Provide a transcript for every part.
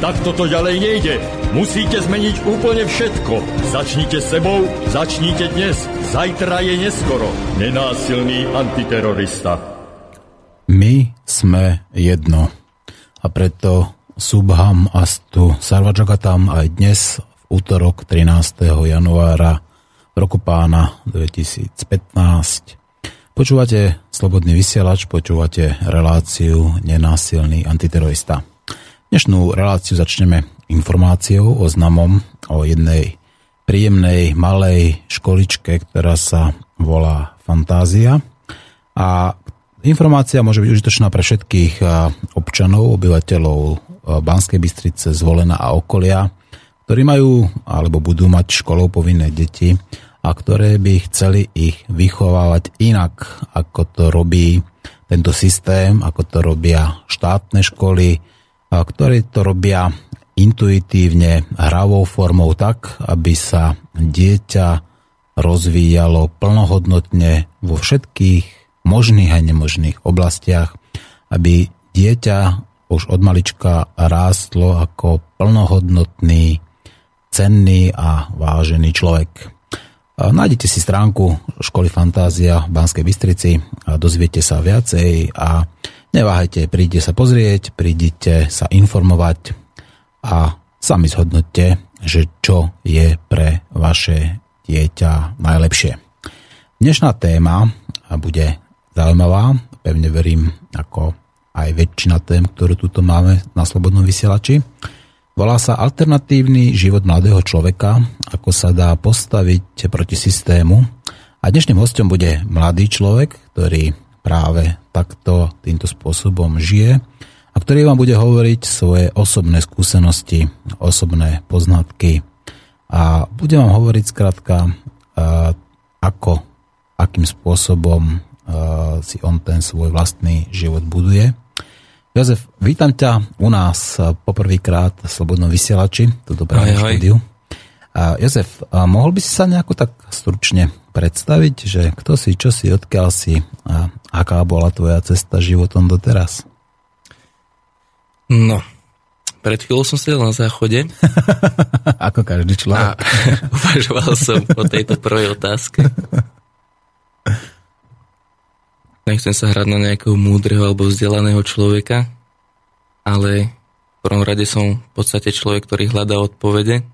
Tak toto ďalej nejde. Musíte zmeniť úplne všetko. Začnite sebou, začnite dnes. Zajtra je neskoro. Nenásilný antiterorista. My sme jedno. A preto Subham Astu Sarvajagatam aj dnes v útorok 13. januára roku pána 2015 Počúvate Slobodný vysielač, počúvate reláciu Nenásilný antiterorista. Dnešnú reláciu začneme informáciou o znamom o jednej príjemnej malej školičke, ktorá sa volá Fantázia. A informácia môže byť užitočná pre všetkých občanov, obyvateľov Banskej Bystrice, Zvolena a okolia, ktorí majú alebo budú mať školou povinné deti a ktoré by chceli ich vychovávať inak, ako to robí tento systém, ako to robia štátne školy, ktorí to robia intuitívne, hravou formou tak, aby sa dieťa rozvíjalo plnohodnotne vo všetkých možných a nemožných oblastiach, aby dieťa už od malička rástlo ako plnohodnotný, cenný a vážený človek. Nájdete si stránku Školy Fantázia v Banskej Bystrici a dozviete sa viacej a Neváhajte, príďte sa pozrieť, prídite sa informovať a sami zhodnotte, že čo je pre vaše dieťa najlepšie. Dnešná téma bude zaujímavá, pevne verím, ako aj väčšina tém, ktoré tuto máme na Slobodnom vysielači. Volá sa Alternatívny život mladého človeka, ako sa dá postaviť proti systému. A dnešným hostom bude mladý človek, ktorý práve takto týmto spôsobom žije a ktorý vám bude hovoriť svoje osobné skúsenosti, osobné poznatky a bude vám hovoriť skrátka, ako, akým spôsobom si on ten svoj vlastný život buduje. Jozef, vítam ťa u nás poprvýkrát v Slobodnom vysielači, toto práve štúdiu. Jozef, mohol by si sa nejako tak stručne predstaviť, že kto si, čo si, odkiaľ si a aká bola tvoja cesta životom doteraz? No, pred chvíľou som sedel na záchode. Ako každý človek. A uvažoval som o tejto prvej otázke. Nechcem sa hrať na nejakého múdreho alebo vzdelaného človeka, ale v prvom rade som v podstate človek, ktorý hľadá odpovede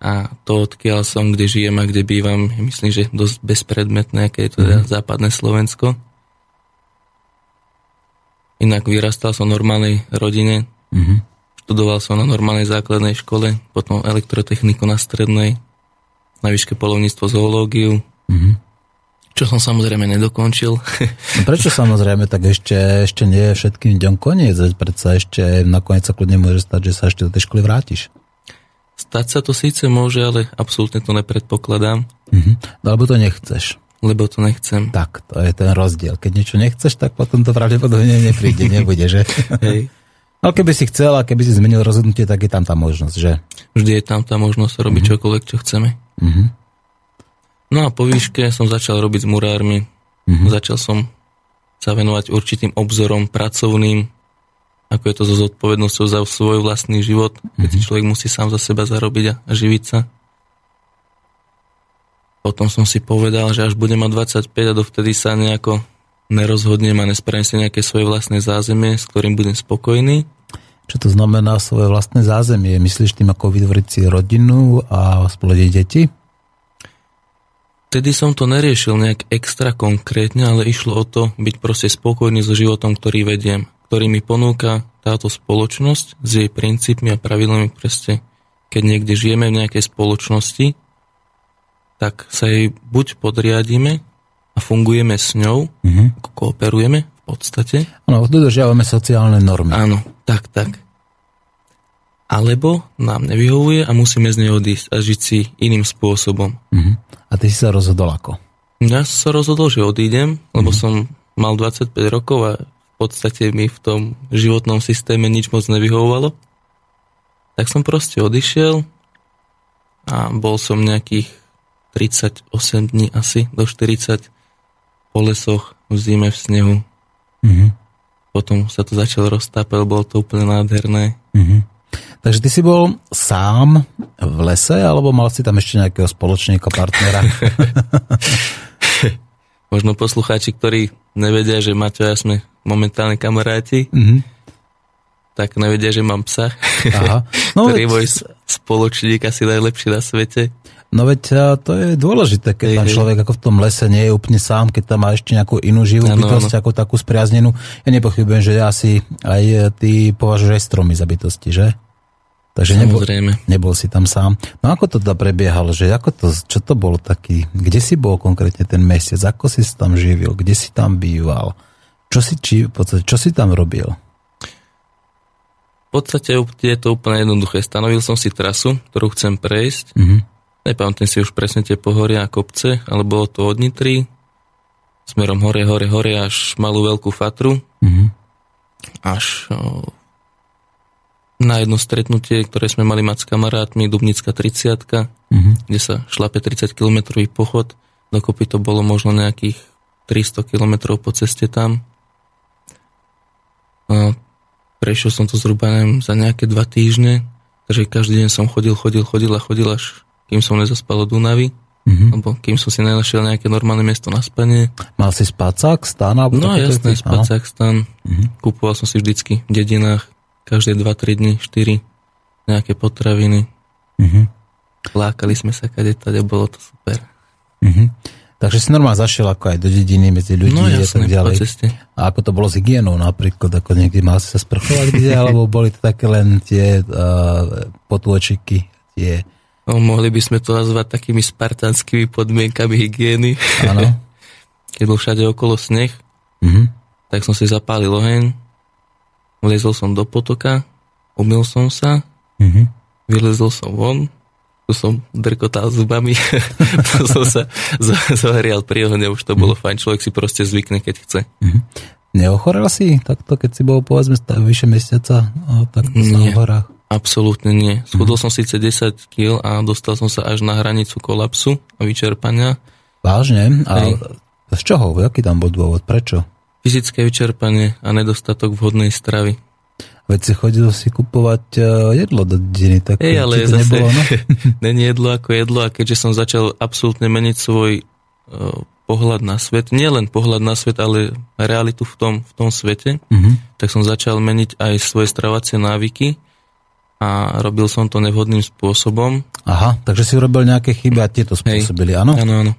a to, odkiaľ som, kde žijem a kde bývam, myslím, že dosť bezpredmetné, aké je to teda mm. západné Slovensko. Inak vyrastal som v normálnej rodine, mm-hmm. študoval som na normálnej základnej škole, potom elektrotechniku na strednej, na výške polovníctvo zoológiu, mm-hmm. čo som samozrejme nedokončil. No prečo samozrejme, tak ešte, ešte nie je všetkým dňom koniec, predsa ešte nakoniec sa kľudne môže stať, že sa ešte do tej školy vrátiš. Stať sa to síce môže, ale absolútne to nepredpokladám. Mm-hmm. Lebo to nechceš. Lebo to nechcem. Tak, to je ten rozdiel. Keď niečo nechceš, tak potom to pravdepodobne nepríde, nebude, že? Hej. Ale keby si chcel a keby si zmenil rozhodnutie, tak je tam tá možnosť, že? Vždy je tam tá možnosť robiť mm-hmm. čokoľvek, čo chceme. Mm-hmm. No a po výške som začal robiť s murármi. Mm-hmm. Začal som sa venovať určitým obzorom pracovným, ako je to so zodpovednosťou za svoj vlastný život, keď mm-hmm. človek musí sám za seba zarobiť a, a živiť sa. Potom som si povedal, že až budem mať 25 a dovtedy sa nejako nerozhodnem a nespravím si nejaké svoje vlastné zázemie, s ktorým budem spokojný. Čo to znamená svoje vlastné zázemie? Myslíš tým ako vytvoriť si rodinu a splodiť deti? Vtedy som to neriešil nejak extra konkrétne, ale išlo o to byť proste spokojný so životom, ktorý vediem ktorý mi ponúka táto spoločnosť s jej princípmi a pravidlami proste, keď niekde žijeme v nejakej spoločnosti, tak sa jej buď podriadíme a fungujeme s ňou, mm-hmm. kooperujeme v podstate. Áno, dodržiavame sociálne normy. Áno, tak, tak. Alebo nám nevyhovuje a musíme z nej odísť a žiť si iným spôsobom. Mm-hmm. A ty si sa rozhodol ako? Ja som sa rozhodol, že odídem, lebo mm. som mal 25 rokov a podstate mi v tom životnom systéme nič moc nevyhovovalo. Tak som proste odišiel a bol som nejakých 38 dní asi do 40 po lesoch v zime v snehu. Mm-hmm. Potom sa to začalo roztápať, bolo to úplne nádherné. Mm-hmm. Takže ty si bol sám v lese, alebo mal si tam ešte nejakého spoločníka, partnera? Možno poslucháči, ktorí nevedia, že Maťo a ja sme momentálne kamaráti, mm-hmm. tak nevedia, že mám psa, Aha. No ktorý je môj spoločník asi najlepší na svete. No veď to je dôležité, keď tam človek ako v tom lese nie je úplne sám, keď tam má ešte nejakú inú živú bytosť, ako takú spriaznenú. Ja nepochybujem, že asi aj ty považuješ aj stromy za bytosti, že? Takže nebol, nebol si tam sám. No ako to teda prebiehalo? Že ako to, čo to bol taký? Kde si bol konkrétne ten mesiac? Ako si tam živil? Kde si tam býval? Čo si, či, podstate, čo si tam robil? V podstate je to úplne jednoduché. Stanovil som si trasu, ktorú chcem prejsť. Mm-hmm. Nepamätám si už presne tie pohoria a kopce, ale bolo to od Nitry, smerom hore, hore, hore, až malú veľkú fatru. Mm-hmm. Až na jedno stretnutie, ktoré sme mali mať s kamarátmi, Dubnická 30 mm-hmm. kde sa šlape 30 km pochod. Dokopy to bolo možno nejakých 300 km po ceste tam. A prešiel som to zhruba neviem, za nejaké dva týždne, takže každý deň som chodil, chodil, chodil a chodil, až kým som nezaspal od Dunavy. Mm-hmm. Lebo kým som si nenašiel nejaké normálne miesto na spanie. Mal si spacák, stan? No jasné, spacák, stan. Mm-hmm. Kupoval som si vždycky v dedinách každé 2-3 dny, 4 nejaké potraviny. Mm-hmm. Lákali sme sa kade tade, bolo to super. Mm-hmm. Takže si normálne zašiel ako aj do dediny medzi ľudí no, jasne, a tak ďalej. A ako to bolo s hygienou napríklad, ako niekde mal si sa sprchovať kde, alebo boli to také len tie uh, potôčiky, tie... No, mohli by sme to nazvať takými spartanskými podmienkami hygieny. Áno. Keď bol všade okolo sneh, mm-hmm. tak som si zapálil oheň, Vlezol som do potoka, umil som sa, mm-hmm. vylezol som von, tu som drkotal zubami, som sa zohrial pri ohne, už to bolo mm-hmm. fajn, človek si proste zvykne, keď chce. Mm-hmm. Neochorel si takto, keď si bol povedzme vyše mesiaca takto Nie, na horách? absolútne nie. Schudol mm-hmm. som síce 10 kg a dostal som sa až na hranicu kolapsu a vyčerpania. Vážne? A z čoho? Jaký tam bol dôvod? Prečo? Fyzické vyčerpanie a nedostatok vhodnej stravy. Veď si chodil si kupovať uh, jedlo do dediny, tak Ej, ale to zase nebolo, no? není jedlo ako jedlo a keďže som začal absolútne meniť svoj uh, pohľad na svet, nie len pohľad na svet, ale realitu v tom, v tom svete, uh-huh. tak som začal meniť aj svoje stravacie návyky a robil som to nevhodným spôsobom. Aha, takže si urobil nejaké chyby a tieto spôsobili, áno? Áno, áno.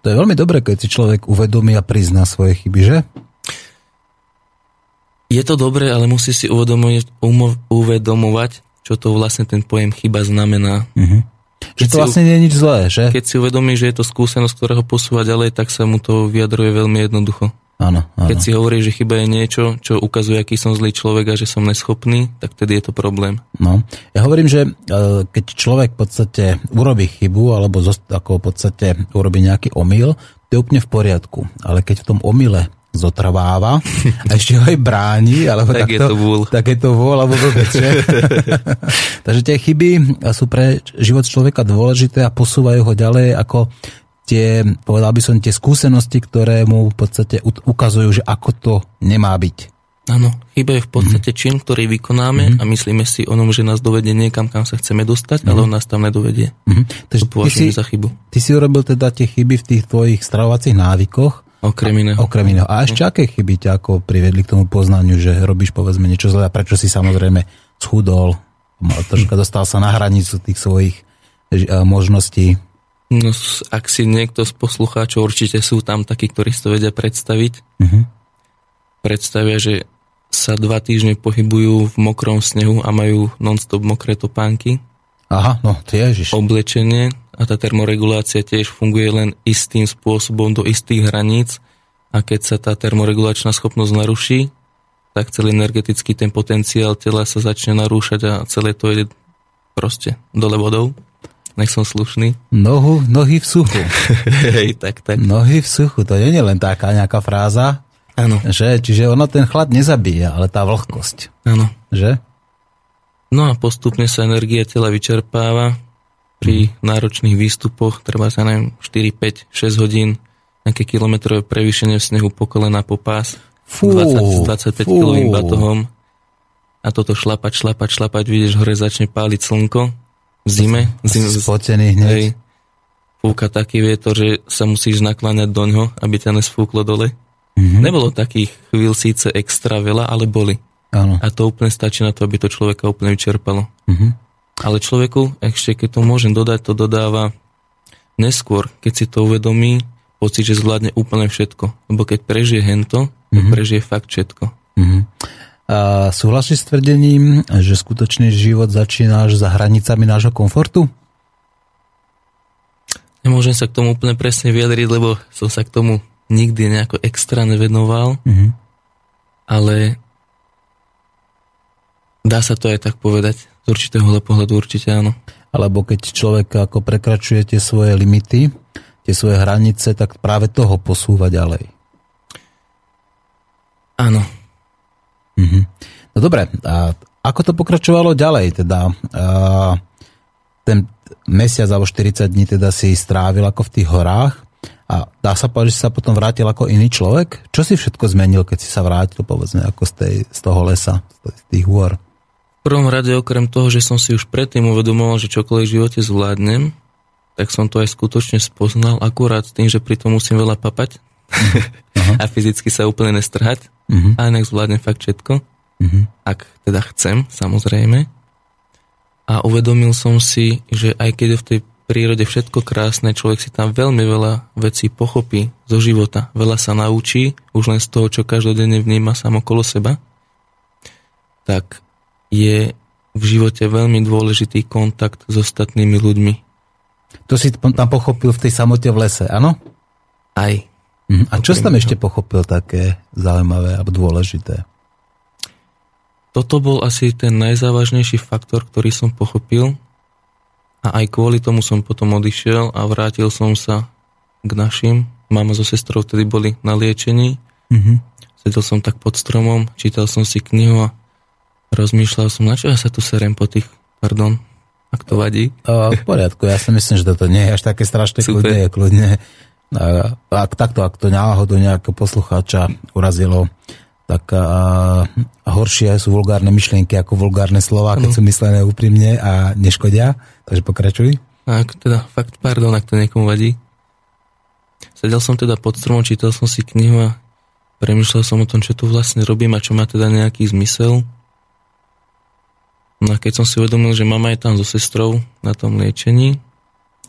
To je veľmi dobré, keď si človek uvedomí a prizná svoje chyby, že? Je to dobré, ale musí si uvedomovať, uvedomovať čo to vlastne ten pojem chyba znamená. Uh-huh. Že to vlastne nie je nič zlé, že? Keď si uvedomí, že je to skúsenosť, ktorá ho posúva ďalej, tak sa mu to vyjadruje veľmi jednoducho. Áno, áno. Keď si hovorí, že chyba je niečo, čo ukazuje, aký som zlý človek a že som neschopný, tak tedy je to problém. No, ja hovorím, že e, keď človek v podstate urobí chybu alebo ako v podstate urobí nejaký omyl, to je úplne v poriadku. Ale keď v tom omyle zotrváva a ešte ho aj bráni, alebo tak, tak, je to vôľ. Tak je to vôľ, alebo vôbec, že? Takže tie chyby sú pre život človeka dôležité a posúvajú ho ďalej ako tie, povedal by som, tie skúsenosti, ktoré mu v podstate ukazujú, že ako to nemá byť. Áno, chyba je v podstate mm-hmm. čin, ktorý vykonáme mm-hmm. a myslíme si o že nás dovedie niekam, kam sa chceme dostať, mm-hmm. ale on nás tam nedovedie. Mm-hmm. Takže ty si, za chybu. Ty si urobil teda tie chyby v tých tvojich stravovacích návykoch Okrem iného. Okrem iného. A ešte aké chyby ťa ako privedli k tomu poznaniu, že robíš povedzme niečo zlé a prečo si samozrejme schudol, troška dostal sa na hranicu tých svojich možností? No, ak si niekto z poslucháčov, určite sú tam takí, ktorí si to vedia predstaviť. Uh-huh. Predstavia, že sa dva týždne pohybujú v mokrom snehu a majú non-stop mokré topánky. Aha, no, ježiš. Oblečenie a tá termoregulácia tiež funguje len istým spôsobom do istých hraníc a keď sa tá termoregulačná schopnosť naruší, tak celý energetický ten potenciál tela sa začne narúšať a celé to ide proste dole vodou. nech som slušný. Nohu, nohy v suchu. Hej, tak, tak. Nohy v suchu, to nie je len taká nejaká fráza, Áno, že? Čiže ono ten chlad nezabíja, ale tá vlhkosť, áno. že? No a postupne sa energia tela vyčerpáva pri náročných výstupoch, treba sa neviem, 4, 5, 6 hodín, nejaké kilometrové prevýšenie v snehu po kolena po pás, Fú, 20, 25 fú. kilovým batohom a toto šlapať, šlapať, šlapať, vidíš, hore začne páliť slnko v zime, zim, Spotený hneď. hej, fúka taký vietor, že sa musíš nakláňať do ňoho, aby ťa nesfúklo dole. Mhm. Nebolo takých chvíľ síce extra veľa, ale boli. Áno. A to úplne stačí na to, aby to človeka úplne vyčerpalo. Mhm. Ale človeku, ešte keď to môžem dodať, to dodáva neskôr, keď si to uvedomí, pocit, že zvládne úplne všetko. Lebo keď prežije hento, tak prežije fakt všetko. Mhm. A súhlasíš s tvrdením, že skutočný život začína až za hranicami nášho komfortu? Nemôžem sa k tomu úplne presne vyjadriť, lebo som sa k tomu nikdy nejako extra nevenoval, Mhm. ale dá sa to aj tak povedať. Z určitého pohľadu určite áno. Alebo keď človek ako prekračuje tie svoje limity, tie svoje hranice, tak práve toho posúva ďalej. Áno. Mhm. No dobre, a ako to pokračovalo ďalej? Teda a, ten mesiac alebo 40 dní teda si strávil ako v tých horách a dá sa povedať, že sa potom vrátil ako iný človek? Čo si všetko zmenil, keď si sa vrátil povedzme ako z, tej, z toho lesa, z tých hôr? Prvom rade okrem toho, že som si už predtým uvedomoval, že čokoľvek v živote zvládnem, tak som to aj skutočne spoznal, akurát tým, že pri tom musím veľa papať a fyzicky sa úplne nestrhať, Mhm. a inak zvládnem fakt všetko, Mhm. ak teda chcem, samozrejme. A uvedomil som si, že aj keď je v tej prírode všetko krásne, človek si tam veľmi veľa vecí pochopí zo života, veľa sa naučí, už len z toho, čo každodenne vníma sám okolo seba, tak je v živote veľmi dôležitý kontakt s ostatnými ľuďmi. To si tam pochopil v tej samote v lese, áno? Aj. Mhm. A čo si tam ešte pochopil také zaujímavé alebo dôležité? Toto bol asi ten najzávažnejší faktor, ktorý som pochopil a aj kvôli tomu som potom odišiel a vrátil som sa k našim. Mama so sestrou vtedy boli na liečení. Mhm. Sedel som tak pod stromom, čítal som si knihu a rozmýšľal som, na čo ja sa tu serem po tých, pardon, ak to vadí. A, v poriadku, ja si myslím, že toto nie je až také strašné, Super. kľudne, kľudne. A, ak takto, ak to náhodou nejakého poslucháča urazilo, tak a, a horšie sú vulgárne myšlienky ako vulgárne slova, keď sú myslené úprimne a neškodia. Takže pokračuj. Ak teda, fakt, pardon, ak to niekomu vadí. Sedel som teda pod stromom, čítal som si knihu a premýšľal som o tom, čo tu vlastne robím a čo má teda nejaký zmysel. No a keď som si uvedomil, že mama je tam so sestrou na tom liečení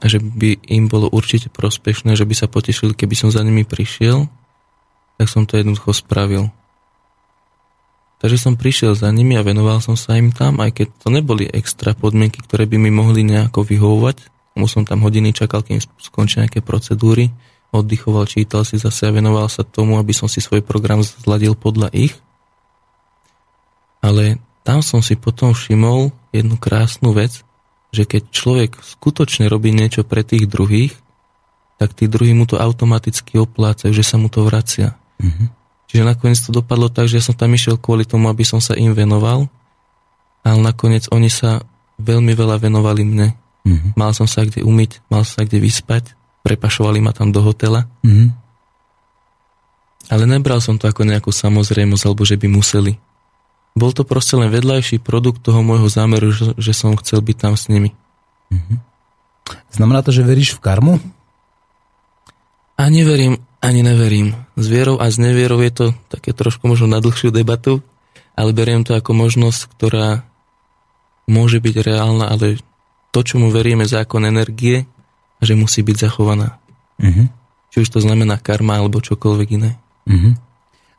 a že by im bolo určite prospešné, že by sa potešili, keby som za nimi prišiel, tak som to jednoducho spravil. Takže som prišiel za nimi a venoval som sa im tam, aj keď to neboli extra podmienky, ktoré by mi mohli nejako vyhovovať. Mu som tam hodiny čakal, kým skončia nejaké procedúry, oddychoval, čítal si zase a venoval sa tomu, aby som si svoj program zladil podľa ich. Ale tam som si potom všimol jednu krásnu vec, že keď človek skutočne robí niečo pre tých druhých, tak tí druhí mu to automaticky oplácajú, že sa mu to vracia. Mhm. Čiže nakoniec to dopadlo tak, že ja som tam išiel kvôli tomu, aby som sa im venoval, ale nakoniec oni sa veľmi veľa venovali mne. Mhm. Mal som sa kde umyť, mal som sa kde vyspať, prepašovali ma tam do hotela, Mhm. ale nebral som to ako nejakú samozrejmosť, alebo že by museli. Bol to proste len vedľajší produkt toho môjho zámeru, že, že som chcel byť tam s nimi. Znamená to, že veríš v karmu? Ani verím, ani neverím. S vierou a s nevierou je to také trošku možno na dlhšiu debatu, ale beriem to ako možnosť, ktorá môže byť reálna, ale to, čomu veríme, zákon energie, a že musí byť zachovaná. Mhm. Či už to znamená karma alebo čokoľvek iné. Mhm.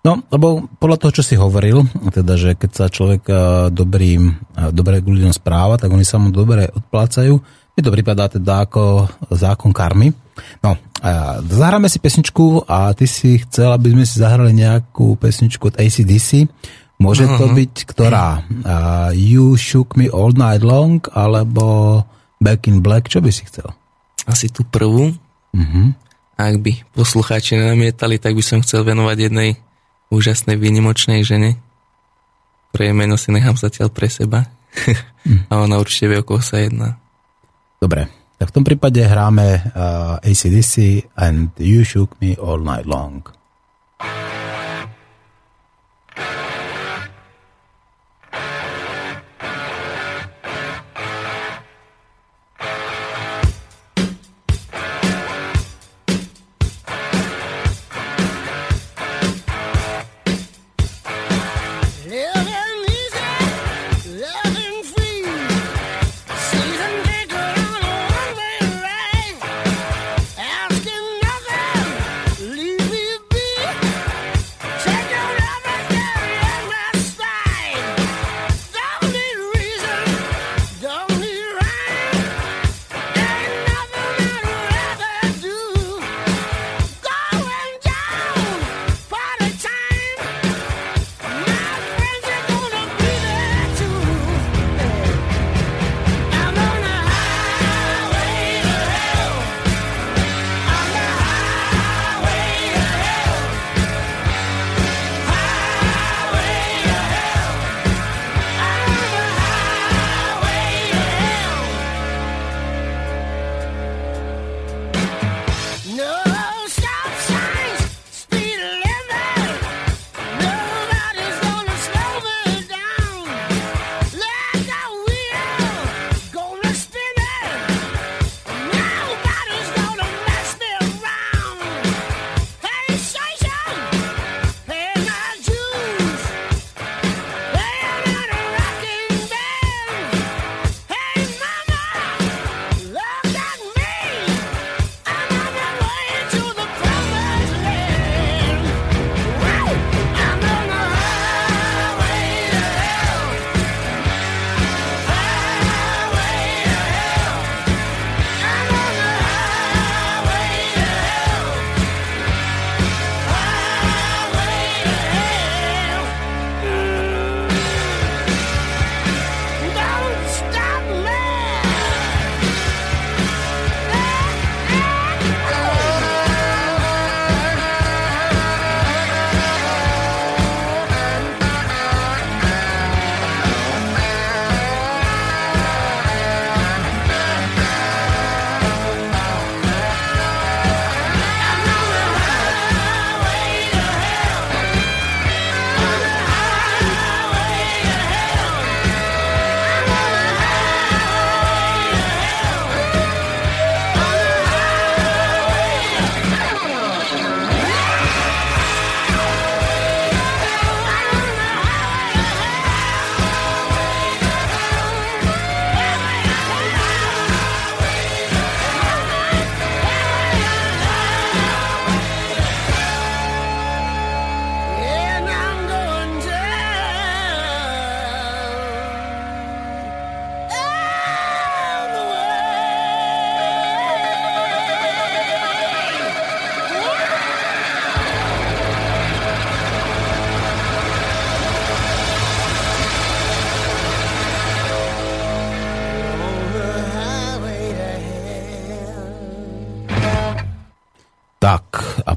No, lebo podľa toho, čo si hovoril, teda, že keď sa človek a, dobrým, a, dobre k ľuďom správa, tak oni sa mu dobre odplácajú. Mi to prípadá teda ako zákon karmy. No, a zahráme si pesničku a ty si chcel, aby sme si zahrali nejakú pesničku od ACDC. Môže to byť ktorá? A you shook me all night long, alebo Back in Black, čo by si chcel? Asi tú prvú. Uh-huh. Ak by poslucháči nenamietali, tak by som chcel venovať jednej úžasnej, výnimočnej žene, ktorej meno si nechám zatiaľ pre seba. Mm. A ona určite vie, o koho sa jedná. Dobre, tak v tom prípade hráme uh, ACDC and You Shook Me All Night Long.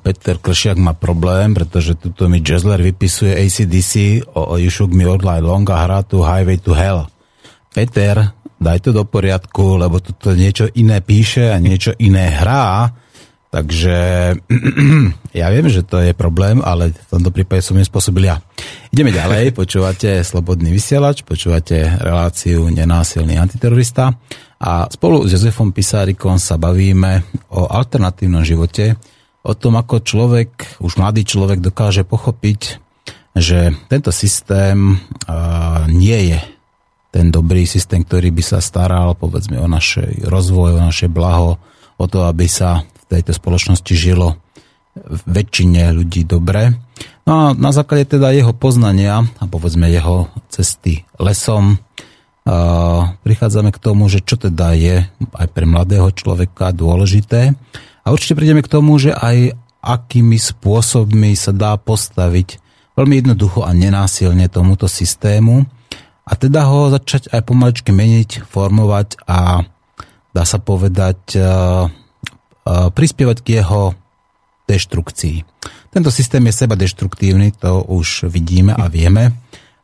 Peter Kršiak má problém, pretože tuto mi Jazzler vypisuje ACDC o, o You Shook Me All Night Long a hrá tu Highway to Hell. Peter, daj to do poriadku, lebo tuto niečo iné píše a niečo iné hrá, takže ja viem, že to je problém, ale v tomto prípade som nespôsobil ja. Ideme ďalej, počúvate Slobodný vysielač, počúvate reláciu Nenásilný antiterorista a spolu s Jozefom Pisárikom sa bavíme o alternatívnom živote, o tom, ako človek, už mladý človek dokáže pochopiť, že tento systém nie je ten dobrý systém, ktorý by sa staral povedzme o naše rozvoj, o naše blaho, o to, aby sa v tejto spoločnosti žilo väčšine ľudí dobre. No a na základe teda jeho poznania a povedzme jeho cesty lesom prichádzame k tomu, že čo teda je aj pre mladého človeka dôležité a určite prídeme k tomu, že aj akými spôsobmi sa dá postaviť veľmi jednoducho a nenásilne tomuto systému a teda ho začať aj pomaličky meniť, formovať a dá sa povedať, prispievať k jeho deštrukcii. Tento systém je seba deštruktívny, to už vidíme a vieme.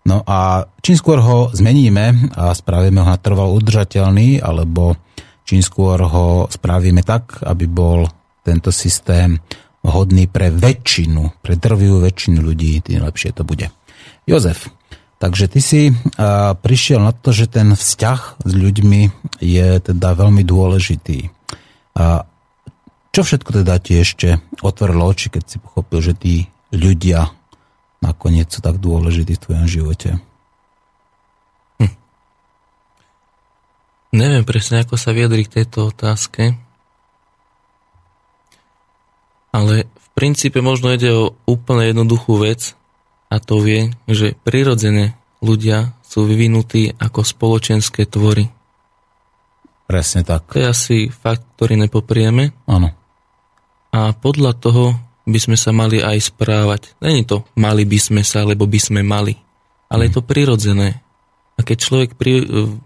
No a čím skôr ho zmeníme a spravíme ho na trval udržateľný, alebo čím skôr ho spravíme tak, aby bol tento systém hodný pre väčšinu, pre drvivú väčšinu ľudí, tým lepšie to bude. Jozef, takže ty si prišiel na to, že ten vzťah s ľuďmi je teda veľmi dôležitý. Čo všetko teda ti ešte otvorilo oči, keď si pochopil, že tí ľudia nakoniec sú tak dôležití v tvojom živote? Neviem presne, ako sa vyjadri k tejto otázke, ale v princípe možno ide o úplne jednoduchú vec a to vie, že prirodzene ľudia sú vyvinutí ako spoločenské tvory. Presne tak. To je asi fakt, ktorý nepoprieme. Áno a podľa toho by sme sa mali aj správať. Není to mali by sme sa, lebo by sme mali, ale je to prirodzené. A keď človek pri,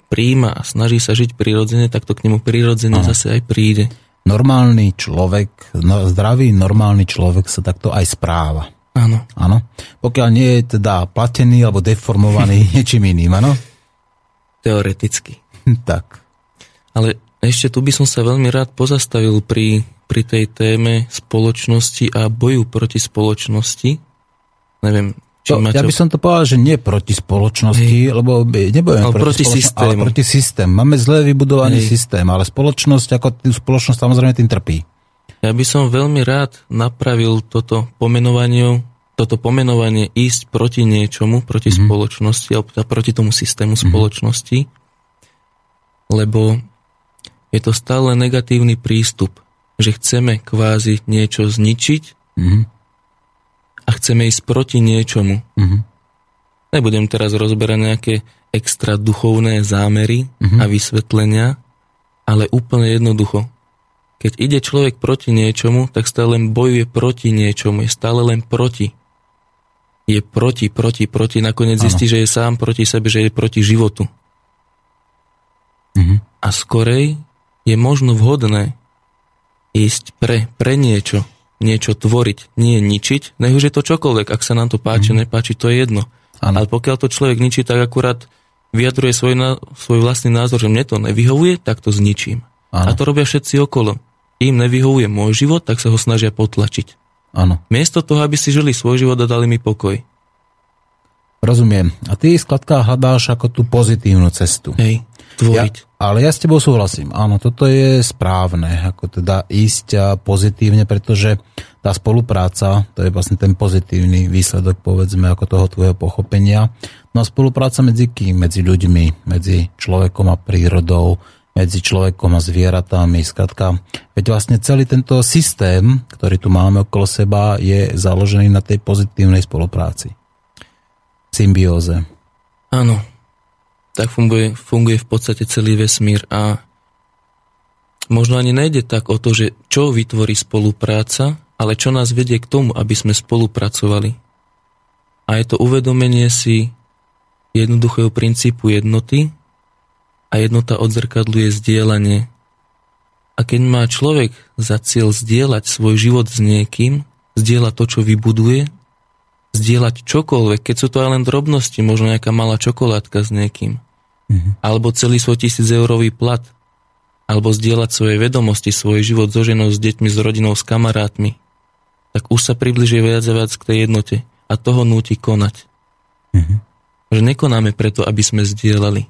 príjima a snaží sa žiť prirodzene, tak to k nemu prirodzene ano. zase aj príde. Normálny človek, no, zdravý normálny človek sa takto aj správa. Áno. Áno. Pokiaľ nie je teda platený alebo deformovaný niečím iným, áno? Teoreticky. tak. Ale ešte tu by som sa veľmi rád pozastavil pri pri tej téme spoločnosti a boju proti spoločnosti. Neviem, to, ja by som to povedal, že nie proti spoločnosti, Hej. lebo nebojujeme ale proti, proti systému. Ale proti systém. Máme zle vybudovaný Hej. systém, ale spoločnosť, ako tým spoločnosť samozrejme tým trpí. Ja by som veľmi rád napravil toto pomenovanie, toto pomenovanie ísť proti niečomu, proti mm-hmm. spoločnosti, alebo teda proti tomu systému mm-hmm. spoločnosti, lebo je to stále negatívny prístup že chceme kvázi niečo zničiť mm-hmm. A chceme ísť proti niečomu. Mm-hmm. Nebudem teraz rozberať nejaké extra duchovné zámery mm-hmm. a vysvetlenia, ale úplne jednoducho. Keď ide človek proti niečomu, tak stále len bojuje proti niečomu, je stále len proti. Je proti, proti, proti, nakoniec ano. zistí, že je sám proti sebe, že je proti životu. Mm-hmm. A skorej je možno vhodné ísť pre, pre niečo, niečo tvoriť, nie ničiť, nech už je to čokoľvek, ak sa nám to páči, mm. nepáči, to je jedno. Ano. Ale pokiaľ to človek ničí, tak akurát vyjadruje svoj, svoj vlastný názor, že mne to nevyhovuje, tak to zničím. Ano. A to robia všetci okolo. Im nevyhovuje môj život, tak sa ho snažia potlačiť. Áno. Miesto toho, aby si žili svoj život a dali mi pokoj. Rozumiem. A ty, skladka, hľadáš ako tú pozitívnu cestu. Hej tvoriť. Ja, ale ja s tebou súhlasím. Áno, toto je správne, ako teda ísť pozitívne, pretože tá spolupráca, to je vlastne ten pozitívny výsledok, povedzme, ako toho tvojho pochopenia. No a spolupráca medzi kým? Medzi ľuďmi, medzi človekom a prírodou, medzi človekom a zvieratami, skratka. Veď vlastne celý tento systém, ktorý tu máme okolo seba, je založený na tej pozitívnej spolupráci. Symbióze. Áno, tak funguje, funguje v podstate celý vesmír a možno ani nejde tak o to, že čo vytvorí spolupráca, ale čo nás vedie k tomu, aby sme spolupracovali. A je to uvedomenie si jednoduchého princípu jednoty a jednota odzrkadluje zdieľanie. A keď má človek za cieľ zdieľať svoj život s niekým, zdieľať to, čo vybuduje, zdieľať čokoľvek, keď sú to aj len drobnosti, možno nejaká malá čokoládka s niekým, mm-hmm. alebo celý svoj tisíc eurový plat, alebo zdieľať svoje vedomosti, svoj život so ženou, s deťmi, s rodinou, s kamarátmi, tak už sa približuje viac a viac k tej jednote a toho núti konať. Mm-hmm. Že nekonáme preto, aby sme zdieľali,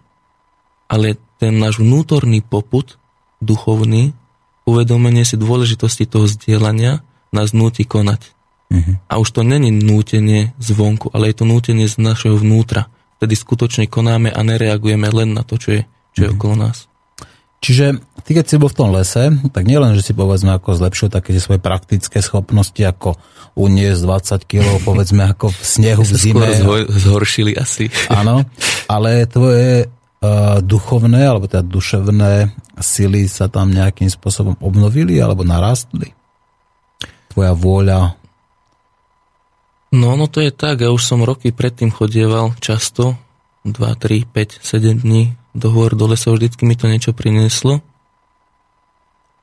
ale ten náš vnútorný poput, duchovný, uvedomenie si dôležitosti toho zdieľania nás núti konať. Mm-hmm. A už to není nútenie zvonku, ale je to nútenie z našeho vnútra vtedy skutočne konáme a nereagujeme len na to, čo je, čo je mm. okolo nás. Čiže ty, keď si bol v tom lese, tak nielen, že si povedzme ako zlepšil také svoje praktické schopnosti, ako uniesť 20 kg, povedzme ako v snehu v zime. Skôr zhoršili asi. Áno, ale tvoje uh, duchovné, alebo teda duševné sily sa tam nejakým spôsobom obnovili alebo narastli? Tvoja vôľa, No, no to je tak, ja už som roky predtým chodieval často, 2, 3, 5, 7 dní do hôr, do lesa, vždycky mi to niečo prinieslo.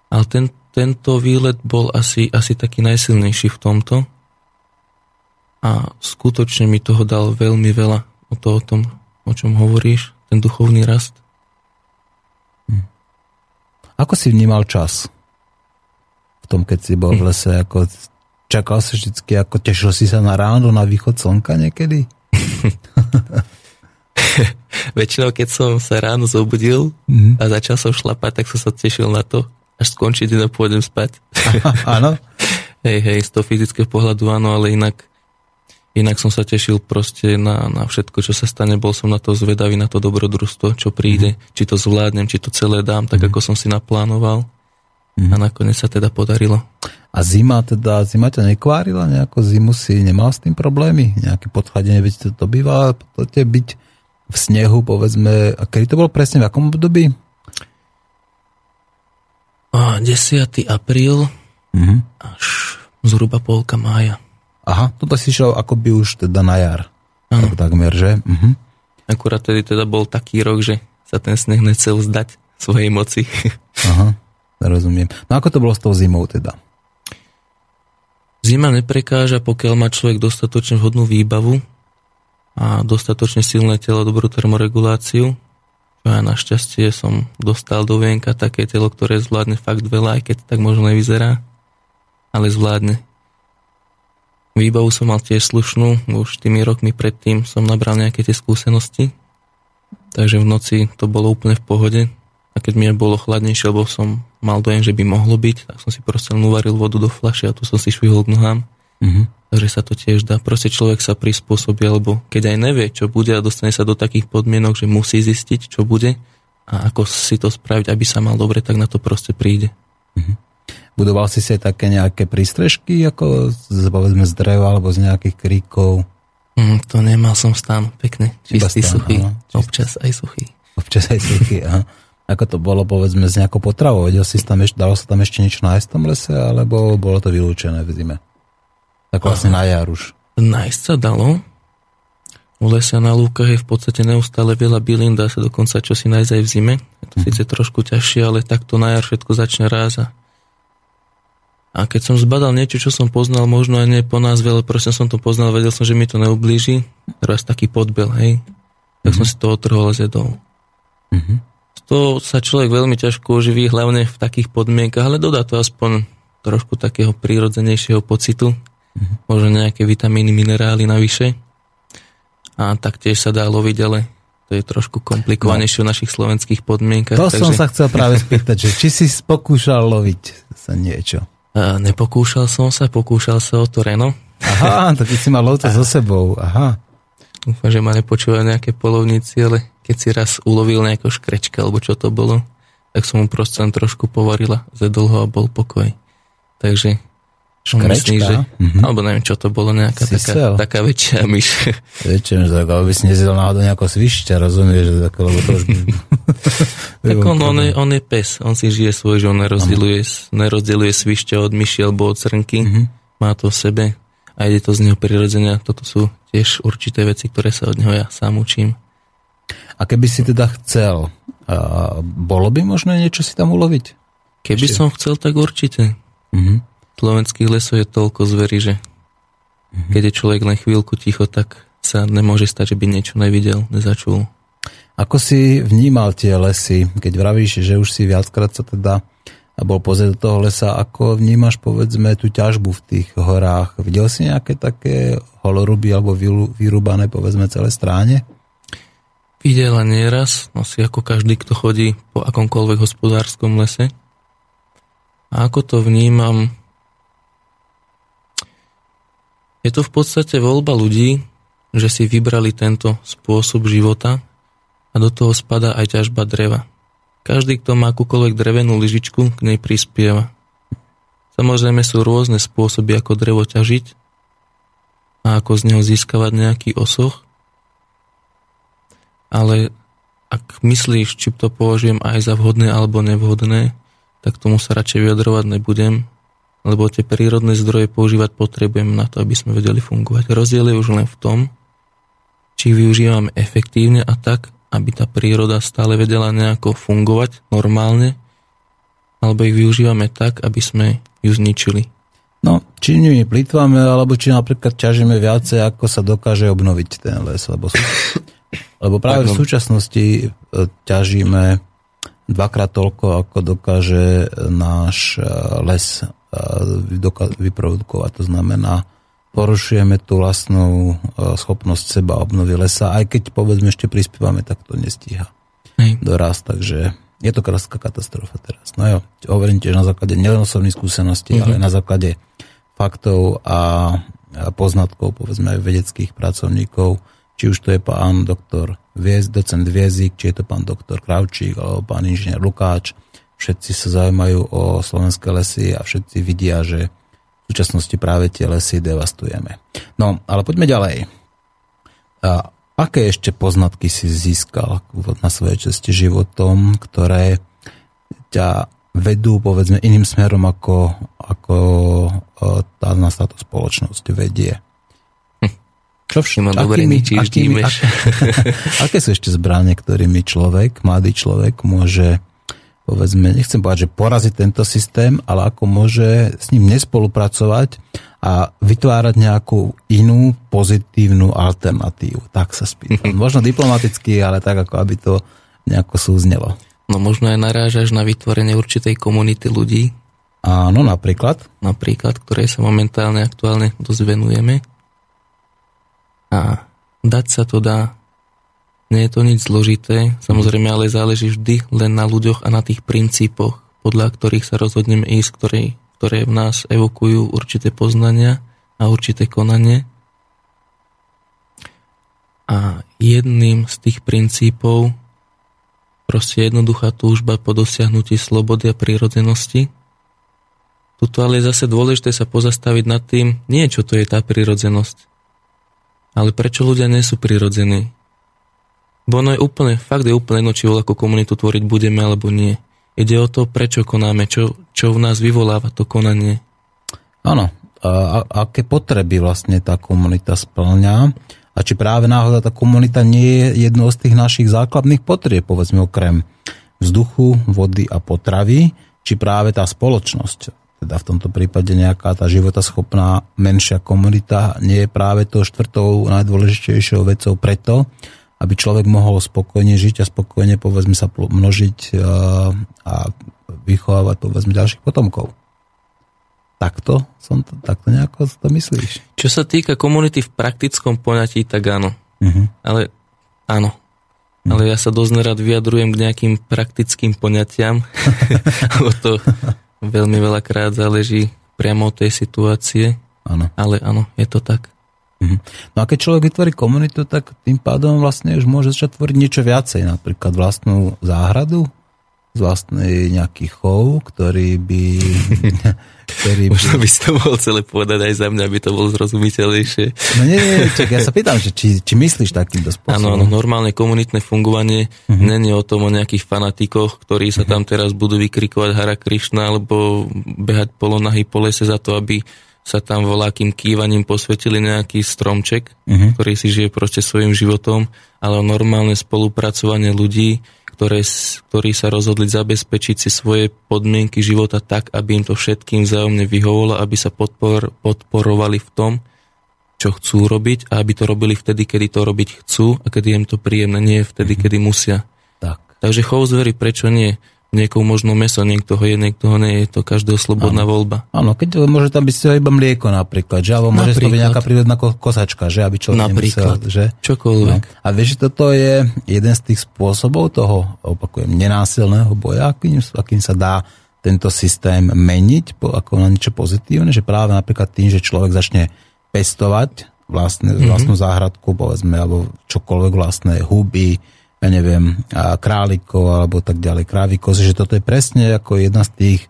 Ale ten, tento výlet bol asi, asi taký najsilnejší v tomto. A skutočne mi toho dal veľmi veľa o to, o tom, o čom hovoríš, ten duchovný rast. Hm. Ako si vnímal čas? V tom, keď si bol v lese, ako čakal si vždycky, ako tešil si sa na ráno, na východ slnka niekedy? Väčšinou, keď som sa ráno zobudil mm. a začal som šlapať, tak som sa tešil na to, až skončiť a pôjdem spať. Áno? hej, hej, z toho fyzického pohľadu áno, ale inak, inak som sa tešil proste na, na všetko, čo sa stane. Bol som na to zvedavý, na to dobrodružstvo, čo príde, mm. či to zvládnem, či to celé dám, tak mm. ako som si naplánoval. Mm. A nakoniec sa teda podarilo. A zima teda, zima ťa nekvárila? Nejako zimu si nemal s tým problémy? Nejaké podchladenie, veď to, to býva byť v snehu, povedzme, a kedy to bolo presne, v akom období? 10. apríl mm-hmm. až zhruba polka mája. Aha, toto si šiel akoby už teda na jar. Ano. Tak, takmer, že? Mhm. Akurát tedy teda bol taký rok, že sa ten sneh nechcel zdať svojej moci. Aha, rozumiem. No ako to bolo s tou zimou teda? Zima neprekáža, pokiaľ má človek dostatočne vhodnú výbavu a dostatočne silné telo, dobrú termoreguláciu. Čo ja našťastie som dostal do vienka také telo, ktoré zvládne fakt veľa, aj keď tak možno nevyzerá, ale zvládne. Výbavu som mal tiež slušnú, už tými rokmi predtým som nabral nejaké tie skúsenosti, takže v noci to bolo úplne v pohode a keď mi bolo chladnejšie, lebo som mal dojem, že by mohlo byť, tak som si proste len uvaril vodu do fľaše a tu som si švihol k nohám. Mm-hmm. Takže sa to tiež dá. Proste človek sa prispôsobí, alebo keď aj nevie, čo bude a dostane sa do takých podmienok, že musí zistiť, čo bude a ako si to spraviť, aby sa mal dobre, tak na to proste príde. Mm-hmm. Budoval si si také nejaké prístrežky, ako z, povedzme z dreva alebo z nejakých kríkov? Mm, to nemal som stán, pekne, čistý, stán, suchý, áno, čistý. občas aj suchý. Občas aj suchý, aha. Ako to bolo, povedzme, s nejakou potravou? Vedel si tam ešte, dalo sa tam ešte niečo nájsť v tom lese, alebo bolo to vylúčené v zime? Tak vlastne Aha. na jar už. Nájsť sa dalo. U lesa na lúkach je v podstate neustále veľa bylín, dá sa dokonca čo si nájsť aj v zime. Je to mm síce trošku ťažšie, ale takto na jar všetko začne ráza. A keď som zbadal niečo, čo som poznal, možno aj nie po názve, ale proste som to poznal, vedel som, že mi to neublíži. Teraz taký podbel, hej. Tak mm som si to otrhol a zjedol. Mm-hmm to sa človek veľmi ťažko oživí, hlavne v takých podmienkach, ale dodá to aspoň trošku takého prírodzenejšieho pocitu, mm-hmm. možno nejaké vitamíny, minerály navyše. A taktiež sa dá loviť, ale to je trošku komplikovanejšie no. v našich slovenských podmienkach. To takže... som sa chcel práve spýtať, že či si pokúšal loviť sa niečo? A nepokúšal som sa, pokúšal sa o to Reno. Aha, ty si mal lovca so sebou, aha. Dúfam, že ma nepočúvajú nejaké polovníci, ale keď si raz ulovil nejakého škrečka, alebo čo to bolo, tak som mu proste len trošku povarila, zedol ho a bol pokoj. Takže Škrečka? Myslí, že, mm-hmm. alebo neviem, čo to bolo, nejaká taká, taká väčšia myš. Väčšia, že tak, aby si nezjedol náhodou nejakého svišťa, rozumieš, že tak, lebo to už... tak on, on, je, on je pes, on si žije svoj, že on nerozdieluje, nerozdieluje svišťa od myši alebo od srnky, mm-hmm. má to v sebe a ide to z neho prirodzenia. Toto sú tiež určité veci, ktoré sa od neho ja sám učím. A keby si teda chcel, bolo by možné niečo si tam uloviť? Keby Ešte? som chcel, tak určite. Mm-hmm. Slovenských lesov je toľko zverí, že mm-hmm. keď je človek len chvíľku ticho, tak sa nemôže stať, že by niečo nevidel, nezačul. Ako si vnímal tie lesy, keď vravíš, že už si viackrát sa teda bol pozrieť do toho lesa, ako vnímaš povedzme tú ťažbu v tých horách? Videl si nejaké také holoruby alebo vyrúbané povedzme celé stráne? Videla nieraz, no si ako každý, kto chodí po akomkoľvek hospodárskom lese. A ako to vnímam, je to v podstate voľba ľudí, že si vybrali tento spôsob života a do toho spada aj ťažba dreva. Každý, kto má akúkoľvek drevenú lyžičku, k nej prispieva. Samozrejme sú rôzne spôsoby, ako drevo ťažiť a ako z neho získavať nejaký osoch, ale ak myslíš, či to považujem aj za vhodné alebo nevhodné, tak tomu sa radšej vyjadrovať nebudem, lebo tie prírodné zdroje používať potrebujeme na to, aby sme vedeli fungovať. Rozdiel je už len v tom, či využívame efektívne a tak, aby tá príroda stále vedela nejako fungovať normálne alebo ich využívame tak, aby sme ju zničili. No, či nimi plýtvame, alebo či napríklad ťažíme viacej, ako sa dokáže obnoviť ten les. Lebo, sú, lebo práve v súčasnosti e, ťažíme dvakrát toľko, ako dokáže náš e, les e, vyprodukovať. To znamená, porušujeme tú vlastnú schopnosť seba obnovy lesa, aj keď povedzme ešte prispievame, tak to nestíha doraz, takže je to krásna katastrofa teraz. No jo, hovorím tiež na základe nielen osobných skúseností, mm-hmm. ale na základe faktov a poznatkov, povedzme aj vedeckých pracovníkov, či už to je pán doktor docent Viezik, či je to pán doktor Kravčík alebo pán inžinier Lukáč. Všetci sa zaujímajú o slovenské lesy a všetci vidia, že v súčasnosti práve tie lesy devastujeme. No, ale poďme ďalej. A aké ešte poznatky si získal na svojej ceste životom, ktoré ťa vedú povedzme iným smerom ako, ako e, tá nás táto spoločnosť vedie. Čo všim, akými, akými, ak, aké sú ešte zbranie, ktorými človek, mladý človek môže povedzme, nechcem povedať, že poraziť tento systém, ale ako môže s ním nespolupracovať a vytvárať nejakú inú pozitívnu alternatívu. Tak sa spýtam. Možno diplomaticky, ale tak, ako aby to nejako súznelo. No možno aj narážaš na vytvorenie určitej komunity ľudí. Áno, napríklad. Napríklad, ktorej sa momentálne aktuálne dozvenujeme. A dať sa to dá. Nie je to nič zložité, samozrejme, ale záleží vždy len na ľuďoch a na tých princípoch, podľa ktorých sa rozhodneme ísť, ktoré, ktoré v nás evokujú určité poznania a určité konanie. A jedným z tých princípov Proste jednoduchá túžba po dosiahnutí slobody a prírodzenosti. Tuto ale je zase dôležité sa pozastaviť nad tým, nie čo to je tá prírodzenosť, ale prečo ľudia nie sú prirodzení. Bo ono je úplne, fakt je úplne jedno, či ako komunitu tvoriť budeme alebo nie. Ide o to, prečo konáme, čo, čo v nás vyvoláva to konanie. Áno, a, a aké potreby vlastne tá komunita splňa a či práve náhoda tá komunita nie je jednou z tých našich základných potrieb, povedzme okrem vzduchu, vody a potravy, či práve tá spoločnosť, teda v tomto prípade nejaká tá životaschopná menšia komunita nie je práve to štvrtou najdôležitejšou vecou preto, aby človek mohol spokojne žiť a spokojne povedzme sa množiť a vychovávať povedzme ďalších potomkov. Takto som to, takto nejako to myslíš? Čo sa týka komunity v praktickom poňatí, tak áno. Uh-huh. Ale áno. Uh-huh. Ale ja sa dosť nerad vyjadrujem k nejakým praktickým poňatiam, lebo to veľmi veľakrát záleží priamo od tej situácie. Áno. Ale áno, je to tak. Uh-huh. No a keď človek vytvorí komunitu, tak tým pádom vlastne už môže začať tvoriť niečo viacej, napríklad vlastnú záhradu, z vlastnej nejaký chov, ktorý by... ktorý by... Možno by to mohol celé povedať aj za mňa, aby to bolo zrozumiteľnejšie. No nie, nie, čak, ja sa pýtam, že či, či myslíš takýmto spôsobom. Áno, áno, normálne komunitné fungovanie uh-huh. není o tom o nejakých fanatikoch, ktorí sa uh-huh. tam teraz budú vykrikovať Hara Krišna alebo behať polonahy po lese za to, aby sa tam volákým kývaním posvetili nejaký stromček, uh-huh. ktorý si žije proste svojim životom, ale o normálne spolupracovanie ľudí, ktoré, ktorí sa rozhodli zabezpečiť si svoje podmienky života tak, aby im to všetkým vzájomne vyhovolo, aby sa podpor, podporovali v tom, čo chcú robiť a aby to robili vtedy, kedy to robiť chcú a kedy im to príjemné, nie vtedy, mm-hmm. kedy musia. Tak. Takže chov zvery, prečo nie? Niekomu možno meso, niekto ho je, niekto ho nie, je to každého slobodná ano. voľba. Áno, keď môže tam byť iba mlieko napríklad, že? Alebo môže to byť nejaká prírodná kosačka, že? Aby človek napríklad, nemusel, že? Čokoľvek. No. A vieš, že toto je jeden z tých spôsobov toho, opakujem, nenásilného boja, akým, akým sa dá tento systém meniť ako na niečo pozitívne, že práve napríklad tým, že človek začne pestovať vlastne, mm-hmm. vlastnú záhradku, povedzme, alebo čokoľvek vlastné huby, ja neviem, králikov alebo tak ďalej, krávikov, že toto je presne ako jedna z tých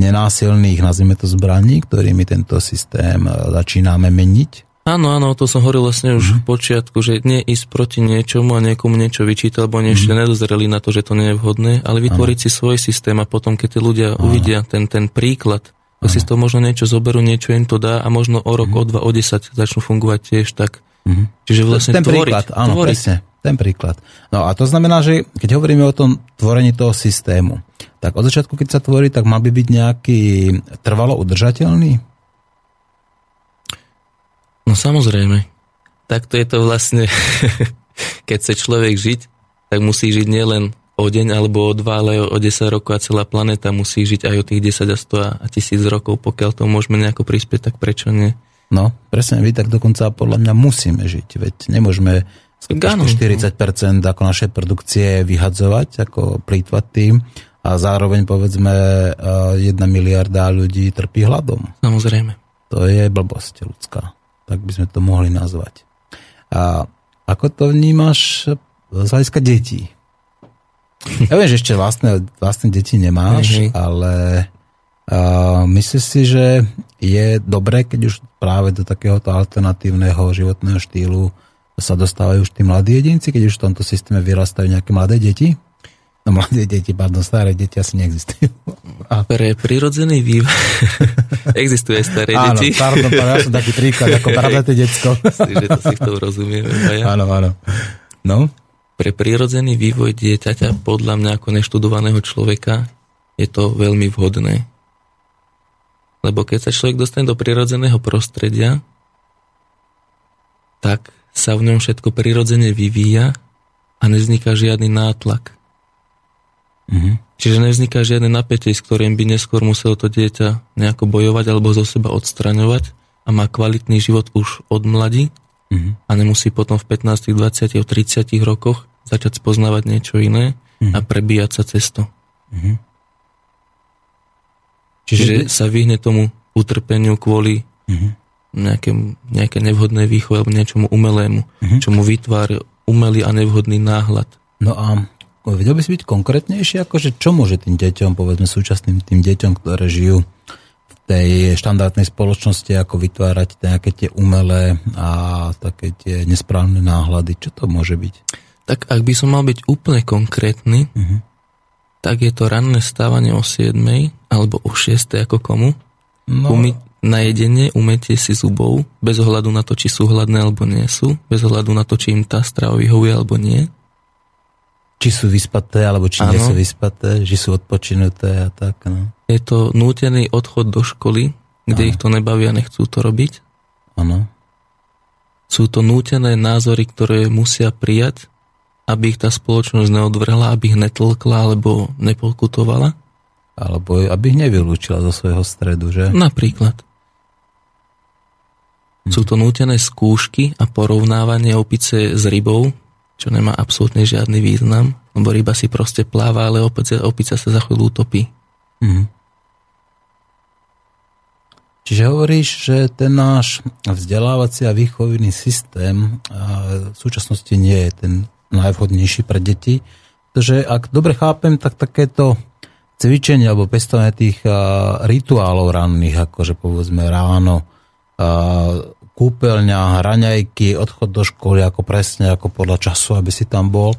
nenásilných, nazvime to zbraní, ktorými tento systém e, začíname meniť. Áno, áno, to som hovoril vlastne už mm-hmm. v počiatku, že nie ísť proti niečomu a niekomu niečo vyčítať, lebo oni mm-hmm. ešte nedozreli na to, že to nie je vhodné, ale vytvoriť ano. si svoj systém a potom, keď tí ľudia ano. uvidia ten, ten príklad, tak si z toho možno niečo zoberú, niečo im to dá a možno o rok, mm-hmm. o dva, o desať začnú fungovať tiež tak. Mm-hmm. Čiže vlastne ten tvoriť, príklad, áno, tvoriť, presne ten príklad. No a to znamená, že keď hovoríme o tom tvorení toho systému, tak od začiatku, keď sa tvorí, tak mal by byť nejaký trvalo udržateľný? No samozrejme. Takto je to vlastne, keď chce človek žiť, tak musí žiť nielen o deň alebo o dva, ale o 10 rokov a celá planéta musí žiť aj o tých 10 a 100 a tisíc rokov, pokiaľ to môžeme nejako prispieť, tak prečo nie? No, presne, vy tak dokonca podľa mňa musíme žiť, veď nemôžeme 40% ako našej produkcie vyhadzovať, ako plýtvať tým a zároveň povedzme 1 miliarda ľudí trpí hladom. Samozrejme. To je blbosť ľudská. Tak by sme to mohli nazvať. A ako to vnímaš z hľadiska detí? Ja viem, že ešte vlastné, vlastné deti nemáš, mm-hmm. ale myslíš si, že je dobré, keď už práve do takéhoto alternatívneho životného štýlu sa dostávajú už tí mladí jedinci, keď už v tomto systéme vyrastajú nejaké mladé deti? No mladé deti, pardon, staré deti asi neexistujú. A... Pre prirodzený vývoj existuje staré áno, deti. Áno, pardon, pardon, ja som taký príklad, ako bravnaté decko. Myslím, že to si v tom rozumieme. Ja. Áno, áno. No? Pre prirodzený vývoj dieťaťa, podľa mňa ako neštudovaného človeka, je to veľmi vhodné. Lebo keď sa človek dostane do prirodzeného prostredia, tak sa v ňom všetko prirodzene vyvíja a nevzniká žiadny nátlak. Mm-hmm. Čiže nevzniká žiadne napätie, s ktorým by neskôr muselo to dieťa nejako bojovať alebo zo seba odstraňovať a má kvalitný život už od mladí mm-hmm. a nemusí potom v 15, 20, 30 rokoch začať spoznávať niečo iné mm-hmm. a prebíjať sa cesto. Mm-hmm. Čiže sa vyhne tomu utrpeniu kvôli mm-hmm nejaké, nejaké nevhodné výchove alebo niečomu umelému, mm-hmm. čo mu vytvára umelý a nevhodný náhľad. No a vedel by si byť konkrétnejšie, akože čo môže tým deťom, povedzme súčasným tým deťom, ktoré žijú v tej štandardnej spoločnosti, ako vytvárať nejaké tie umelé a také tie nesprávne náhľady, čo to môže byť? Tak ak by som mal byť úplne konkrétny, mm-hmm. Tak je to ranné stávanie o 7 alebo o 6 ako komu. No, Umy, na jedenie, umetie si zubov, bez ohľadu na to, či sú hladné alebo nie sú, bez ohľadu na to, či im tá strava vyhovuje alebo nie. Či sú vyspaté, alebo či ano. nie sú vyspaté, či sú odpočinuté a tak. No. Je to nútený odchod do školy, kde ano. ich to nebaví a nechcú to robiť. Áno. Sú to nútené názory, ktoré musia prijať, aby ich tá spoločnosť neodvrhla, aby ich netlkla alebo nepokutovala. Alebo aby ich nevylúčila zo svojho stredu, že? Napríklad. Sú to nútené skúšky a porovnávanie opice s rybou, čo nemá absolútne žiadny význam, lebo ryba si proste pláva, ale opica, opica sa za chvíľu utopí. Mm. Čiže hovoríš, že ten náš vzdelávací a výchovný systém v súčasnosti nie je ten najvhodnejší pre deti, pretože ak dobre chápem, tak takéto cvičenie alebo pestovanie tých rituálov ranných, akože povedzme ráno, kúpeľňa, hraňajky, odchod do školy, ako presne, ako podľa času, aby si tam bol.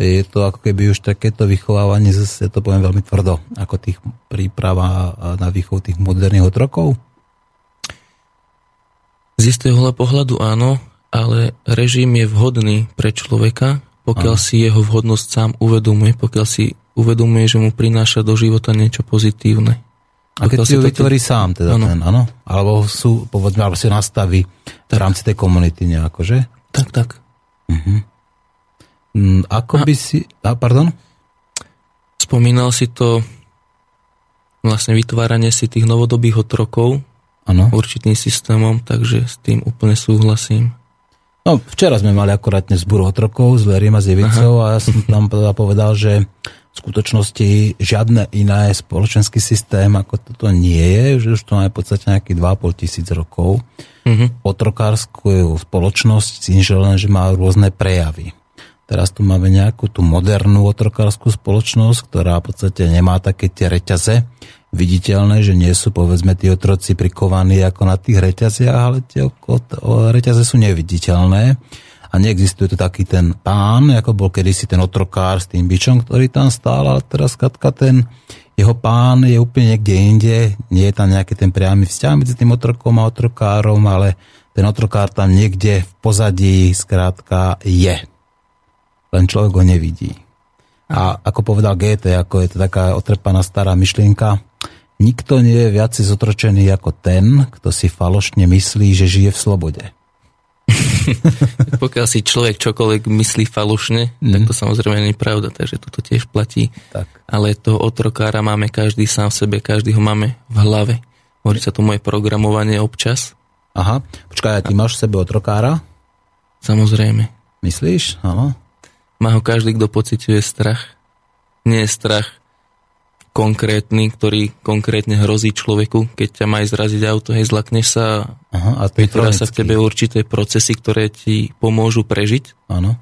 Je to ako keby už takéto vychovávanie, zase to poviem veľmi tvrdo, ako tých príprava na výchov tých moderných otrokov? Z istého pohľadu áno, ale režim je vhodný pre človeka, pokiaľ áno. si jeho vhodnosť sám uvedomuje, pokiaľ si uvedomuje, že mu prináša do života niečo pozitívne. A keď si ho vytvorí sám, teda ano. ten, áno? Alebo sú, povedzme, alebo si nastaví tak. v rámci tej komunity nejako, že? Tak, tak. Uh-huh. ako a, by si... A, pardon? Spomínal si to vlastne vytváranie si tých novodobých otrokov ano. určitým systémom, takže s tým úplne súhlasím. No, včera sme mali akorátne zbúru otrokov s Verím a s Jevicou a ja som tam povedal, že v skutočnosti žiadne iné spoločenský systém ako toto nie je, že už to má v podstate nejakých 2,5 tisíc rokov. Mm-hmm. Otrokárskú spoločnosť si len, že má rôzne prejavy. Teraz tu máme nejakú tú modernú otrokárskú spoločnosť, ktorá v podstate nemá také tie reťaze viditeľné, že nie sú povedzme tí otroci prikovaní ako na tých reťaziach, ale tie reťaze sú neviditeľné a neexistuje tu taký ten pán, ako bol kedysi ten otrokár s tým bičom, ktorý tam stál, ale teraz katka ten jeho pán je úplne niekde inde, nie je tam nejaký ten priamy vzťah medzi tým otrokom a otrokárom, ale ten otrokár tam niekde v pozadí skrátka je. len človek ho nevidí. A ako povedal GT, ako je to taká otrepaná stará myšlienka, nikto nie je viac zotročený ako ten, kto si falošne myslí, že žije v slobode. Pokiaľ si človek čokoľvek myslí falošne, mm. tak to samozrejme nie je pravda, takže toto tiež platí. Tak. Ale toho otrokára máme každý sám v sebe, každý ho máme v hlave. Hovorí sa to moje programovanie občas. Aha, počkaj, a ty máš v sebe otrokára? Samozrejme. Myslíš? Áno. Má ho každý, kto pociťuje strach. Nie je strach konkrétny, ktorý konkrétne hrozí človeku, keď ťa má zraziť auto, hej, zlakneš sa Aha, a vytvoria sa v tebe určité procesy, ktoré ti pomôžu prežiť. Áno.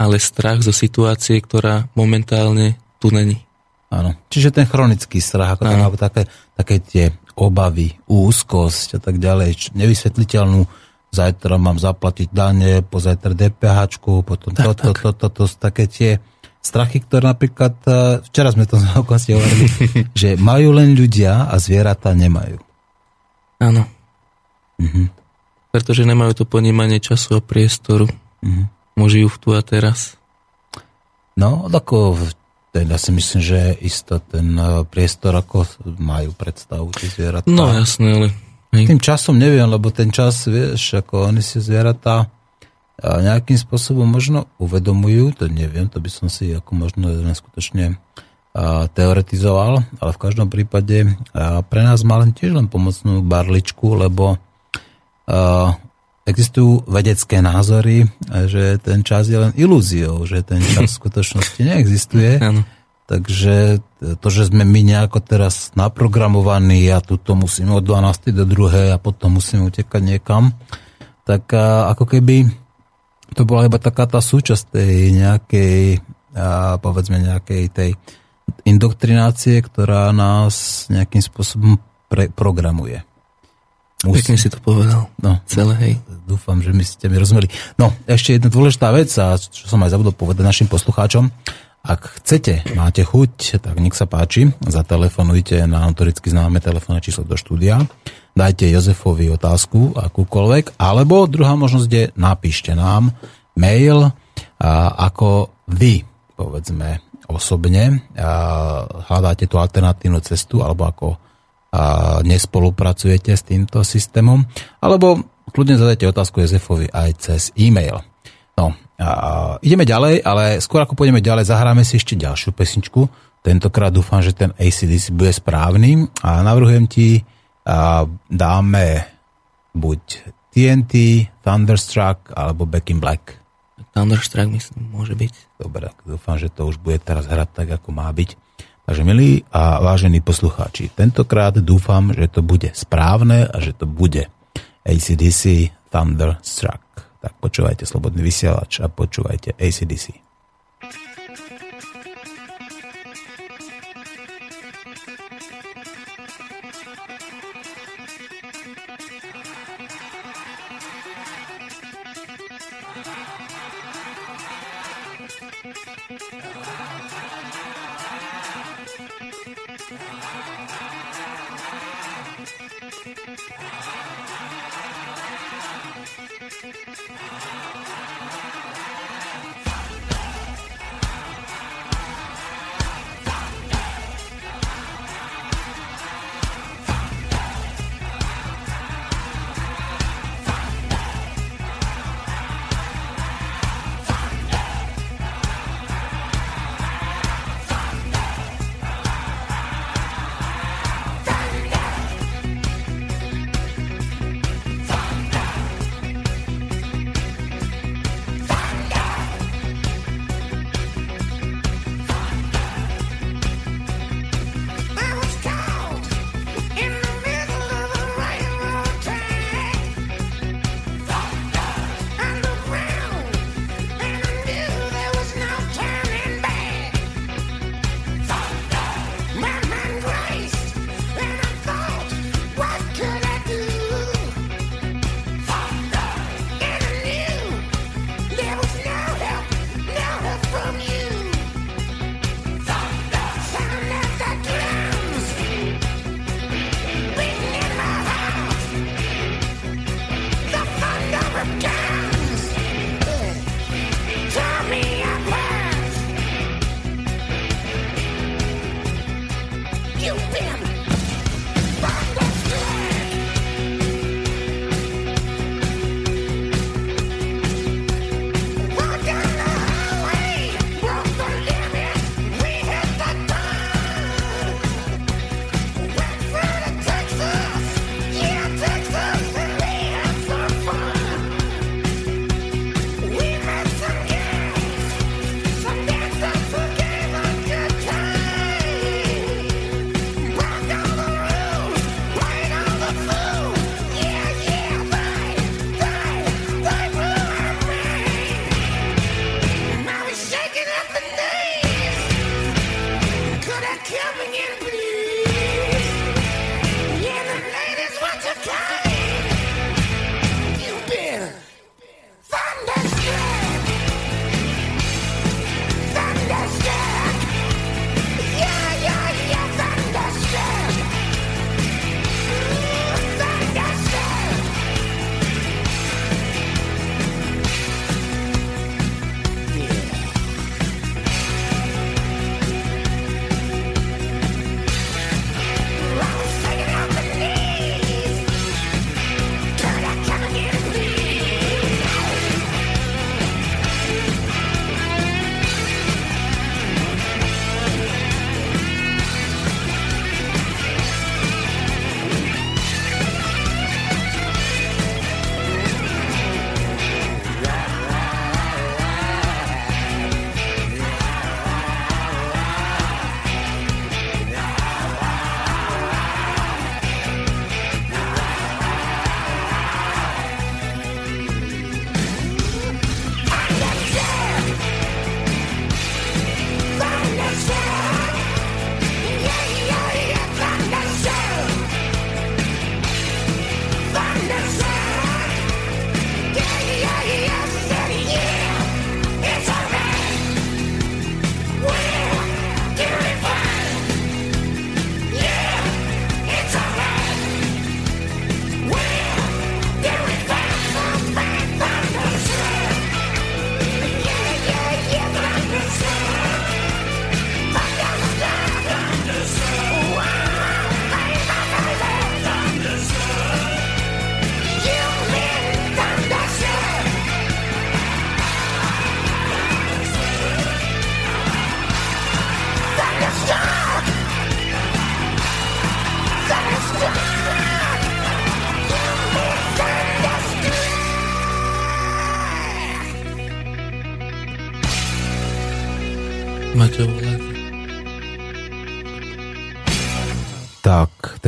Ale strach zo situácie, ktorá momentálne tu není. Áno. Čiže ten chronický strach, ako tam, také, také tie obavy, úzkosť a tak ďalej, nevysvetliteľnú zajtra mám zaplatiť dane, pozajtra DPH, potom tak, toto, tak. toto, toto, to, také tie strachy, ktoré napríklad, e, včera sme to vlastne hovorili, že majú len ľudia a zvieratá nemajú. Áno. Mhm. Pretože nemajú to ponímanie času a priestoru. Mhm. Môžu ju tu a teraz. No, ako ten, ja si myslím, že isto ten e, priestor, ako majú predstavu tie zvieratá. No jasné, ale Hej. Tým časom neviem, lebo ten čas, vieš, ako oni si zvieratá nejakým spôsobom možno uvedomujú, to neviem, to by som si ako možno skutočne teoretizoval, ale v každom prípade pre nás má len tiež len pomocnú barličku, lebo existujú vedecké názory, že ten čas je len ilúziou, že ten čas v skutočnosti neexistuje. Takže to, že sme my nejako teraz naprogramovaní a tuto musíme od 12. do 2. a potom musíme utekať niekam, tak ako keby to bola iba taká tá súčasť tej nejakej, povedzme nejakej tej indoktrinácie, ktorá nás nejakým spôsobom pre, programuje. Musí... Pekne si to povedal. No, Celé, hej. Dúfam, že my ste mi rozumeli. No, ešte jedna dôležitá vec, a čo som aj zabudol povedať našim poslucháčom, ak chcete, máte chuť, tak nech sa páči, zatelefonujte na autoricky známe telefónne číslo do štúdia, dajte Jozefovi otázku akúkoľvek, alebo druhá možnosť je napíšte nám mail, ako vy, povedzme, osobne hľadáte tú alternatívnu cestu, alebo ako nespolupracujete s týmto systémom, alebo kľudne zadajte otázku Jozefovi aj cez e-mail. No, ideme ďalej, ale skôr ako pôjdeme ďalej, zahráme si ešte ďalšiu pesničku. Tentokrát dúfam, že ten ACDC bude správny a navrhujem ti, a dáme buď TNT, Thunderstruck alebo Back in Black. Thunderstruck myslím, môže byť. Dobre, dúfam, že to už bude teraz hrať tak, ako má byť. Takže milí a vážení poslucháči, tentokrát dúfam, že to bude správne a že to bude ACDC Thunderstruck. Tak počúvajte Slobodný vysielač a počúvajte ACDC.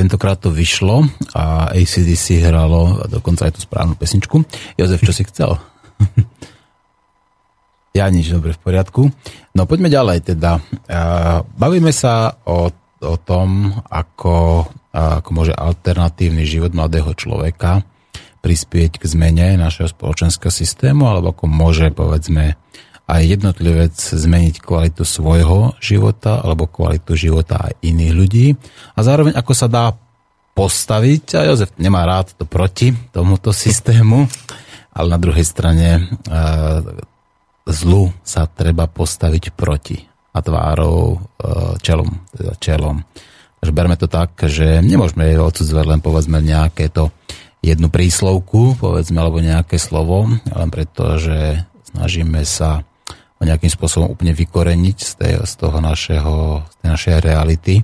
Tentokrát to vyšlo a ACDC hralo dokonca aj tú správnu pesničku. Jozef, čo si chcel? ja nič, dobre, v poriadku. No poďme ďalej teda. Bavíme sa o, o tom, ako, ako môže alternatívny život mladého človeka prispieť k zmene našeho spoločenského systému, alebo ako môže, povedzme, aj jednotlivec zmeniť kvalitu svojho života alebo kvalitu života aj iných ľudí a zároveň ako sa dá postaviť, a Jozef nemá rád to proti tomuto systému, ale na druhej strane e, zlu sa treba postaviť proti a tvárou e, čelom, teda čelom. Takže berme to tak, že nemôžeme odsudzovať len povedzme nejaké to jednu príslovku, povedzme, alebo nejaké slovo, len preto, že snažíme sa nejakým spôsobom úplne vykoreniť z, tej, z toho našeho, z tej našej reality.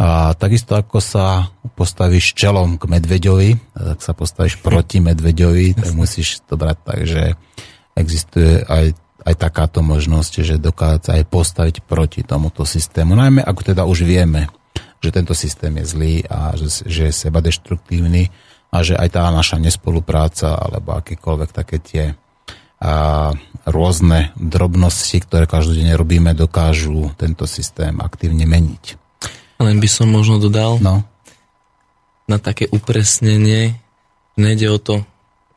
A takisto ako sa postavíš čelom k medveďovi, tak sa postavíš proti medveďovi, tak musíš to brať tak, že existuje aj, aj takáto možnosť, že dokáže aj postaviť proti tomuto systému. Najmä ako teda už vieme, že tento systém je zlý a že, že je seba deštruktívny a že aj tá naša nespolupráca alebo akékoľvek také tie a rôzne drobnosti, ktoré každodenne robíme, dokážu tento systém aktívne meniť. Len by som možno dodal no. na také upresnenie, nejde o to,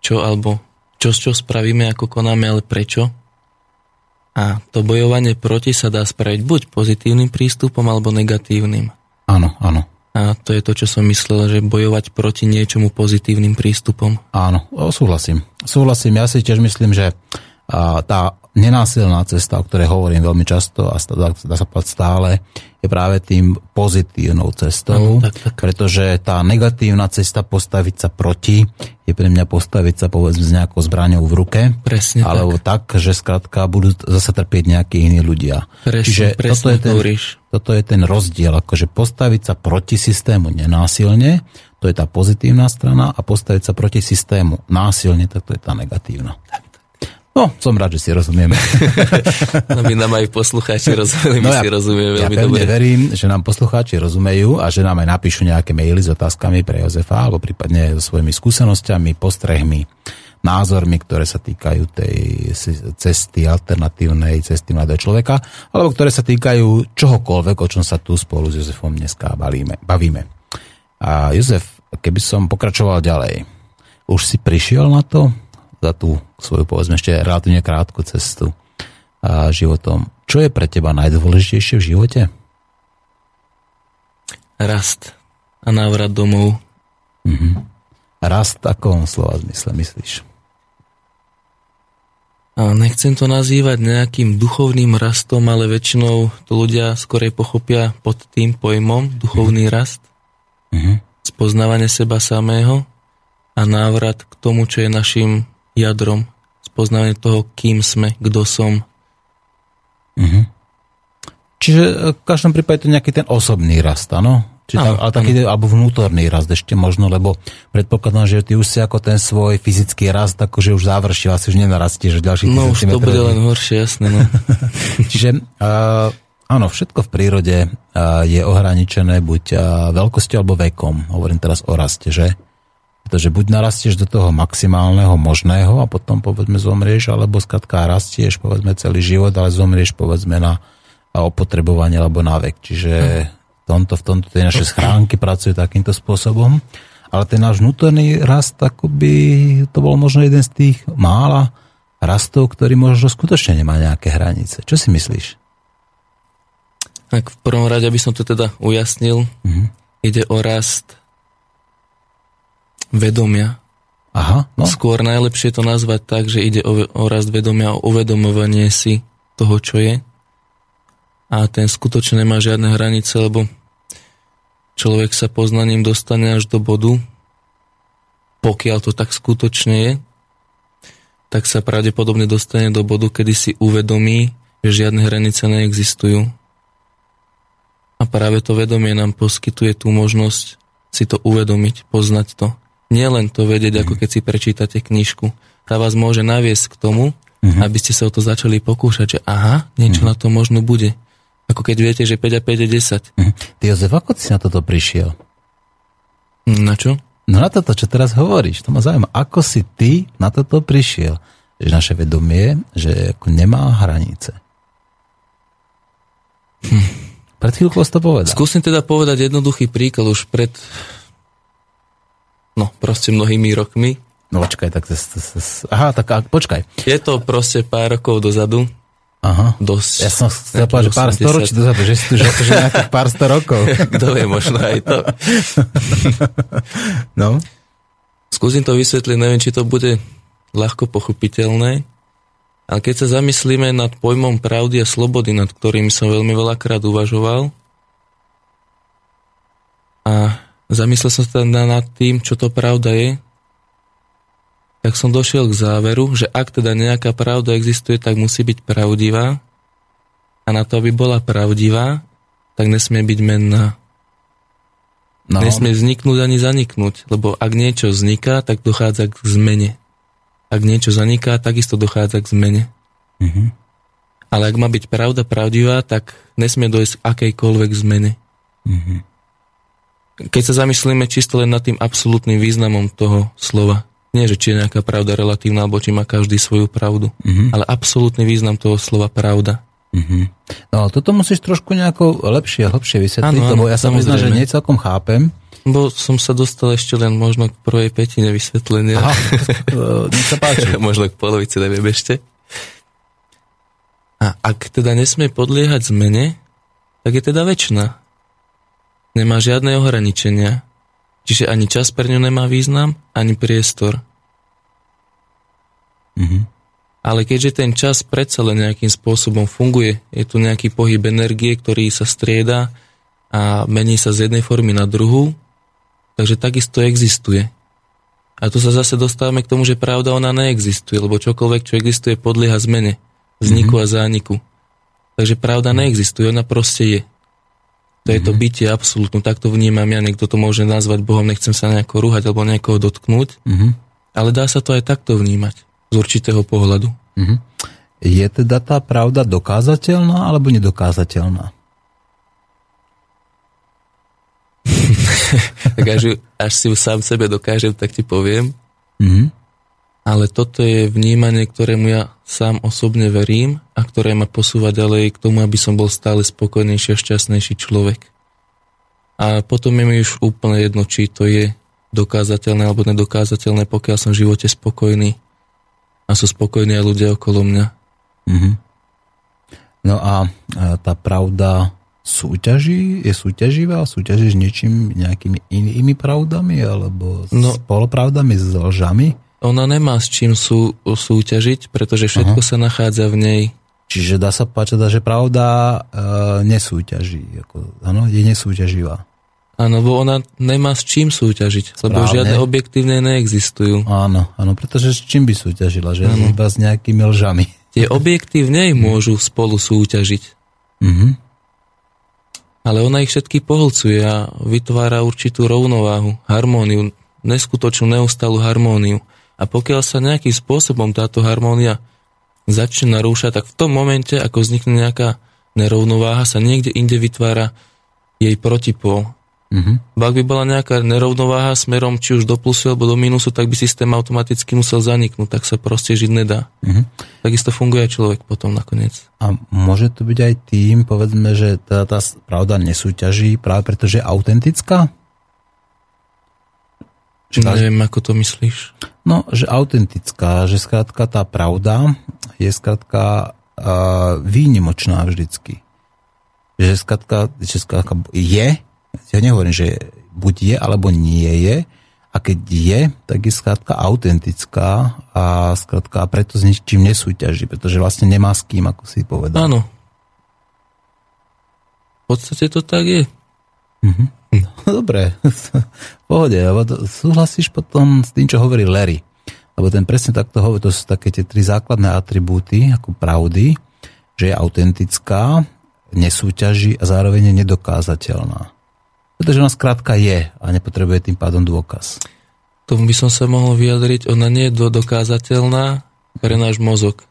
čo alebo čo s čo spravíme, ako konáme, ale prečo. A to bojovanie proti sa dá spraviť buď pozitívnym prístupom, alebo negatívnym. Áno, áno. A to je to, čo som myslel, že bojovať proti niečomu pozitívnym prístupom. Áno, súhlasím. Súhlasím, ja si tiež myslím, že tá nenásilná cesta, o ktorej hovorím veľmi často a dá sa povedať stále, je práve tým pozitívnou cestou, ano, tak, tak. pretože tá negatívna cesta postaviť sa proti je pre mňa postaviť sa povedzme s nejakou zbraňou v ruke, presne alebo tak. tak, že skrátka budú zase trpieť nejakí iní ľudia. Presne, Čiže presne toto, je ten, toto je ten rozdiel, akože postaviť sa proti systému nenásilne, to je tá pozitívna strana a postaviť sa proti systému násilne, tak to je tá negatívna. Tak. No, som rád, že si rozumieme. no my nám aj poslucháči rozumeli, my no ja, si rozumieme veľmi ja dobre. verím, že nám poslucháči rozumejú a že nám aj napíšu nejaké maily s otázkami pre Jozefa, alebo prípadne so svojimi skúsenosťami, postrehmi, názormi, ktoré sa týkajú tej cesty, alternatívnej cesty mladého človeka, alebo ktoré sa týkajú čohokoľvek, o čom sa tu spolu s Jozefom dneska balíme, bavíme. A Jozef, keby som pokračoval ďalej, už si prišiel na to, za tú svoju, povedzme, ešte relatívne krátku cestu a životom. Čo je pre teba najdôležitejšie v živote? Rast a návrat domov. Mm-hmm. Rast, ako slova zmysle myslíš? A nechcem to nazývať nejakým duchovným rastom, ale väčšinou to ľudia skorej pochopia pod tým pojmom duchovný mm-hmm. rast. Mm-hmm. Spoznávanie seba samého a návrat k tomu, čo je našim jadrom, spoznávanie toho, kým sme, kto som. Mm-hmm. Čiže e, v každom prípade to nejaký ten osobný rast, áno? Čiže áno, ale taký, alebo vnútorný rast ešte možno, lebo predpokladám, že ty už si ako ten svoj fyzický rast akože už završil, asi už nenarastieš ďalších No už to bude len horšie, jasné. No. Čiže uh, áno, všetko v prírode uh, je ohraničené buď uh, veľkosťou alebo vekom. Hovorím teraz o raste, že? Pretože buď narastieš do toho maximálneho možného a potom povedzme zomrieš, alebo skratka rastieš povedzme celý život, ale zomrieš povedzme na opotrebovanie alebo na vek. Čiže v tomto, v tomto tie naše schránky pracujú takýmto spôsobom. Ale ten náš vnútorný rast, akoby to bol možno jeden z tých mála rastov, ktorý možno skutočne nemá nejaké hranice. Čo si myslíš? Tak v prvom rade, aby som to teda ujasnil, mm-hmm. ide o rast vedomia. Aha, no. Skôr najlepšie to nazvať tak, že ide o, o rast vedomia, o uvedomovanie si toho, čo je. A ten skutočne nemá žiadne hranice, lebo človek sa poznaním dostane až do bodu, pokiaľ to tak skutočne je, tak sa pravdepodobne dostane do bodu, kedy si uvedomí, že žiadne hranice neexistujú. A práve to vedomie nám poskytuje tú možnosť si to uvedomiť, poznať to. Nielen to vedieť, ako keď si prečítate knižku. Tá vás môže naviesť k tomu, Uh-huh. Aby ste sa o to začali pokúšať, že aha, niečo uh-huh. na to možno bude. Ako keď viete, že 5 a 5 je 10. Uh-huh. Ty Jozef, ako si na toto prišiel? Na čo? No na toto, čo teraz hovoríš. To ma zaujíma. Ako si ty na toto prišiel? Že naše vedomie, že nemá hranice. Hm. Pred chvíľkou to povedal. Skúsim teda povedať jednoduchý príklad už pred no proste mnohými rokmi. No počkaj, tak to, to, to, aha, tak a, počkaj. Je to proste pár rokov dozadu. Aha. Dosť. Ja som chcel povedať, že pár storočí dozadu, že že, že nejakých pár sto rokov. Kto vie, možno aj to. no. Skúsim to vysvetliť, neviem, či to bude ľahko pochopiteľné, ale keď sa zamyslíme nad pojmom pravdy a slobody, nad ktorým som veľmi veľakrát uvažoval, a zamyslel som sa teda nad tým, čo to pravda je, tak som došiel k záveru, že ak teda nejaká pravda existuje, tak musí byť pravdivá a na to, aby bola pravdivá, tak nesmie byť menná. No. Nesmie vzniknúť ani zaniknúť, lebo ak niečo vzniká, tak dochádza k zmene. Ak niečo zaniká, takisto dochádza k zmene. Mm-hmm. Ale ak má byť pravda pravdivá, tak nesmie dojsť k akejkoľvek zmene. Mm-hmm keď sa zamyslíme čisto len nad tým absolútnym významom toho slova, nie, že či je nejaká pravda relatívna, alebo či má každý svoju pravdu, mm-hmm. ale absolútny význam toho slova pravda. Mm-hmm. No toto musíš trošku nejako lepšie, hlbšie vysvetliť, ano, lebo ja sa možno, že nie celkom chápem. Bo som sa dostal ešte len možno k prvej petine vysvetlenia. Aha, nech sa páči. možno k polovici, neviem ešte. A ak teda nesmie podliehať zmene, tak je teda väčšina nemá žiadne ohraničenia, čiže ani čas pre ňu nemá význam, ani priestor. Mm-hmm. Ale keďže ten čas predsa len nejakým spôsobom funguje, je tu nejaký pohyb energie, ktorý sa strieda a mení sa z jednej formy na druhú, takže takisto existuje. A tu sa zase dostávame k tomu, že pravda ona neexistuje, lebo čokoľvek, čo existuje, podlieha zmene, vzniku mm-hmm. a zániku. Takže pravda neexistuje, ona proste je. To je to mhm. bytie absolútne, tak to vnímam ja, niekto to môže nazvať Bohom, nechcem sa nejako rúhať alebo niekoho dotknúť, mm-hmm. ale dá sa to aj takto vnímať, z určitého pohľadu. Mm-hmm. Je teda tá pravda dokázateľná alebo nedokázateľná? tak až, až si ju sám sebe dokážem, tak ti poviem. Mm-hmm ale toto je vnímanie, ktorému ja sám osobne verím a ktoré ma posúva ďalej k tomu, aby som bol stále spokojnejší a šťastnejší človek. A potom je mi už úplne jedno, či to je dokázateľné alebo nedokázateľné, pokiaľ som v živote spokojný a sú spokojní aj ľudia okolo mňa. Mm-hmm. No a tá pravda súťaží, je súťaživá, súťažíš niečím, nejakými inými pravdami alebo no, spolopravdami, s lžami? Ona nemá s čím sú, súťažiť, pretože všetko Aha. sa nachádza v nej. Čiže dá sa páčiť, že pravda e, nesúťaží. Ako, ano, je nesúťaživá. Áno, bo ona nemá s čím súťažiť, Správne. lebo žiadne objektívne neexistujú. Áno, áno, pretože s čím by súťažila, že ano. iba s nejakými lžami. Tie objektívne môžu spolu súťažiť. Mm-hmm. Ale ona ich všetky pohlcuje a vytvára určitú rovnováhu, harmóniu, neskutočnú neustalú harmóniu. A pokiaľ sa nejakým spôsobom táto harmónia začne narúšať, tak v tom momente, ako vznikne nejaká nerovnováha, sa niekde inde vytvára jej protipol. Mm-hmm. Ak by bola nejaká nerovnováha smerom či už do plusu alebo do mínusu, tak by systém automaticky musel zaniknúť, tak sa proste žiť nedá. Mm-hmm. Takisto funguje aj človek potom nakoniec. A môže to byť aj tým, povedzme, že tá, tá pravda nesúťaží práve preto, že je autentická? Neviem, ako to myslíš. No, že autentická, že skrátka tá pravda je skrátka uh, výnimočná vždycky. Že skrátka, že skrátka je, ja nehovorím, že buď je, alebo nie je, a keď je, tak je skrátka autentická a skrátka preto s ničím nesúťaží, pretože vlastne nemá s kým, ako si povedal. Áno. V podstate to tak je. Mm-hmm. No, dobre, pohode, lebo súhlasíš potom s tým, čo hovorí Larry. Lebo ten presne takto hovorí, to sú také tie tri základné atribúty, ako pravdy, že je autentická, nesúťaží a zároveň je nedokázateľná. Pretože ona skrátka je a nepotrebuje tým pádom dôkaz. Tomu by som sa mohol vyjadriť, ona nie je dokázateľná pre náš mozog.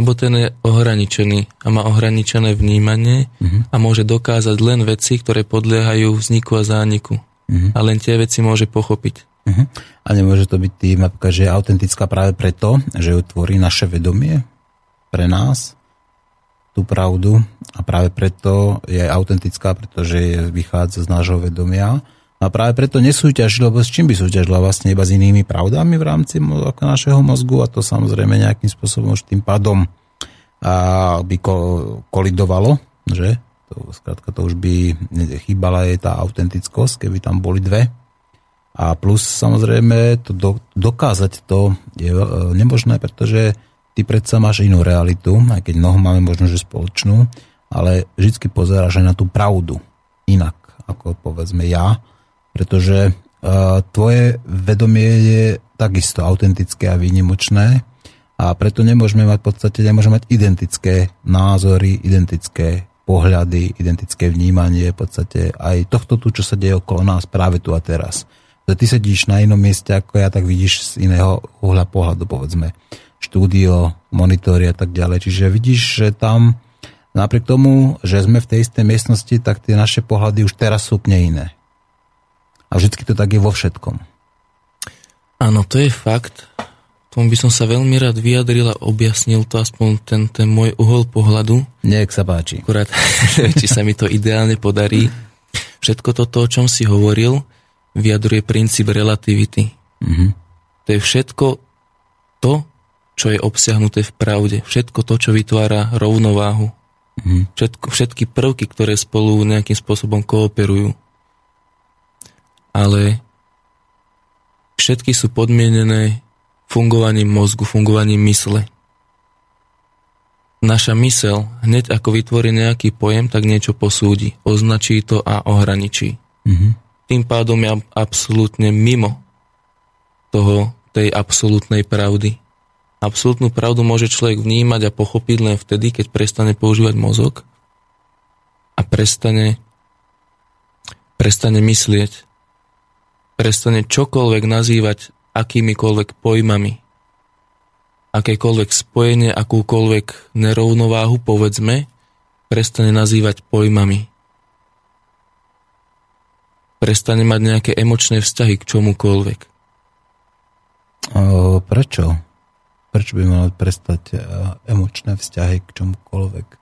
Lebo ten je ohraničený a má ohraničené vnímanie uh-huh. a môže dokázať len veci, ktoré podliehajú vzniku a zániku. Uh-huh. A len tie veci môže pochopiť. Uh-huh. A nemôže to byť tým, že je autentická práve preto, že ju tvorí naše vedomie pre nás, tú pravdu a práve preto je autentická, pretože vychádza z nášho vedomia a práve preto nesúťaží, lebo s čím by súťažila vlastne iba s inými pravdami v rámci ako našeho mozgu a to samozrejme nejakým spôsobom už tým pádom a by kolidovalo, že? To, skrátka to už by chýbala je tá autentickosť, keby tam boli dve. A plus samozrejme to do, dokázať to je e, nemožné, pretože ty predsa máš inú realitu, aj keď mnoho máme možno, že spoločnú, ale vždy pozeráš aj na tú pravdu inak, ako povedzme ja pretože uh, tvoje vedomie je takisto autentické a výnimočné a preto nemôžeme mať v podstate nemôžeme mať identické názory, identické pohľady, identické vnímanie v podstate aj tohto tu, čo sa deje okolo nás práve tu a teraz. Že ty sedíš na inom mieste ako ja, tak vidíš z iného uhla pohľadu, povedzme. Štúdio, monitory a tak ďalej. Čiže vidíš, že tam napriek tomu, že sme v tej istej miestnosti, tak tie naše pohľady už teraz sú úplne iné. A vždycky to tak je vo všetkom. Áno, to je fakt. Tomu by som sa veľmi rád vyjadril a objasnil to aspoň ten, ten môj uhol pohľadu. Nech sa páči. Akurát, či sa mi to ideálne podarí. Všetko toto, o čom si hovoril, vyjadruje princíp relativity. Mm-hmm. To je všetko to, čo je obsiahnuté v pravde. Všetko to, čo vytvára rovnováhu. Mm-hmm. Všetko, všetky prvky, ktoré spolu nejakým spôsobom kooperujú ale všetky sú podmienené fungovaním mozgu, fungovaním mysle. Naša mysel, hneď ako vytvorí nejaký pojem, tak niečo posúdi, označí to a ohraničí. Mm-hmm. Tým pádom je absolútne mimo toho, tej absolútnej pravdy. Absolútnu pravdu môže človek vnímať a pochopiť len vtedy, keď prestane používať mozog a prestane, prestane myslieť prestane čokoľvek nazývať akýmikoľvek pojmami. Akékoľvek spojenie, akúkoľvek nerovnováhu, povedzme, prestane nazývať pojmami. Prestane mať nejaké emočné vzťahy k čomukoľvek. O, prečo? Prečo by mal prestať emočné vzťahy k čomukoľvek?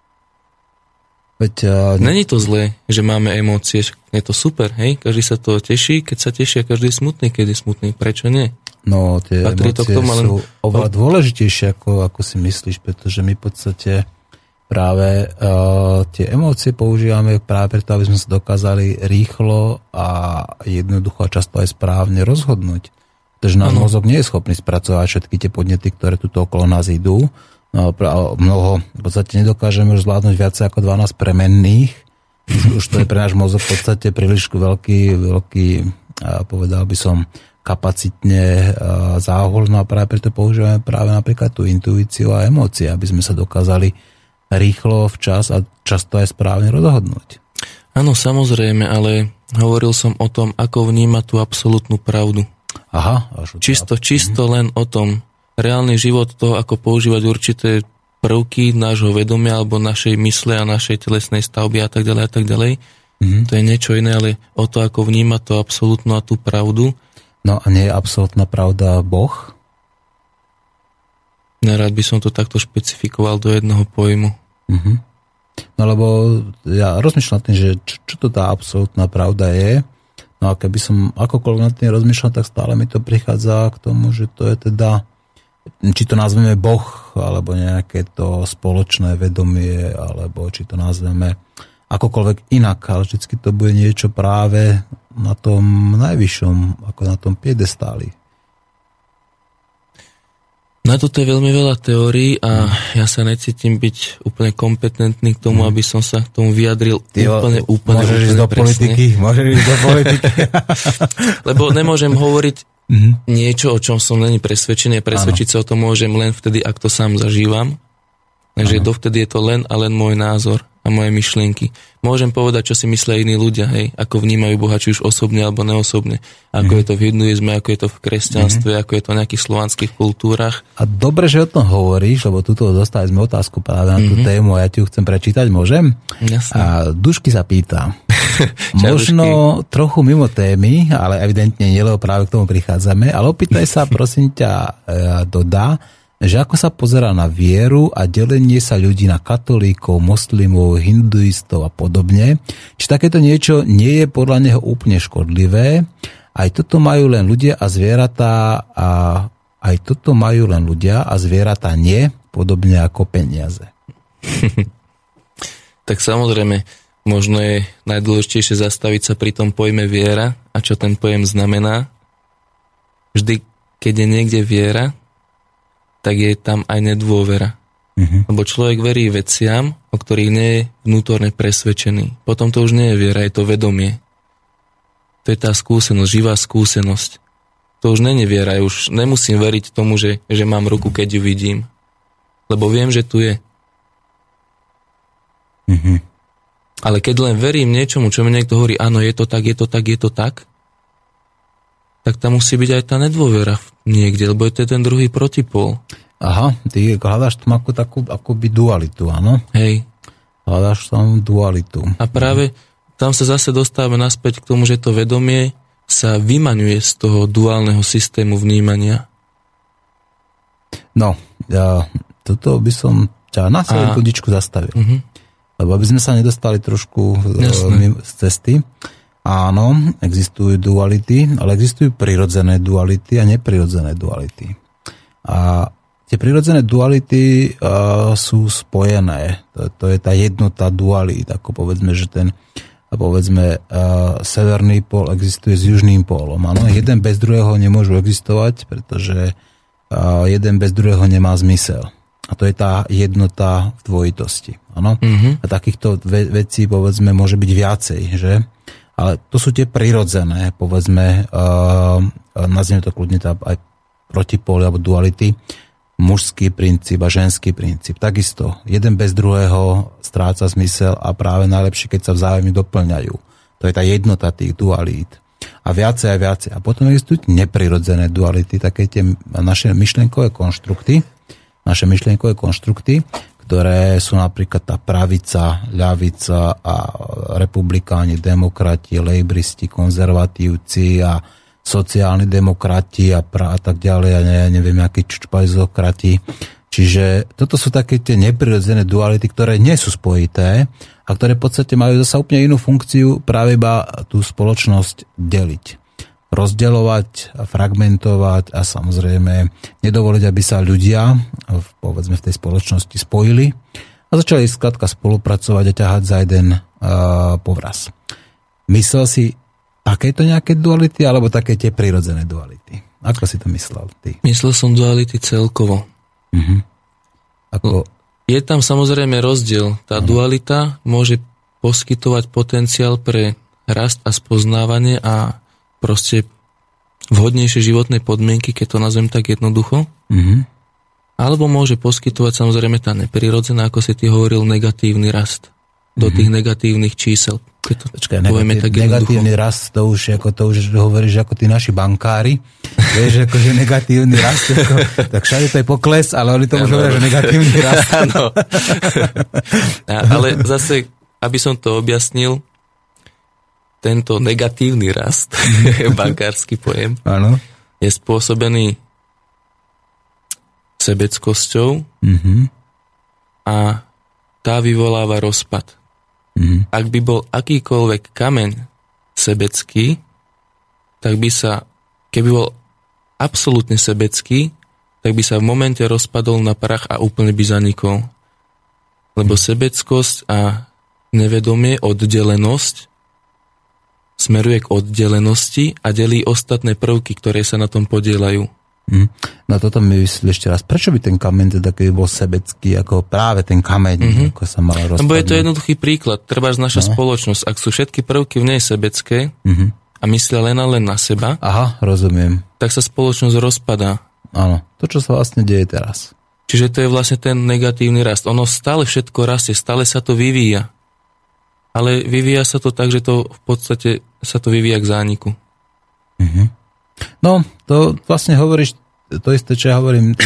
Veď, uh, Není to zlé, že máme emócie, je to super, hej? Každý sa to teší, keď sa teší a každý je smutný, keď je smutný. Prečo nie? No, tie Patrí emócie to k tomu, sú len... oveľa dôležitejšie, ako, ako si myslíš, pretože my v podstate práve uh, tie emócie používame práve preto, aby sme sa dokázali rýchlo a jednoducho a často aj správne rozhodnúť. Pretože náš mozog nie je schopný spracovať všetky tie podnety, ktoré tu okolo nás idú No, mnoho, v podstate nedokážeme už zvládnuť viacej ako 12 premenných. Už, to je pre náš mozog v podstate príliš veľký, veľký povedal by som, kapacitne záhul, no a práve preto používame práve napríklad tú intuíciu a emócie, aby sme sa dokázali rýchlo, včas a často aj správne rozhodnúť. Áno, samozrejme, ale hovoril som o tom, ako vnímať tú absolútnu pravdu. Aha. Čisto, čisto len o tom, reálny život to, ako používať určité prvky nášho vedomia alebo našej mysle a našej telesnej stavby a tak ďalej a tak ďalej. Mm-hmm. To je niečo iné, ale o to, ako vníma to absolútnu a tú pravdu. No a nie je absolútna pravda Boh? Nerád by som to takto špecifikoval do jedného pojmu. Mm-hmm. No lebo ja rozmýšľam tým, že čo, čo to tá absolútna pravda je. No a keby som akokoľvek nad tým rozmýšľal, tak stále mi to prichádza k tomu, že to je teda či to nazveme Boh, alebo nejaké to spoločné vedomie, alebo či to nazveme akokoľvek inak, ale vždy to bude niečo práve na tom najvyššom, ako na tom piedestáli. Na toto je veľmi veľa teórií a ja sa necítim byť úplne kompetentný k tomu, mm. aby som sa k tomu vyjadril Ty, úplne, úplne, môžeš úplne ísť do politiky, môžeš ísť do politiky. Lebo nemôžem hovoriť mm-hmm. niečo, o čom som není presvedčený. Presvedčiť ano. sa o tom môžem len vtedy, ak to sám zažívam. Takže ano. dovtedy je to len a len môj názor. A a moje myšlienky. Môžem povedať, čo si myslia iní ľudia, hej, ako vnímajú Boha, či už osobne alebo neosobne. Ako mm. je to v hinduizme, ako je to v kresťanstve, mm. ako je to v nejakých slovanských kultúrach. A dobre, že o tom hovoríš, lebo tuto dostali sme otázku práve na tú mm-hmm. tému a ja ti ju chcem prečítať, môžem? Jasne. A Dušky sa pýta. Možno trochu mimo témy, ale evidentne nie, lebo práve k tomu prichádzame, ale opýtaj sa, prosím ťa, e, dodá, že ako sa pozera na vieru a delenie sa ľudí na katolíkov, moslimov, hinduistov a podobne. Či takéto niečo nie je podľa neho úplne škodlivé. Aj toto majú len ľudia a zvieratá a aj toto majú len ľudia a zvieratá nie, podobne ako peniaze. tak samozrejme, možno je najdôležitejšie zastaviť sa pri tom pojme viera a čo ten pojem znamená. Vždy, keď je niekde viera, tak je tam aj nedôvera. Uh-huh. Lebo človek verí veciam, o ktorých nie je vnútorne presvedčený. Potom to už nie je viera, je to vedomie. To je tá skúsenosť, živá skúsenosť. To už není viera, ja už nemusím veriť tomu, že, že mám ruku, keď ju vidím. Lebo viem, že tu je. Uh-huh. Ale keď len verím niečomu, čo mi niekto hovorí, áno, je to tak, je to tak, je to tak, tak tam musí byť aj tá nedôvera niekde, lebo je to ten druhý protipol. Aha, ty hľadáš tam ako takú akoby dualitu, áno? Hej. Hľadáš tam dualitu. A práve tam sa zase dostávame naspäť k tomu, že to vedomie sa vymaňuje z toho duálneho systému vnímania. No, ja, toto by som ťa na sekundičku zastavil. Uh-huh. Lebo aby sme sa nedostali trošku Jasne. z cesty. Áno, existujú duality, ale existujú prirodzené duality a neprirodzené duality. A tie prirodzené duality uh, sú spojené. To, to je tá jednota dualit, ako povedzme, že ten povedzme uh, severný pól existuje s južným pólom. Áno, jeden bez druhého nemôžu existovať, pretože uh, jeden bez druhého nemá zmysel. A to je tá jednota v dvojitosti. Áno? Mm-hmm. A takýchto ve- vecí, povedzme, môže byť viacej, že? Ale to sú tie prirodzené, povedzme, uh, nazvime to kľudne tá aj protipóly alebo duality, mužský princíp a ženský princíp. Takisto, jeden bez druhého stráca zmysel a práve najlepšie, keď sa vzájomne doplňajú. To je tá jednota tých dualít. A viacej a viacej. A potom existujú neprirodzené duality, také tie naše myšlenkové konštrukty, naše myšlienkové konštrukty, ktoré sú napríklad tá pravica, ľavica a republikáni, demokrati, lejbristi, konzervatívci a sociálni demokrati a, pra, a tak ďalej a ne, neviem, akí čučpajzokrati. Čiže toto sú také tie neprirodzené duality, ktoré nie sú spojité a ktoré v podstate majú zase úplne inú funkciu práve iba tú spoločnosť deliť rozdeľovať, fragmentovať a samozrejme nedovoliť, aby sa ľudia povedzme v tej spoločnosti spojili a začali skladka spolupracovať a ťahať za jeden uh, povraz. Myslel si takéto nejaké duality alebo také tie prirodzené duality? Ako si to myslel ty? Myslel som duality celkovo. Uh-huh. Ako... Je tam samozrejme rozdiel. Tá uh-huh. dualita môže poskytovať potenciál pre rast a spoznávanie a proste vhodnejšie životné podmienky, keď to nazvem tak jednoducho. Mm-hmm. Alebo môže poskytovať samozrejme tá neprirodzená, ako si ty hovoril, negatívny rast do mm-hmm. tých negatívnych čísel. Keď to Počkaj, negatív, tak negatívny rast, to už, ako, to už hovoríš ako tí naši bankári. Vieš, akože negatívny rast, ako, tak všade to je pokles, ale oni to už hovoria, že negatívny rast. Áno. ale zase, aby som to objasnil, tento negatívny rast, bankársky pojem, ano. je spôsobený sebeckosťou mm-hmm. a tá vyvoláva rozpad. Mm-hmm. Ak by bol akýkoľvek kameň sebecký, tak by sa, keby bol absolútne sebecký, tak by sa v momente rozpadol na prach a úplne by zanikol. Lebo sebeckosť a nevedomie, oddelenosť smeruje k oddelenosti a delí ostatné prvky, ktoré sa na tom podielajú. Mm. Na toto mi vysvetli ešte raz. Prečo by ten kameň teda keby bol sebecký, ako práve ten kameň, mm-hmm. ako sa mal rozpadnúť? Lebo je to jednoduchý príklad. Treba naša no. spoločnosť, ak sú všetky prvky v nej sebecké mm-hmm. a myslia len a len na seba, Aha, rozumiem. tak sa spoločnosť rozpadá. Áno, to, čo sa vlastne deje teraz. Čiže to je vlastne ten negatívny rast. Ono stále všetko rastie, stále sa to vyvíja. Ale vyvíja sa to tak, že to v podstate sa to vyvíja k zániku. Mm-hmm. No, to vlastne hovoríš to isté, čo ja hovorím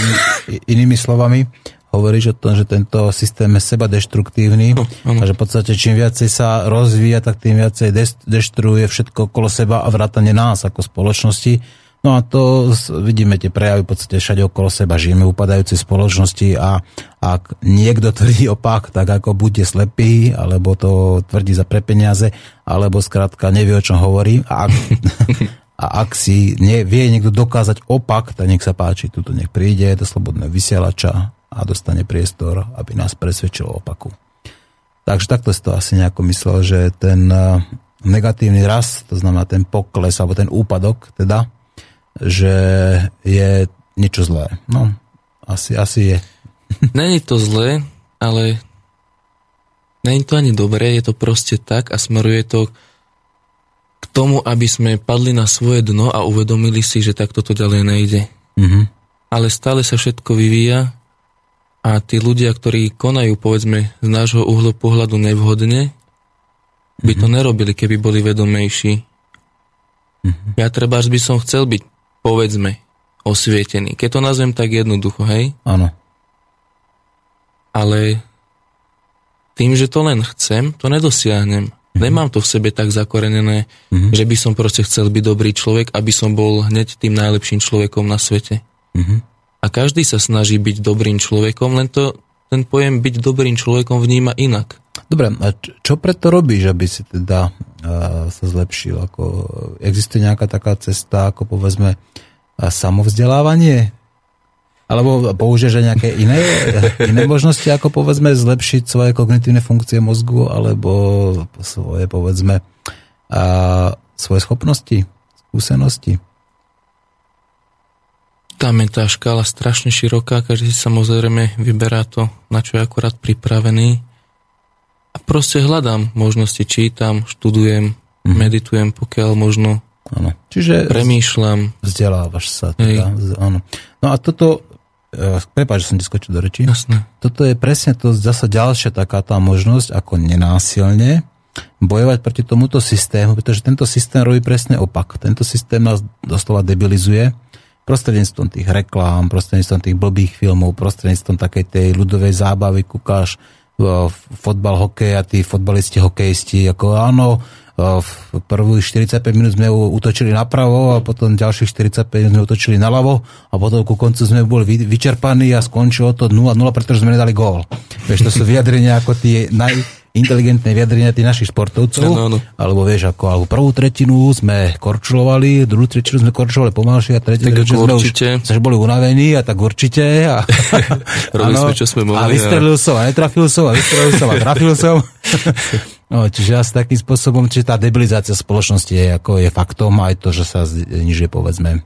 inými slovami. Hovoríš o tom, že tento systém je seba deštruktívny no, a že v podstate čím viacej sa rozvíja, tak tým viacej deštruuje všetko okolo seba a vrátane nás ako spoločnosti. No a to vidíme tie prejavy v podstate všade okolo seba. Žijeme v upadajúcej spoločnosti a ak niekto tvrdí opak, tak ako bude slepý, alebo to tvrdí za pre peniaze, alebo skrátka nevie, o čom hovorí. A ak, A ak si nie, vie niekto dokázať opak, tak nech sa páči, tuto nech príde do slobodného vysielača a dostane priestor, aby nás presvedčil o opaku. Takže takto si to asi nejako myslel, že ten eh, negatívny rast, to znamená ten pokles alebo ten úpadok teda, že je niečo zlé. No, asi, asi je. Není to zlé, ale není to ani dobré, je to proste tak a smeruje to k tomu, aby sme padli na svoje dno a uvedomili si, že takto to ďalej nejde. Mm-hmm. Ale stále sa všetko vyvíja a tí ľudia, ktorí konajú, povedzme, z nášho uhlu pohľadu nevhodne, by to mhm. nerobili, keby boli vedomejší. Mm-hmm. Ja treba, by som chcel byť, povedzme, osvietený. Keď to nazvem tak jednoducho, hej? Áno. Ale tým, že to len chcem, to nedosiahnem. Mm-hmm. Nemám to v sebe tak zakorenené, mm-hmm. že by som proste chcel byť dobrý človek, aby som bol hneď tým najlepším človekom na svete. Mm-hmm. A každý sa snaží byť dobrým človekom, len to ten pojem byť dobrým človekom vníma inak. Dobre, a čo preto robíš, aby si teda sa zlepšil? Ako, existuje nejaká taká cesta, ako povedzme, samovzdelávanie? Alebo použiješ aj nejaké iné, iné možnosti, ako povedzme zlepšiť svoje kognitívne funkcie mozgu, alebo svoje povedzme a svoje schopnosti, skúsenosti? Tam je tá škála strašne široká, každý si samozrejme vyberá to, na čo je akurát pripravený. A proste hľadám možnosti, čítam, študujem, mm. meditujem, pokiaľ možno Ano. Čiže premýšľam. Vzdelávaš sa. Teda, áno. No a toto Eh, prepáč, že som ti skočil do reči. Jasne. Toto je presne to zase ďalšia taká tá možnosť, ako nenásilne bojovať proti tomuto systému, pretože tento systém robí presne opak. Tento systém nás doslova debilizuje prostredníctvom tých reklám, prostredníctvom tých blbých filmov, prostredníctvom takej tej ľudovej zábavy, kúkáš eh, fotbal, hokej a tí fotbalisti, hokejisti, ako áno, v prvých 45 minút sme utočili napravo a potom ďalších 45 minút sme utočili naľavo a potom ku koncu sme boli vyčerpaní a skončilo to 0-0, pretože sme nedali gól. Vieš, to sú vyjadrenia ako tie najinteligentné vyjadrenia tých našich športovcov. No, no. Alebo vieš, ako alebo prvú tretinu sme korčulovali, druhú tretinu sme korčulovali pomalšie a tretinu tretinu sme určite. už, už boli unavení a tak určite. A, Robili sme, čo sme mohli. A vystrelil som a netrafil som a vystrelil som a trafil som. No, čiže asi takým spôsobom, čiže tá debilizácia spoločnosti je, ako je faktom, aj to, že sa znižuje, povedzme,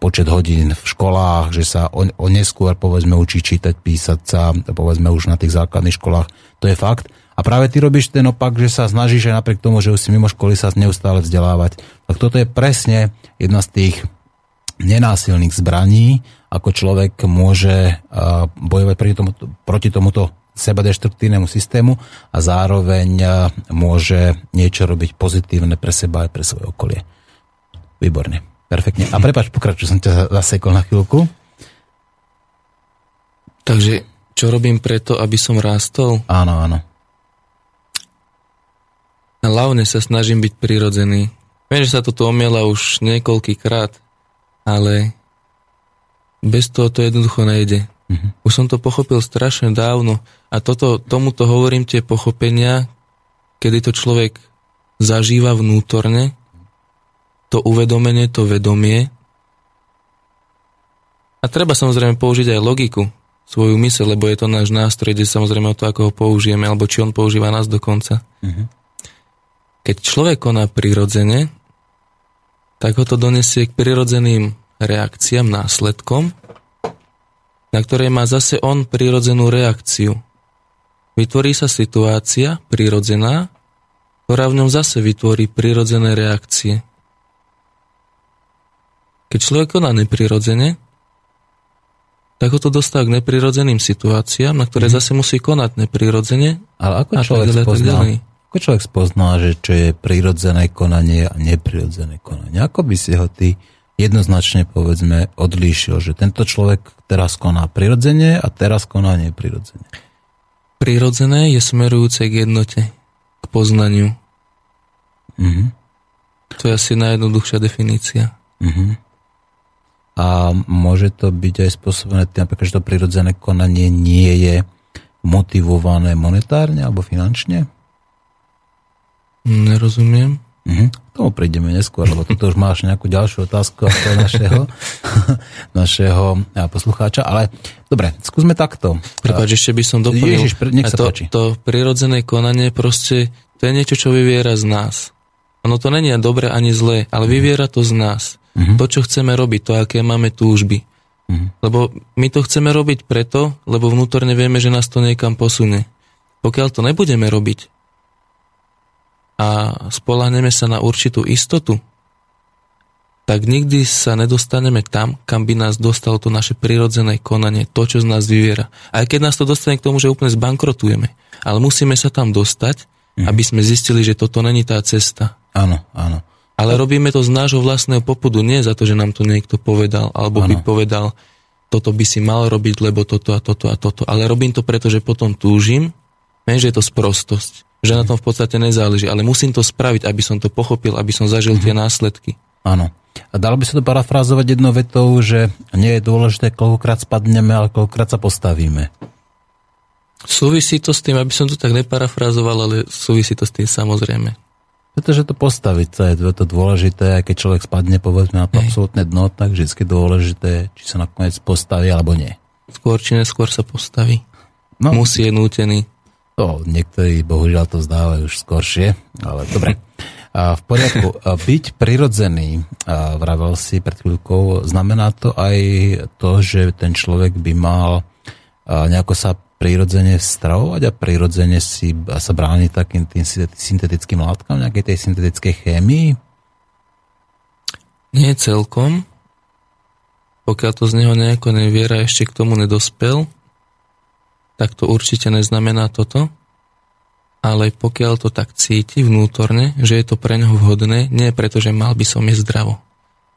počet hodín v školách, že sa o, o neskôr, povedzme, učí čítať, písať sa, povedzme, už na tých základných školách. To je fakt. A práve ty robíš ten opak, že sa snažíš aj napriek tomu, že už si mimo školy sa neustále vzdelávať. Tak toto je presne jedna z tých nenásilných zbraní, ako človek môže bojovať proti tomuto, proti tomuto seba deštruktívnemu systému a zároveň môže niečo robiť pozitívne pre seba aj pre svoje okolie. Výborne. Perfektne. A prepač, pokračuj, som ťa zasekol na chvíľku. Takže, čo robím preto, aby som rástol? Áno, áno. Hlavne sa snažím byť prirodzený. Viem, že sa toto omiela už niekoľkýkrát, ale bez toho to jednoducho nejde. Mm-hmm. Už som to pochopil strašne dávno a toto, tomuto hovorím tie pochopenia, kedy to človek zažíva vnútorne, to uvedomenie, to vedomie. A treba samozrejme použiť aj logiku, svoju mysel, lebo je to náš nástroj, kde samozrejme o to, ako ho použijeme, alebo či on používa nás dokonca. Mm-hmm. Keď človek koná prirodzene, tak ho to donesie k prirodzeným reakciám, následkom, na ktorej má zase on prirodzenú reakciu. Vytvorí sa situácia prirodzená, ktorá v ňom zase vytvorí prirodzené reakcie. Keď človek koná neprirodzene, tak ho to dostáva k neprirodzeným situáciám, na ktoré mm. zase musí konať neprirodzene. Ale ako človek ďalej, spozná Ako človek spozná, že čo je prirodzené konanie a neprirodzené konanie? Ako by si ho ty jednoznačne povedzme odlíšil, že tento človek teraz koná prirodzene a teraz koná neprirodzene? Prirodzené je smerujúce k jednote, k poznaniu. Uh-huh. To je asi najjednoduchšia definícia. Uh-huh. A môže to byť aj spôsobené tým, že to prirodzené konanie nie je motivované monetárne alebo finančne? Nerozumiem. Mhm. Tomu prídeme neskôr, lebo toto už máš nejakú ďalšiu otázku ako našeho, našeho poslucháča, ale dobre, skúsme takto. Prepač, ešte by som doplnil. Ježiš, nech sa to, páči. to prirodzené konanie proste, to je niečo, čo vyviera z nás. Ono to není dobre ani zlé, ale vyviera to z nás. Uh-huh. To, čo chceme robiť, to, aké máme túžby. Uh-huh. Lebo my to chceme robiť preto, lebo vnútorne vieme, že nás to niekam posunie. Pokiaľ to nebudeme robiť, a spolahneme sa na určitú istotu, tak nikdy sa nedostaneme tam, kam by nás dostalo to naše prirodzené konanie, to, čo z nás vyviera. Aj keď nás to dostane k tomu, že úplne zbankrotujeme. Ale musíme sa tam dostať, mm. aby sme zistili, že toto není tá cesta. Áno, áno. Ale robíme to z nášho vlastného popudu, nie za to, že nám to niekto povedal, alebo ano. by povedal, toto by si mal robiť, lebo toto a toto a toto. Ale robím to preto, že potom túžim, viem, že je to sprostosť že na tom v podstate nezáleží, ale musím to spraviť, aby som to pochopil, aby som zažil tie mhm. následky. Áno. A dalo by sa to parafrázovať jednou vetou, že nie je dôležité, koľkokrát spadneme, ale koľkokrát sa postavíme. Súvisí to s tým, aby som to tak neparafrázoval, ale súvisí to s tým samozrejme. Pretože to postaviť sa je to dôležité, aj keď človek spadne povedzme na to absolútne dno, tak vždy je dôležité, či sa nakoniec postaví alebo nie. Skôr či neskôr sa postaví. No. Musí je nútený. To niektorí bohužiaľ to zdávajú už skoršie, ale dobre. A v poriadku. Byť prirodzený, vravel si pred chvíľkou, znamená to aj to, že ten človek by mal nejako sa prirodzene stravovať a prirodzene si a sa brániť takým tým syntetickým látkam, nejakej tej syntetickej chémii? Nie celkom. Pokiaľ to z neho nejako neviera ešte k tomu nedospel, tak to určite neznamená toto. Ale pokiaľ to tak cíti vnútorne, že je to pre neho vhodné, nie preto, že mal by som jesť zdravo.